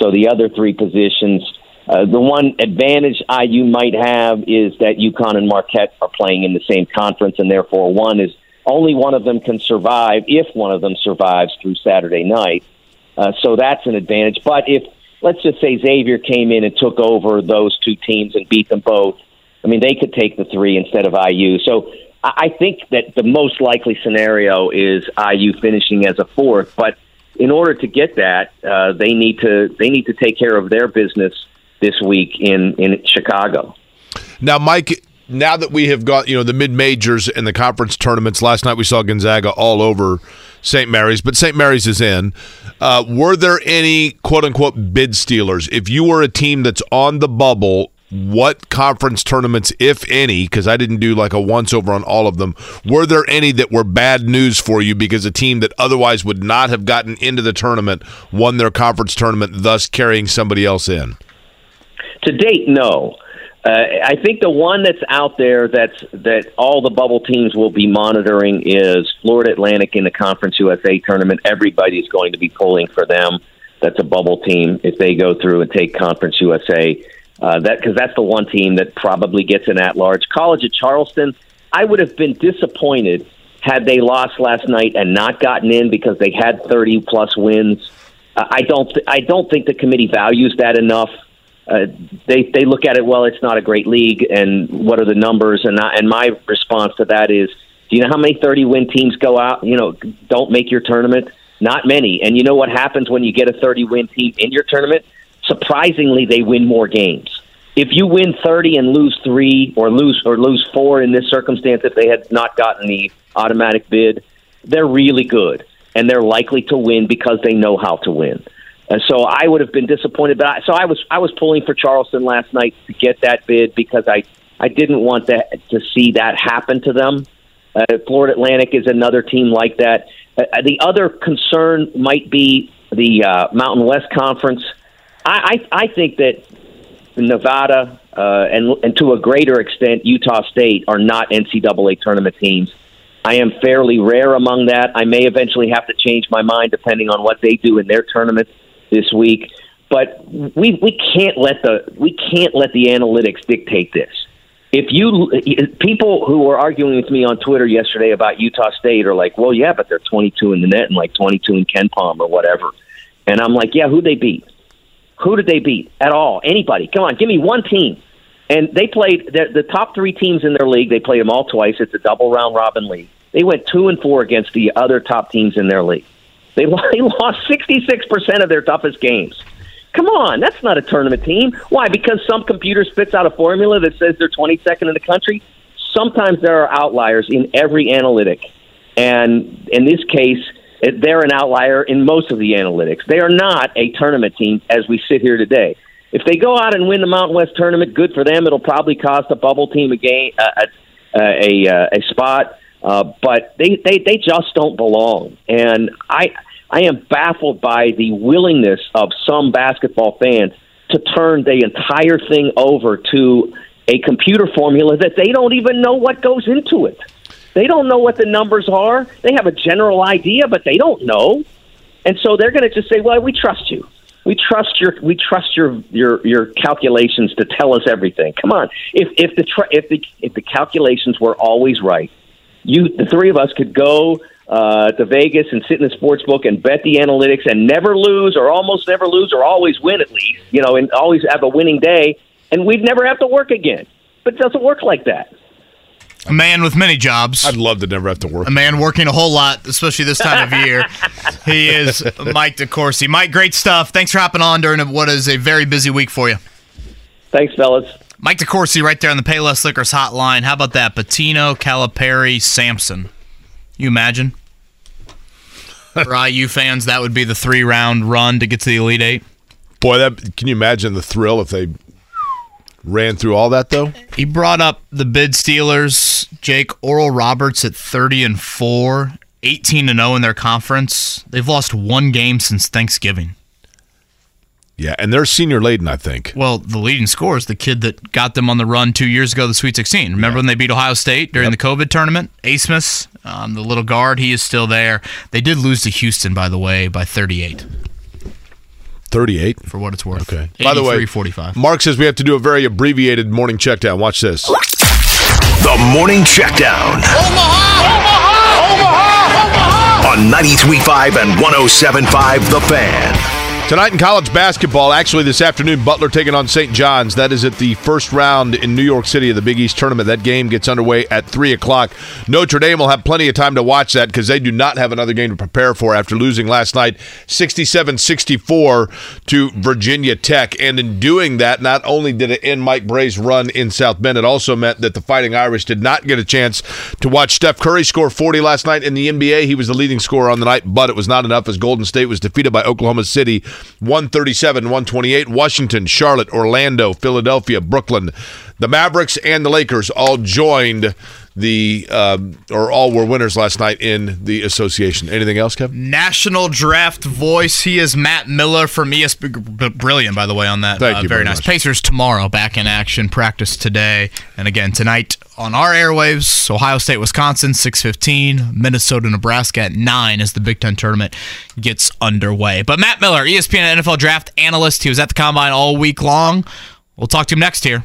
So the other three positions, uh, the one advantage IU might have is that UConn and Marquette are playing in the same conference, and therefore one is only one of them can survive if one of them survives through Saturday night. Uh, so that's an advantage. But if let's just say Xavier came in and took over those two teams and beat them both. I mean, they could take the three instead of IU. So I think that the most likely scenario is IU finishing as a fourth. But in order to get that, uh, they need to they need to take care of their business this week in in Chicago. Now, Mike, now that we have got you know the mid majors and the conference tournaments, last night we saw Gonzaga all over St. Mary's, but St. Mary's is in. Uh, were there any quote unquote bid stealers? If you were a team that's on the bubble, what conference tournaments, if any, because I didn't do like a once over on all of them, were there any that were bad news for you because a team that otherwise would not have gotten into the tournament won their conference tournament, thus carrying somebody else in? To date, no. Uh, I think the one that's out there that's that all the bubble teams will be monitoring is Florida Atlantic in the Conference USA tournament. Everybody's going to be pulling for them. That's a bubble team if they go through and take Conference USA. Uh, that because that's the one team that probably gets an at-large. College at Charleston, I would have been disappointed had they lost last night and not gotten in because they had 30 plus wins. Uh, I don't. Th- I don't think the committee values that enough uh, they they look at it. Well, it's not a great league, and what are the numbers? And I, and my response to that is Do you know how many 30 win teams go out, you know, don't make your tournament? Not many. And you know what happens when you get a 30 win team in your tournament? Surprisingly, they win more games. If you win 30 and lose 3 or lose or lose 4 in this circumstance if they had not gotten the automatic bid, they're really good and they're likely to win because they know how to win. And so I would have been disappointed, but I, so I was I was pulling for Charleston last night to get that bid because I I didn't want that to see that happen to them. Uh, Florida Atlantic is another team like that. Uh, the other concern might be the uh, Mountain West Conference. I, I, I think that Nevada uh, and, and to a greater extent Utah State are not NCAA tournament teams. I am fairly rare among that. I may eventually have to change my mind depending on what they do in their tournament this week. But we we can't let the we can't let the analytics dictate this. If you people who were arguing with me on Twitter yesterday about Utah State are like, well, yeah, but they're 22 in the net and like 22 in KenPom or whatever, and I'm like, yeah, who they beat? Who did they beat at all? Anybody? Come on, give me one team. And they played the, the top three teams in their league. They played them all twice. It's a double round robin league. They went two and four against the other top teams in their league. They, [LAUGHS] they lost 66% of their toughest games. Come on, that's not a tournament team. Why? Because some computer spits out a formula that says they're 22nd in the country. Sometimes there are outliers in every analytic. And in this case, they're an outlier in most of the analytics. They are not a tournament team as we sit here today. If they go out and win the Mountain West tournament, good for them. It'll probably cost a bubble team a game, uh, a, uh, a, a, a spot. Uh, but they, they they just don't belong, and I I am baffled by the willingness of some basketball fans to turn the entire thing over to a computer formula that they don't even know what goes into it. They don't know what the numbers are. They have a general idea, but they don't know, and so they're going to just say, "Well, we trust you." We trust your we trust your your your calculations to tell us everything. Come on, if if the if the if the calculations were always right, you the three of us could go uh, to Vegas and sit in the sports book and bet the analytics and never lose or almost never lose or always win at least, you know, and always have a winning day, and we'd never have to work again. But it doesn't work like that. A man with many jobs. I'd love to never have to work. A man working a whole lot, especially this time of year. [LAUGHS] he is Mike DeCourcy. Mike, great stuff. Thanks for hopping on during what is a very busy week for you. Thanks, fellas. Mike DeCourcy right there on the Payless Liquors hotline. How about that? Pitino, Calipari, Sampson. You imagine? [LAUGHS] For IU fans, that would be the three round run to get to the Elite Eight. Boy, that can you imagine the thrill if they ran through all that though? He brought up the bid stealers, Jake Oral Roberts at 30 and 4, 18 and 0 in their conference. They've lost one game since Thanksgiving. Yeah, and they're senior laden, I think. Well, the leading scorer is the kid that got them on the run two years ago, the Sweet 16. Remember yeah. when they beat Ohio State during yep. the COVID tournament? Abmas, um, the little guard, he is still there. They did lose to Houston, by the way, by 38. 38 for what it's worth. Okay. By the way, 45. Mark says we have to do a very abbreviated morning checkdown. Watch this. The morning checkdown. Omaha! Omaha! Omaha! Omaha! On 93.5 and 107.5 The Fan. Tonight in college basketball, actually this afternoon, Butler taking on St. John's. That is at the first round in New York City of the Big East tournament. That game gets underway at 3 o'clock. Notre Dame will have plenty of time to watch that because they do not have another game to prepare for after losing last night 67 64 to Virginia Tech. And in doing that, not only did it end Mike Brey's run in South Bend, it also meant that the Fighting Irish did not get a chance to watch Steph Curry score 40 last night in the NBA. He was the leading scorer on the night, but it was not enough as Golden State was defeated by Oklahoma City 137, 128. Washington, Charlotte, Orlando, Philadelphia, Brooklyn. The Mavericks and the Lakers all joined the uh, or all were winners last night in the association. Anything else, Kevin? National draft voice. He is Matt Miller from ESPN. Brilliant, by the way, on that. Thank uh, you. Very, very nice. Much. Pacers tomorrow, back in action. Practice today, and again tonight on our airwaves. Ohio State, Wisconsin, six fifteen. Minnesota, Nebraska at nine as the Big Ten tournament gets underway. But Matt Miller, ESPN NFL draft analyst. He was at the combine all week long. We'll talk to him next here.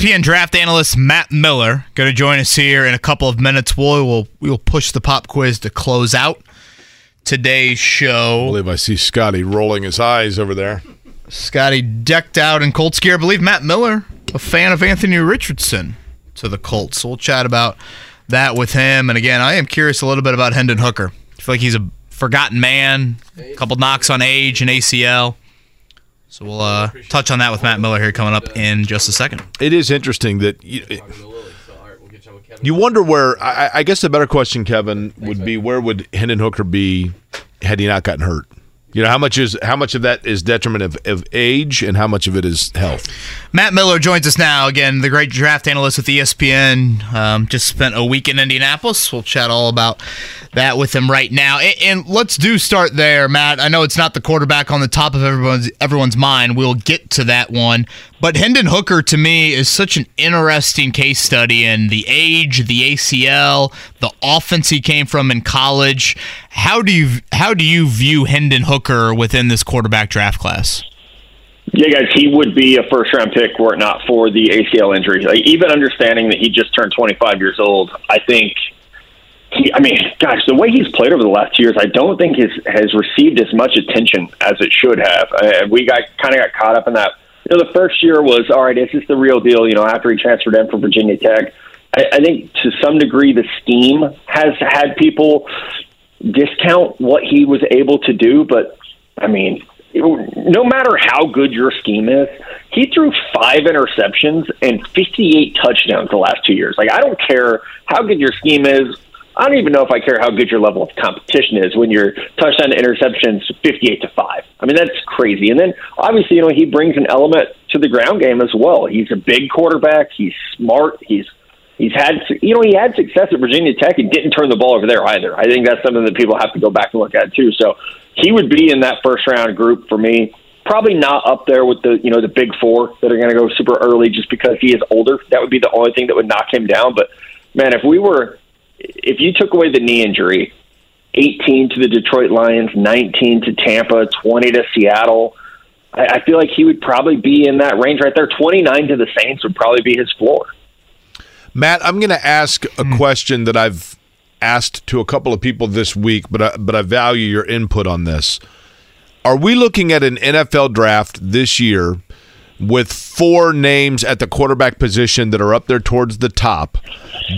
ESPN draft analyst Matt Miller going to join us here in a couple of minutes. We will we will push the pop quiz to close out today's show. I believe I see Scotty rolling his eyes over there. Scotty decked out in Colts gear. I believe Matt Miller, a fan of Anthony Richardson to the Colts. So we'll chat about that with him. And again, I am curious a little bit about Hendon Hooker. I feel like he's a forgotten man, a couple knocks on age and ACL. So we'll uh, touch on that with Matt Miller here coming up in just a second. It is interesting that you, you wonder where. I, I guess the better question, Kevin, would be where would Hendon Hooker be had he not gotten hurt? You know how much is how much of that is detriment of, of age and how much of it is health. Matt Miller joins us now. Again, the great draft analyst with ESPN. Um, just spent a week in Indianapolis. We'll chat all about that with him right now. And, and, let's do start there, Matt. I know it's not the quarterback on the top of everyone's everyone's mind. We'll get to that one. But Hendon Hooker to me is such an interesting case study in the age, the ACL, the offense he came from in college. How do you how do you view Hendon Hooker within this quarterback draft class? Yeah, guys, he would be a first round pick were it not for the ACL injury. Like, even understanding that he just turned 25 years old, I think he, I mean, gosh, the way he's played over the last two years, I don't think his has received as much attention as it should have. Uh, we got kind of got caught up in that. You know, the first year was all right. Is this the real deal? You know, after he transferred in from Virginia Tech, I, I think to some degree the scheme has had people discount what he was able to do. But I mean, no matter how good your scheme is, he threw five interceptions and 58 touchdowns the last two years. Like, I don't care how good your scheme is I don't even know if I care how good your level of competition is when your touchdown to interceptions 58 to 5. I mean, that's crazy. And then obviously, you know, he brings an element to the ground game as well. He's a big quarterback. He's smart. He's he's had you know he had success at Virginia Tech and didn't turn the ball over there either. I think that's something that people have to go back and look at too. So he would be in that first round group for me. Probably not up there with the you know the big four that are going to go super early just because he is older. That would be the only thing that would knock him down. But man, if we were if you took away the knee injury, 18 to the Detroit Lions, 19 to Tampa, 20 to Seattle, I, I feel like he would probably be in that range right there. 29 to the Saints would probably be his floor. Matt, I'm going to ask a hmm. question that I've asked to a couple of people this week, but I, but I value your input on this. Are we looking at an NFL draft this year with four names at the quarterback position that are up there towards the top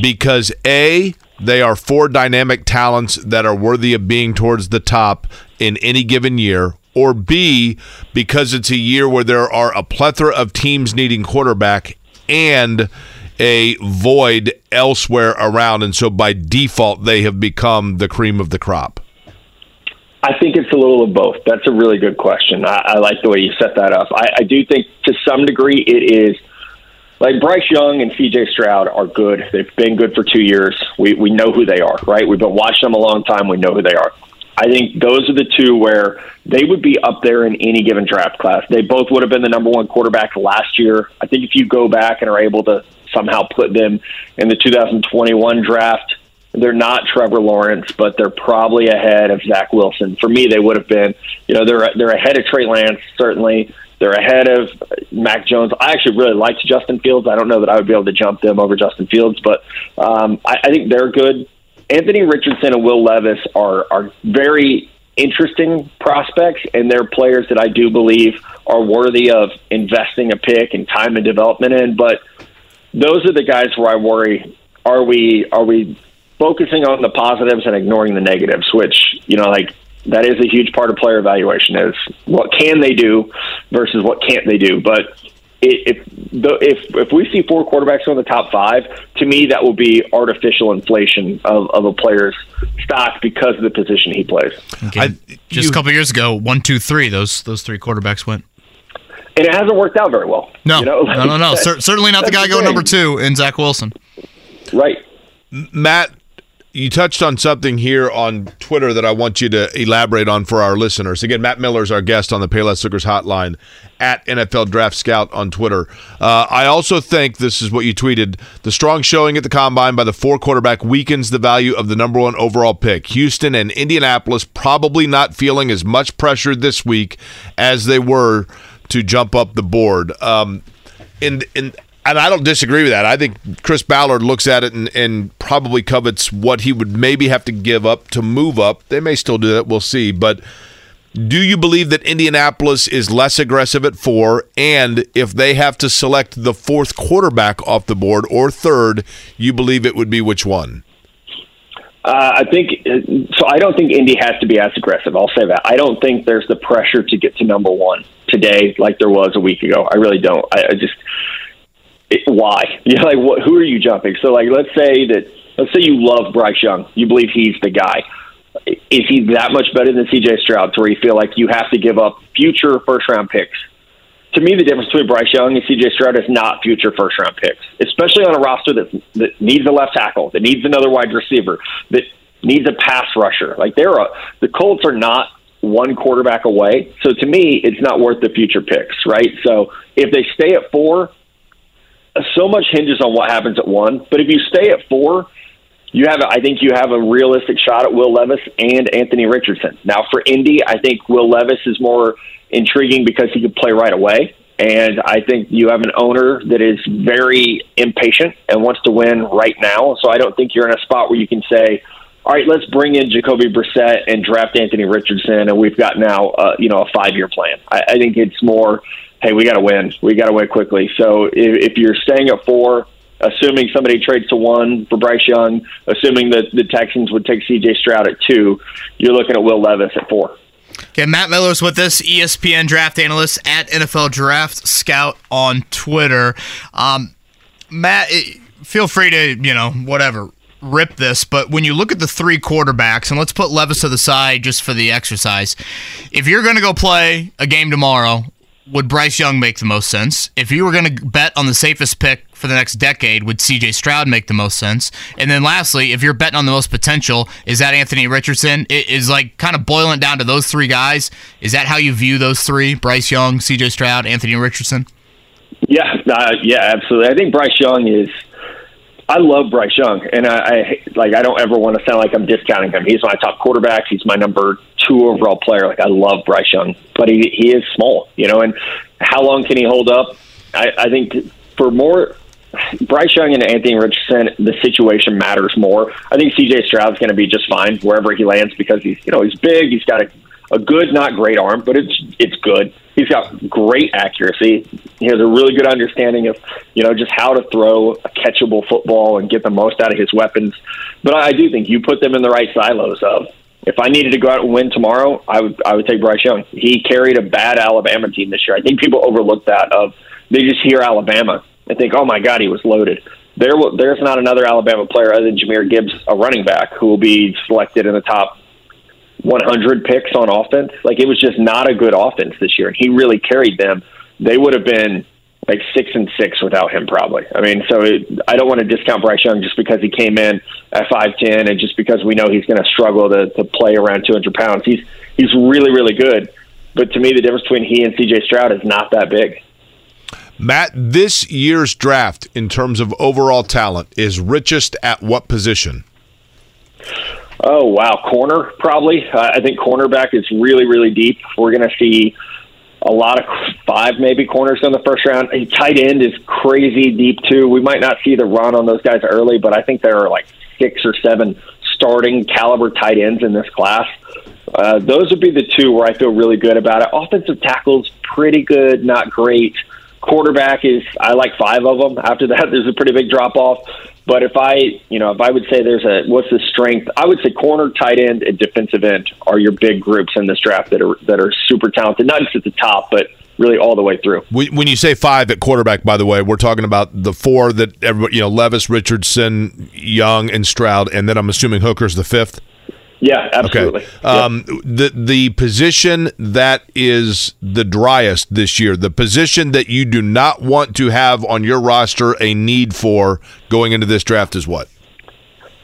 because A, they are four dynamic talents that are worthy of being towards the top in any given year, or B, because it's a year where there are a plethora of teams needing quarterback and a void elsewhere around. And so by default, they have become the cream of the crop. I think it's a little of both. That's a really good question. I, I like the way you set that up. I, I do think to some degree it is like Bryce Young and CJ Stroud are good. They've been good for two years. We we know who they are, right? We've been watching them a long time. We know who they are. I think those are the two where they would be up there in any given draft class. They both would have been the number one quarterback last year. I think if you go back and are able to somehow put them in the 2021 draft, they're not Trevor Lawrence, but they're probably ahead of Zach Wilson. For me, they would have been. You know, they're they're ahead of Trey Lance certainly. They're ahead of Mac Jones. I actually really liked Justin Fields. I don't know that I would be able to jump them over Justin Fields, but um, I, I think they're good. Anthony Richardson and Will Levis are are very interesting prospects, and they're players that I do believe are worthy of investing a pick and time and development in. But those are the guys where I worry: are we are we focusing on the positives and ignoring the negatives? Which you know, like that is a huge part of player evaluation is what can they do versus what can't they do. But if if if we see four quarterbacks in the top five, to me that will be artificial inflation of, of a player's stock because of the position he plays. Okay. I, Just you, a couple years ago, one, two, three, those those three quarterbacks went. And it hasn't worked out very well. No, you know? like, no, no, no. [LAUGHS] certainly not the guy going number two in Zach Wilson. Right. Matt, you touched on something here on Twitter that I want you to elaborate on for our listeners. Again, Matt Miller is our guest on the Payless Liquors hotline at NFL Draft Scout on Twitter. Uh, I also think this is what you tweeted: the strong showing at the combine by the four quarterback weakens the value of the number one overall pick. Houston and Indianapolis probably not feeling as much pressure this week as they were to jump up the board. Um, in in and I don't disagree with that. I think Chris Ballard looks at it and, and, probably covets what he would maybe have to give up to move up. They may still do that. We'll see. But do you believe that Indianapolis is less aggressive at four? And if they have to select the fourth quarterback off the board or third, you believe it would be which one? Uh, I think so. I don't think Indy has to be as aggressive. I'll say that. I don't think there's the pressure to get to number one today like there was a week ago. I really don't. I, I just it, why? [LAUGHS] You know, like what? Who are you jumping? So, like, let's say that let's say you love Bryce Young, you believe he's the guy. Is he that much better than C.J. Stroud? To where you feel like you have to give up future first round picks? To me, the difference between Bryce Young and C.J. Stroud is not future first round picks, especially on a roster that that needs a left tackle, that needs another wide receiver, that needs a pass rusher. Like they're a, the Colts are not one quarterback away. So to me, it's not worth the future picks, right? So if they stay at four, so much hinges on what happens at one. But if you stay at four, you have, I think, you have a realistic shot at Will Levis and Anthony Richardson. Now, for Indy, I think Will Levis is more intriguing because he could play right away. And I think you have an owner that is very impatient and wants to win right now. So I don't think you're in a spot where you can say, all right, let's bring in Jacoby Brissett and draft Anthony Richardson, and we've got now, uh, you know, a five-year plan. I, I think it's more hey, we got to win. We got to win quickly. So if, if you're staying at four, assuming somebody trades to one for Bryce Young, assuming that the Texans would take C.J. Stroud at two, you're looking at Will Levis at four. Okay, Matt Miller's with us, ESPN draft analyst at NFL Draft Scout on Twitter. Um, Matt, feel free to you know whatever rip this, but when you look at the three quarterbacks, and let's put Levis to the side just for the exercise, if you're going to go play a game tomorrow would Bryce Young make the most sense? If you were going to bet on the safest pick for the next decade, would CJ Stroud make the most sense? And then lastly, if you're betting on the most potential, is that Anthony Richardson? It is like kind of boiling down to those three guys. Is that how you view those three? Bryce Young, CJ Stroud, Anthony Richardson? Yeah, uh, yeah, absolutely. I think Bryce Young is I love Bryce Young, and I, I like. I don't ever want to sound like I'm discounting him. He's my top quarterback. He's my number two overall player. Like I love Bryce Young, but he he is small, you know. And how long can he hold up? I, I think for more Bryce Young and Anthony Richardson, the situation matters more. I think C.J. Stroud's going to be just fine wherever he lands because he's you know he's big. He's got a a good, not great arm, but it's it's good. He's got great accuracy. He has a really good understanding of you know just how to throw a catchable football and get the most out of his weapons. But I do think you put them in the right silos of. If I needed to go out and win tomorrow, I would I would take Bryce Young. He carried a bad Alabama team this year. I think people overlook that. Of they just hear Alabama and think, oh my God, he was loaded. There, there's not another Alabama player other than Jahmyr Gibbs, a running back, who will be selected in the top 100 picks on offense. Like it was just not a good offense this year, and he really carried them. They would have been like six and six without him, probably. I mean, so it, I don't want to discount Bryce Young just because he came in at five ten, and just because we know he's going to struggle to to play around 200 pounds. He's he's really really good, but to me, the difference between he and C.J. Stroud is not that big. Matt, this year's draft in terms of overall talent is richest at what position? Oh wow, corner probably. Uh, I think cornerback is really really deep. We're going to see a lot of five maybe corners in the first round. A tight end is crazy deep too. We might not see the run on those guys early, but I think there are like six or seven starting caliber tight ends in this class. Uh, those would be the two where I feel really good about it. Offensive tackles pretty good, not great. Quarterback is I like five of them. After that, [LAUGHS] there's a pretty big drop off. But if I, you know, if I would say there's a what's the strength, I would say corner, tight end, and defensive end are your big groups in this draft that are that are super talented, not just at the top, but really all the way through. When you say five at quarterback, by the way, we're talking about the four that everybody, you know, Levis, Richardson, Young, and Stroud, and then I'm assuming Hooker's the fifth. Yeah, absolutely. Okay. Um, The the position that is the driest this year, the position that you do not want to have on your roster a need for going into this draft is what?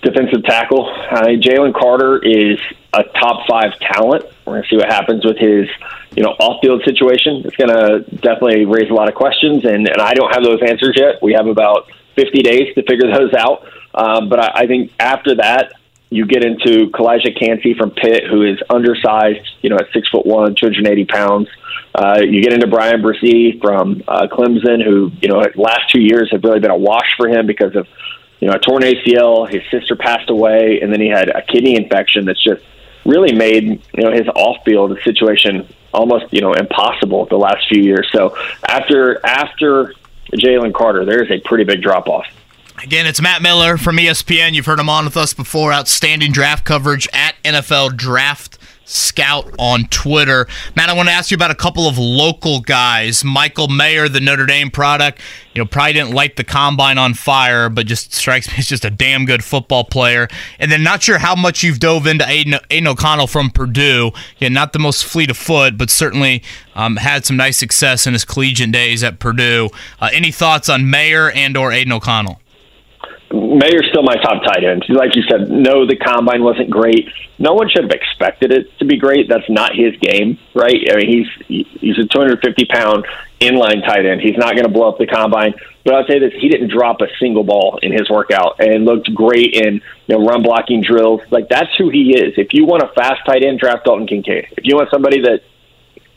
defensive tackle. Uh, Jalen Carter is a top five talent. We're going to see what happens with his, you know, off-field situation. It's going to definitely raise a lot of questions, and, and I don't have those answers yet. We have about 50 days to figure those out. Um, but I, I think after that, you get into Calijah Kancey from Pitt, who is undersized, you know, at six foot one, 280 pounds. Uh, you get into Bryan Bresee from uh, Clemson, who, you know, last two years have really been a wash for him because of, you know, a torn ACL. His sister passed away, and then he had a kidney infection that's just really made, you know, his off field situation almost, you know, impossible the last few years. So after, after Jalen Carter, there's a pretty big drop off. Again, it's Matt Miller from ESPN. You've heard him on with us before. Outstanding draft coverage at NFL Draft Scout on Twitter. Matt, I want to ask you about a couple of local guys. Michael Mayer, the Notre Dame product, you know, probably didn't light the combine on fire, but just strikes me [LAUGHS] as just a damn good football player. And then not sure how much you've dove into Aidan, Aidan O'Connell from Purdue. Yeah, not the most fleet of foot, but certainly um, had some nice success in his collegiate days at Purdue. Uh, any thoughts on Mayer and or Aidan O'Connell? Mayer's still my top tight end. Like you said, no, the combine wasn't great. No one should have expected it to be great. That's not his game, right? I mean, he's he's a 250 pound inline tight end. He's not going to blow up the combine. But I'll say this: he didn't drop a single ball in his workout, and looked great in you know run blocking drills. Like that's who he is. If you want a fast tight end, draft Dalton Kincaid. If you want somebody that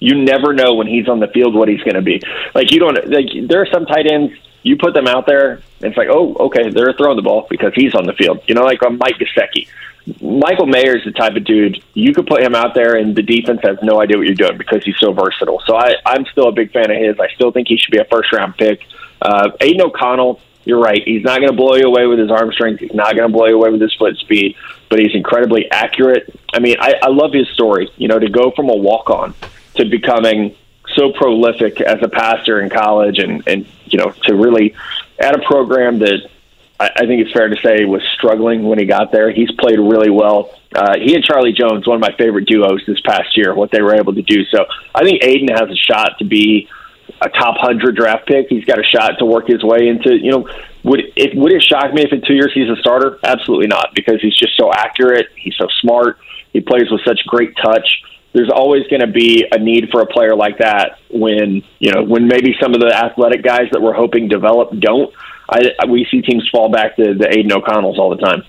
you never know when he's on the field what he's going to be. Like you don't like there are some tight ends you put them out there, and it's like, oh, okay, they're throwing the ball because he's on the field. You know, like Mike Gesicki. Michael Mayer is the type of dude you could put him out there, and the defense has no idea what you're doing because he's so versatile. So I, I'm still a big fan of his. I still think he should be a first round pick. Uh, Aidan O'Connell, you're right. He's not going to blow you away with his arm strength. He's not going to blow you away with his foot speed, but he's incredibly accurate. I mean, I, I love his story. You know, to go from a walk on to becoming so prolific as a pastor in college and, and you know, to really add a program that I, I think it's fair to say was struggling when he got there. He's played really well. Uh, he and Charlie Jones, one of my favorite duos this past year, what they were able to do. So I think Aidan has a shot to be a top hundred draft pick. He's got a shot to work his way into, you know, would it would it shock me if in two years he's a starter? Absolutely not, because he's just so accurate. He's so smart. He plays with such great touch there's always going to be a need for a player like that when you know when maybe some of the athletic guys that we're hoping develop don't. I, we see teams fall back to the Aidan O'Connells all the time.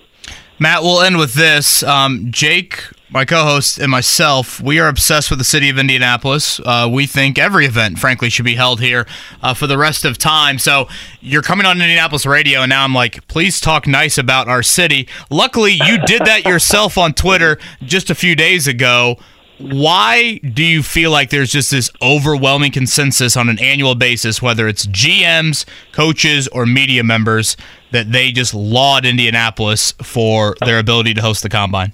Matt, we'll end with this. Um, Jake, my co-host, and myself, we are obsessed with the city of Indianapolis. Uh, we think every event, frankly, should be held here uh, for the rest of time. So you're coming on Indianapolis radio, and now I'm like, please talk nice about our city. Luckily, you did that yourself on Twitter just a few days ago why do you feel like there's just this overwhelming consensus on an annual basis, whether it's GMs, coaches, or media members, that they just laud Indianapolis for their ability to host the combine?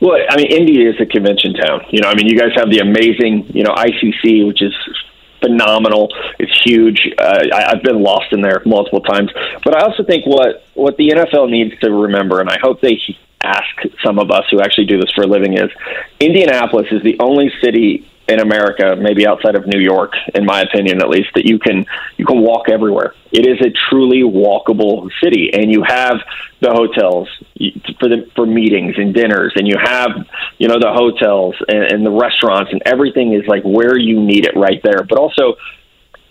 Well, I mean, Indy is a convention town. You know, I mean, you guys have the amazing, you know, ICC, which is phenomenal. It's huge. Uh, I, I've been lost in there multiple times. But I also think what what the NFL needs to remember, and I hope they ask some of us who actually do this for a living is Indianapolis is the only city in America, maybe outside of New York, in my opinion at least, that you can you can walk everywhere. It is a truly walkable city, and you have the hotels for the for meetings and dinners, and you have you know the hotels and, and the restaurants, and everything is like where you need it right there. But also,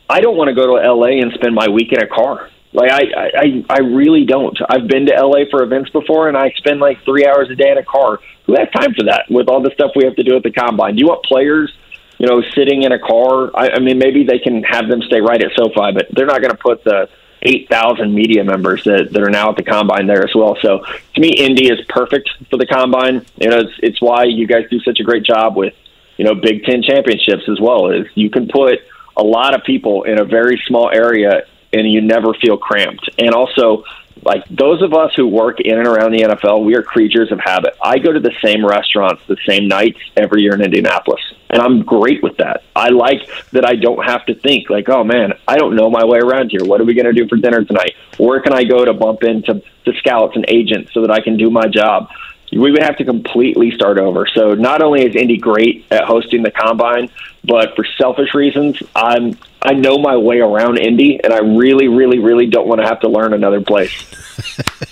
I don't want to go to LA and spend my week in a car. Like I, I, I really don't. I've been to LA for events before, and I spend like three hours a day in a car. Who has time for that with all the stuff we have to do at the combine? Do you want players, you know, sitting in a car? I, I mean, maybe they can have them stay right at SoFi, but they're not going to put the eight thousand media members that, that are now at the combine there as well. So to me, Indy is perfect for the combine. You know, it's, it's why you guys do such a great job with, you know, Big Ten championships as well. Is you can put a lot of people in a very small area and you never feel cramped. And also, like those of us who work in and around the NFL, we are creatures of habit. I go to the same restaurants the same nights every year in Indianapolis, and I'm great with that. I like that I don't have to think like, oh man, I don't know my way around here. What are we going to do for dinner tonight? Where can I go to bump into the scouts and agents so that I can do my job? we would have to completely start over. So not only is Indy great at hosting the combine, but for selfish reasons, I'm I know my way around Indy, and I really, really, really don't want to have to learn another place.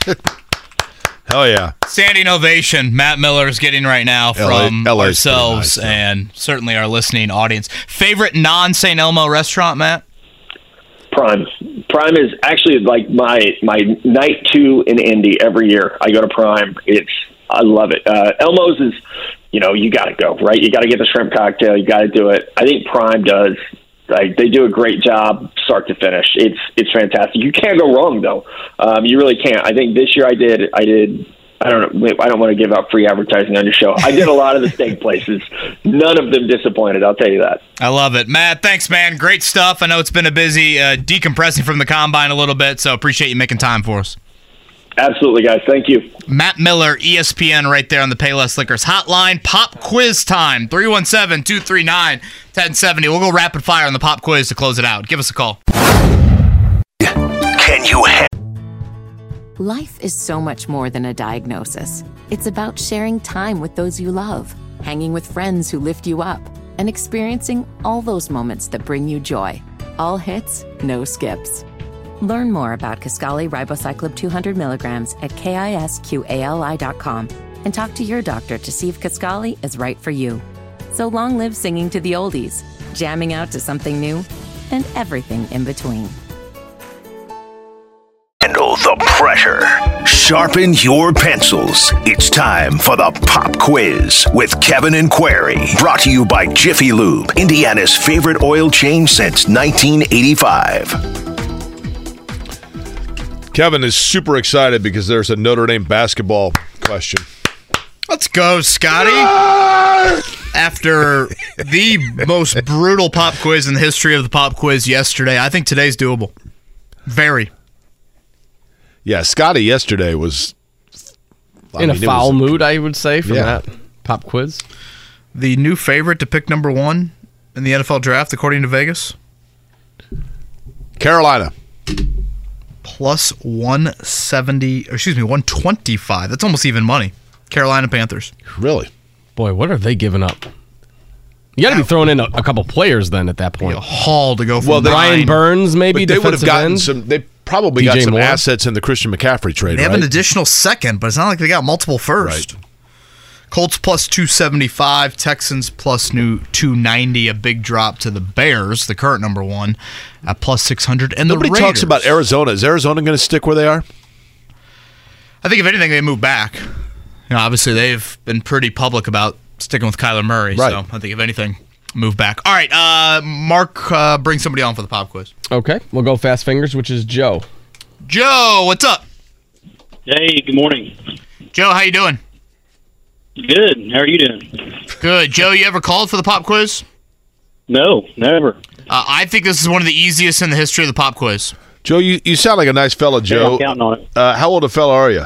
[LAUGHS] Hell yeah. Standing ovation Matt Miller is getting right now from LA 's pretty ourselves nice, and certainly our listening audience. Favorite non St. Elmo restaurant, Matt? Prime. Prime is actually like my my night two in Indy every year. I go to Prime. It's I love it. Uh, Elmo's is, you know, you got to go right. You got to get the shrimp cocktail. You got to do it. I think Prime does. Like they do a great job, start to finish. It's it's fantastic. You can't go wrong though. Um, you really can't. I think this year I did. I did. I don't know. I don't want to give out free advertising on your show. I did a lot of the steak places. None of them disappointed. I'll tell you that. I love it. Matt, thanks, man. Great stuff. I know it's been a busy uh, decompressing from the combine a little bit, so appreciate you making time for us. Absolutely, guys. Thank you. Matt Miller, ESPN, right there on the Payless Liquors hotline. Pop quiz time 317 239 1070. We'll go rapid fire on the pop quiz to close it out. Give us a call. Can you ha- Life is so much more than a diagnosis. It's about sharing time with those you love, hanging with friends who lift you up, and experiencing all those moments that bring you joy. All hits, no skips. Learn more about Kisqali Ribociclib 200 milligrams at kisqali.com and talk to your doctor to see if Kaskali is right for you. So long live singing to the oldies, jamming out to something new, and everything in between. handle the pressure? Sharpen your pencils. It's time for the pop quiz with Kevin and Query. Brought to you by Jiffy Lube, Indiana's favorite oil change since 1985. Kevin is super excited because there's a Notre Dame basketball question. Let's go, Scotty. After the most brutal pop quiz in the history of the pop quiz yesterday, I think today's doable. Very. Yeah, Scotty yesterday was I In a mean, it foul was- mood, I would say, from Yeah. that pop quiz. The new favorite to pick number one in the NFL draft, according to Vegas, Carolina. Plus 170, or excuse me, 125. That's almost even money. Carolina Panthers. Really? Boy, what are they giving up? You got to be throwing in a, a couple players then at that point. A haul to go from Well, they- Ryan. Burns, maybe But they would have gotten end? some. They probably got some Moore? assets in the Christian McCaffrey trade. They have right? an additional second, but it's not like they got multiple first. Colts plus 275, Texans plus new 290, a big drop to the Bears, the current number one, at plus 600. And Nobody the talks about Arizona. Is Arizona going to stick where they are? I think if anything, they move back. You know, obviously they've been pretty public about sticking with Kyler Murray. Right. So I think if anything, move back. All right, uh, Mark, uh, bring somebody on for the pop quiz. Okay, we'll go fast fingers, which is Joe. Joe, what's up? Hey, good morning. Joe, how you doing? Good. How are you doing? Good. Joe, you ever called for the pop quiz? No, never. Uh, I think this is one of the easiest in the history of the pop quiz. Joe, you, you sound like a nice fella, Joe. I'm counting on it. Uh, how old a fella are you?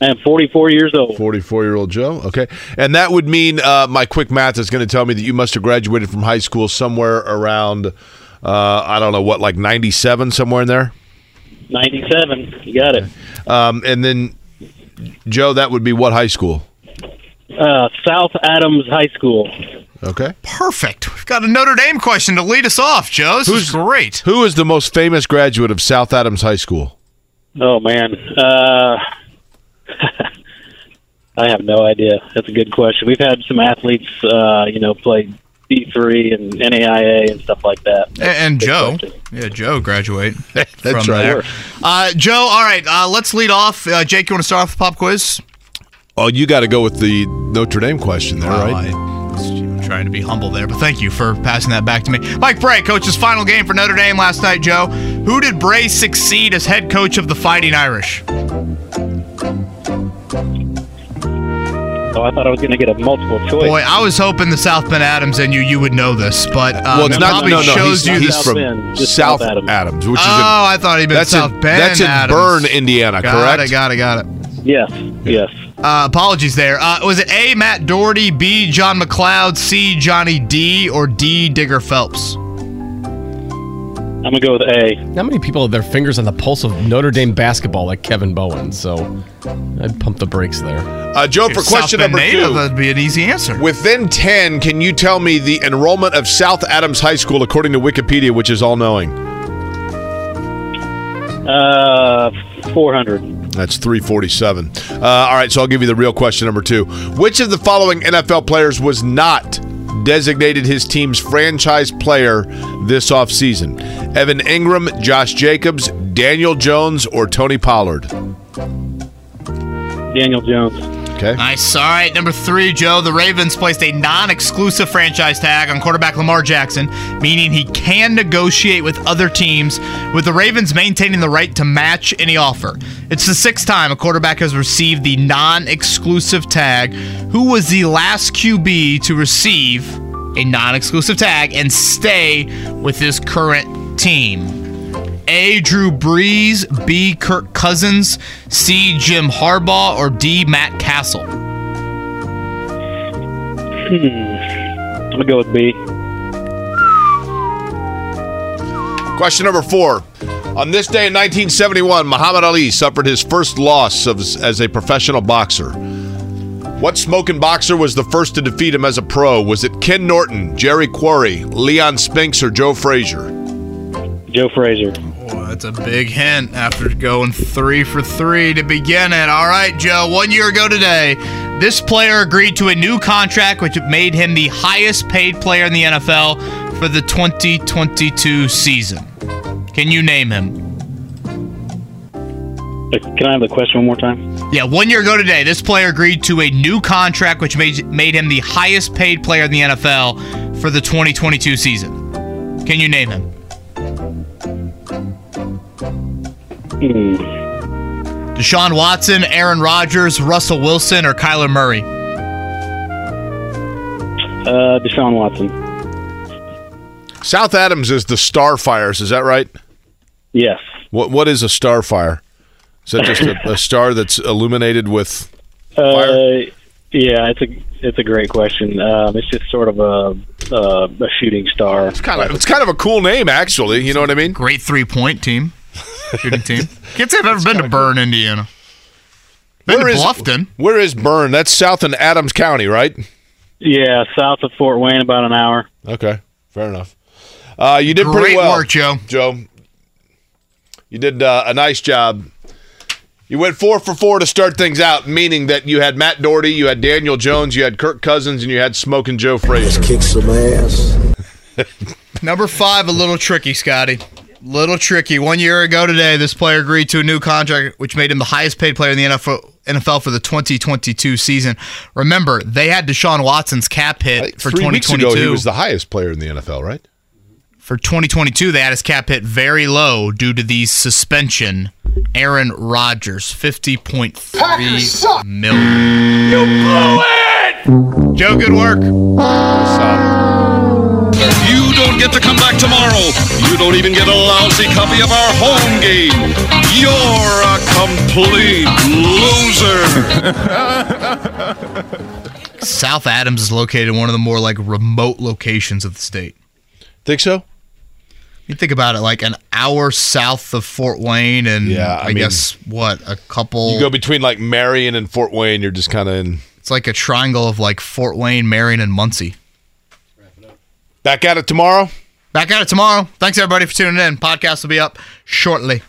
I am 44 years old. 44 year old Joe. Okay. And that would mean uh, my quick math is going to tell me that you must have graduated from high school somewhere around, uh, I don't know, what, like 97, somewhere in there? 97. You got it. Um, and then, Joe, that would be what high school? Uh, South Adams High School. Okay. Perfect. We've got a Notre Dame question to lead us off, Joe. This is great. Who is the most famous graduate of South Adams High School? Oh man. Uh, [LAUGHS] I have no idea. That's a good question. We've had some athletes, uh, you know, play D three and NAIA and stuff like that. And, and Joe. Yeah, Joe graduate. [LAUGHS] That's from right. there. Uh, Joe, all right, uh, let's lead off. Uh, Jake, you want to start off the pop quiz? Oh, you got to go with the Notre Dame question there, Well, right? I- I'm trying to be humble there, but thank you for passing that back to me. Mike Brey, coach's final game for Notre Dame last night, Joe. Who did Brey succeed as head coach of the Fighting Irish? So I thought I was going to get a multiple choice. Boy, I was hoping the South Bend Adams and you you would know this, but um, well, it's it not. probably No, no, shows he's, you he's this. from Bend, South South Adams. Adams. which is oh, in, I thought he'd been that's South in, Bend. that's in Adams. Berne, Indiana, Got correct? it, got it, got it. Yes, yes. Uh, apologies there. Uh, was it A. Matt Doherty, B. John MacLeod, C. Johnny Dee, or D. Digger Phelps? I'm going to go with A. Not many people have their fingers on the pulse of Notre Dame basketball like Kevin Bowen, so I'd pump the brakes there. Uh, Joe, for If question South number native, two. that'd be an easy answer. Within 10, can you tell me the enrollment of South Adams High School according to Wikipedia, which is all knowing? Uh, 400. That's 347. Uh, all right, so I'll give you the real question number two. Which of the following NFL players was not designated his team's franchise player this offseason? Evan Engram, Josh Jacobs, Daniel Jones, or Tony Pollard? Daniel Jones. Okay. Nice. All right, number three, Joe. The Ravens placed a non exclusive franchise tag on quarterback Lamar Jackson, meaning he can negotiate with other teams, with the Ravens maintaining the right to match any offer. It's the sixth time a quarterback has received the non exclusive tag. Who was the last QB to receive a non exclusive tag and stay with his current team? A. Drew Brees, B. Kirk Cousins, C. Jim Harbaugh, or D. Matt Cassel? Hmm. I'm gonna go with B. Question number four. On this day in 1971, Muhammad Ali suffered his first loss of, as a professional boxer. What smoking boxer was the first to defeat him as a pro? Was it Ken Norton, Jerry Quarry, Leon Spinks, or Joe Frazier? Joe Frazier. Oh, that's a big hint after going three for three to begin it. All right, Joe. One year ago today, this player agreed to a new contract, which made him the highest paid player in the NFL for the 2022 season. Can you name him? Uh, Can I have the question one more time? Yeah, one year ago today, this player agreed to a new contract, which made made him the highest paid player in the NFL for the 2022 season. Can you name him? Deshaun Watson, Aaron Rodgers, Russell Wilson, or Kyler Murray? Uh, Deshaun Watson. South Adams is the Starfires, is that right? Yes. What What is a Starfire? Is that just a, a [LAUGHS] star that's illuminated with Uh, yeah, it's a it's a great question. Um, it's just sort of a uh, a shooting star. It's kind of it's kind of a cool name, actually. You know what I mean? Great three point team, shooting team. Can't say I've ever been to Berne, Indiana. Been Where to is- Bluffton. Where is Berne? That's south in Adams County, right? Yeah, south of Fort Wayne, about an hour. Okay, fair enough. Uh, you did Great pretty well, work, Joe. Joe, you did uh, a nice job. You went four for four to start things out, meaning that you had Matt Doherty, you had Daniel Jones, you had Kirk Cousins, and you had Smoking Joe Frazier. Kick some ass. [LAUGHS] Number five, a little tricky, Scotty. Little tricky. One year ago today, this player agreed to a new contract, which made him the highest paid player in the NFL, NFL for the 2022 season. Remember, they had Deshaun Watson's cap hit for Three weeks 2022. ago, he was the highest player in the NFL, right? for 2022, they had his cap hit very low due to the suspension. Aaron Rodgers, 50.3 million. You blew it! Joe, good work. You don't get to come back tomorrow. You don't even get a lousy copy of our home game. You're a complete loser. [LAUGHS] South Adams is located in one of the more like remote locations of the state. Think so? You think about it, like an hour south of Fort Wayne, and Yeah, I I, mean- guess what a couple. You go between like Marion and Fort Wayne, you're just kind of in. it's like a triangle of like Fort Wayne, Marion, and Muncie. Back at it tomorrow. Back at it tomorrow. Thanks everybody for tuning in. Podcast will be up shortly.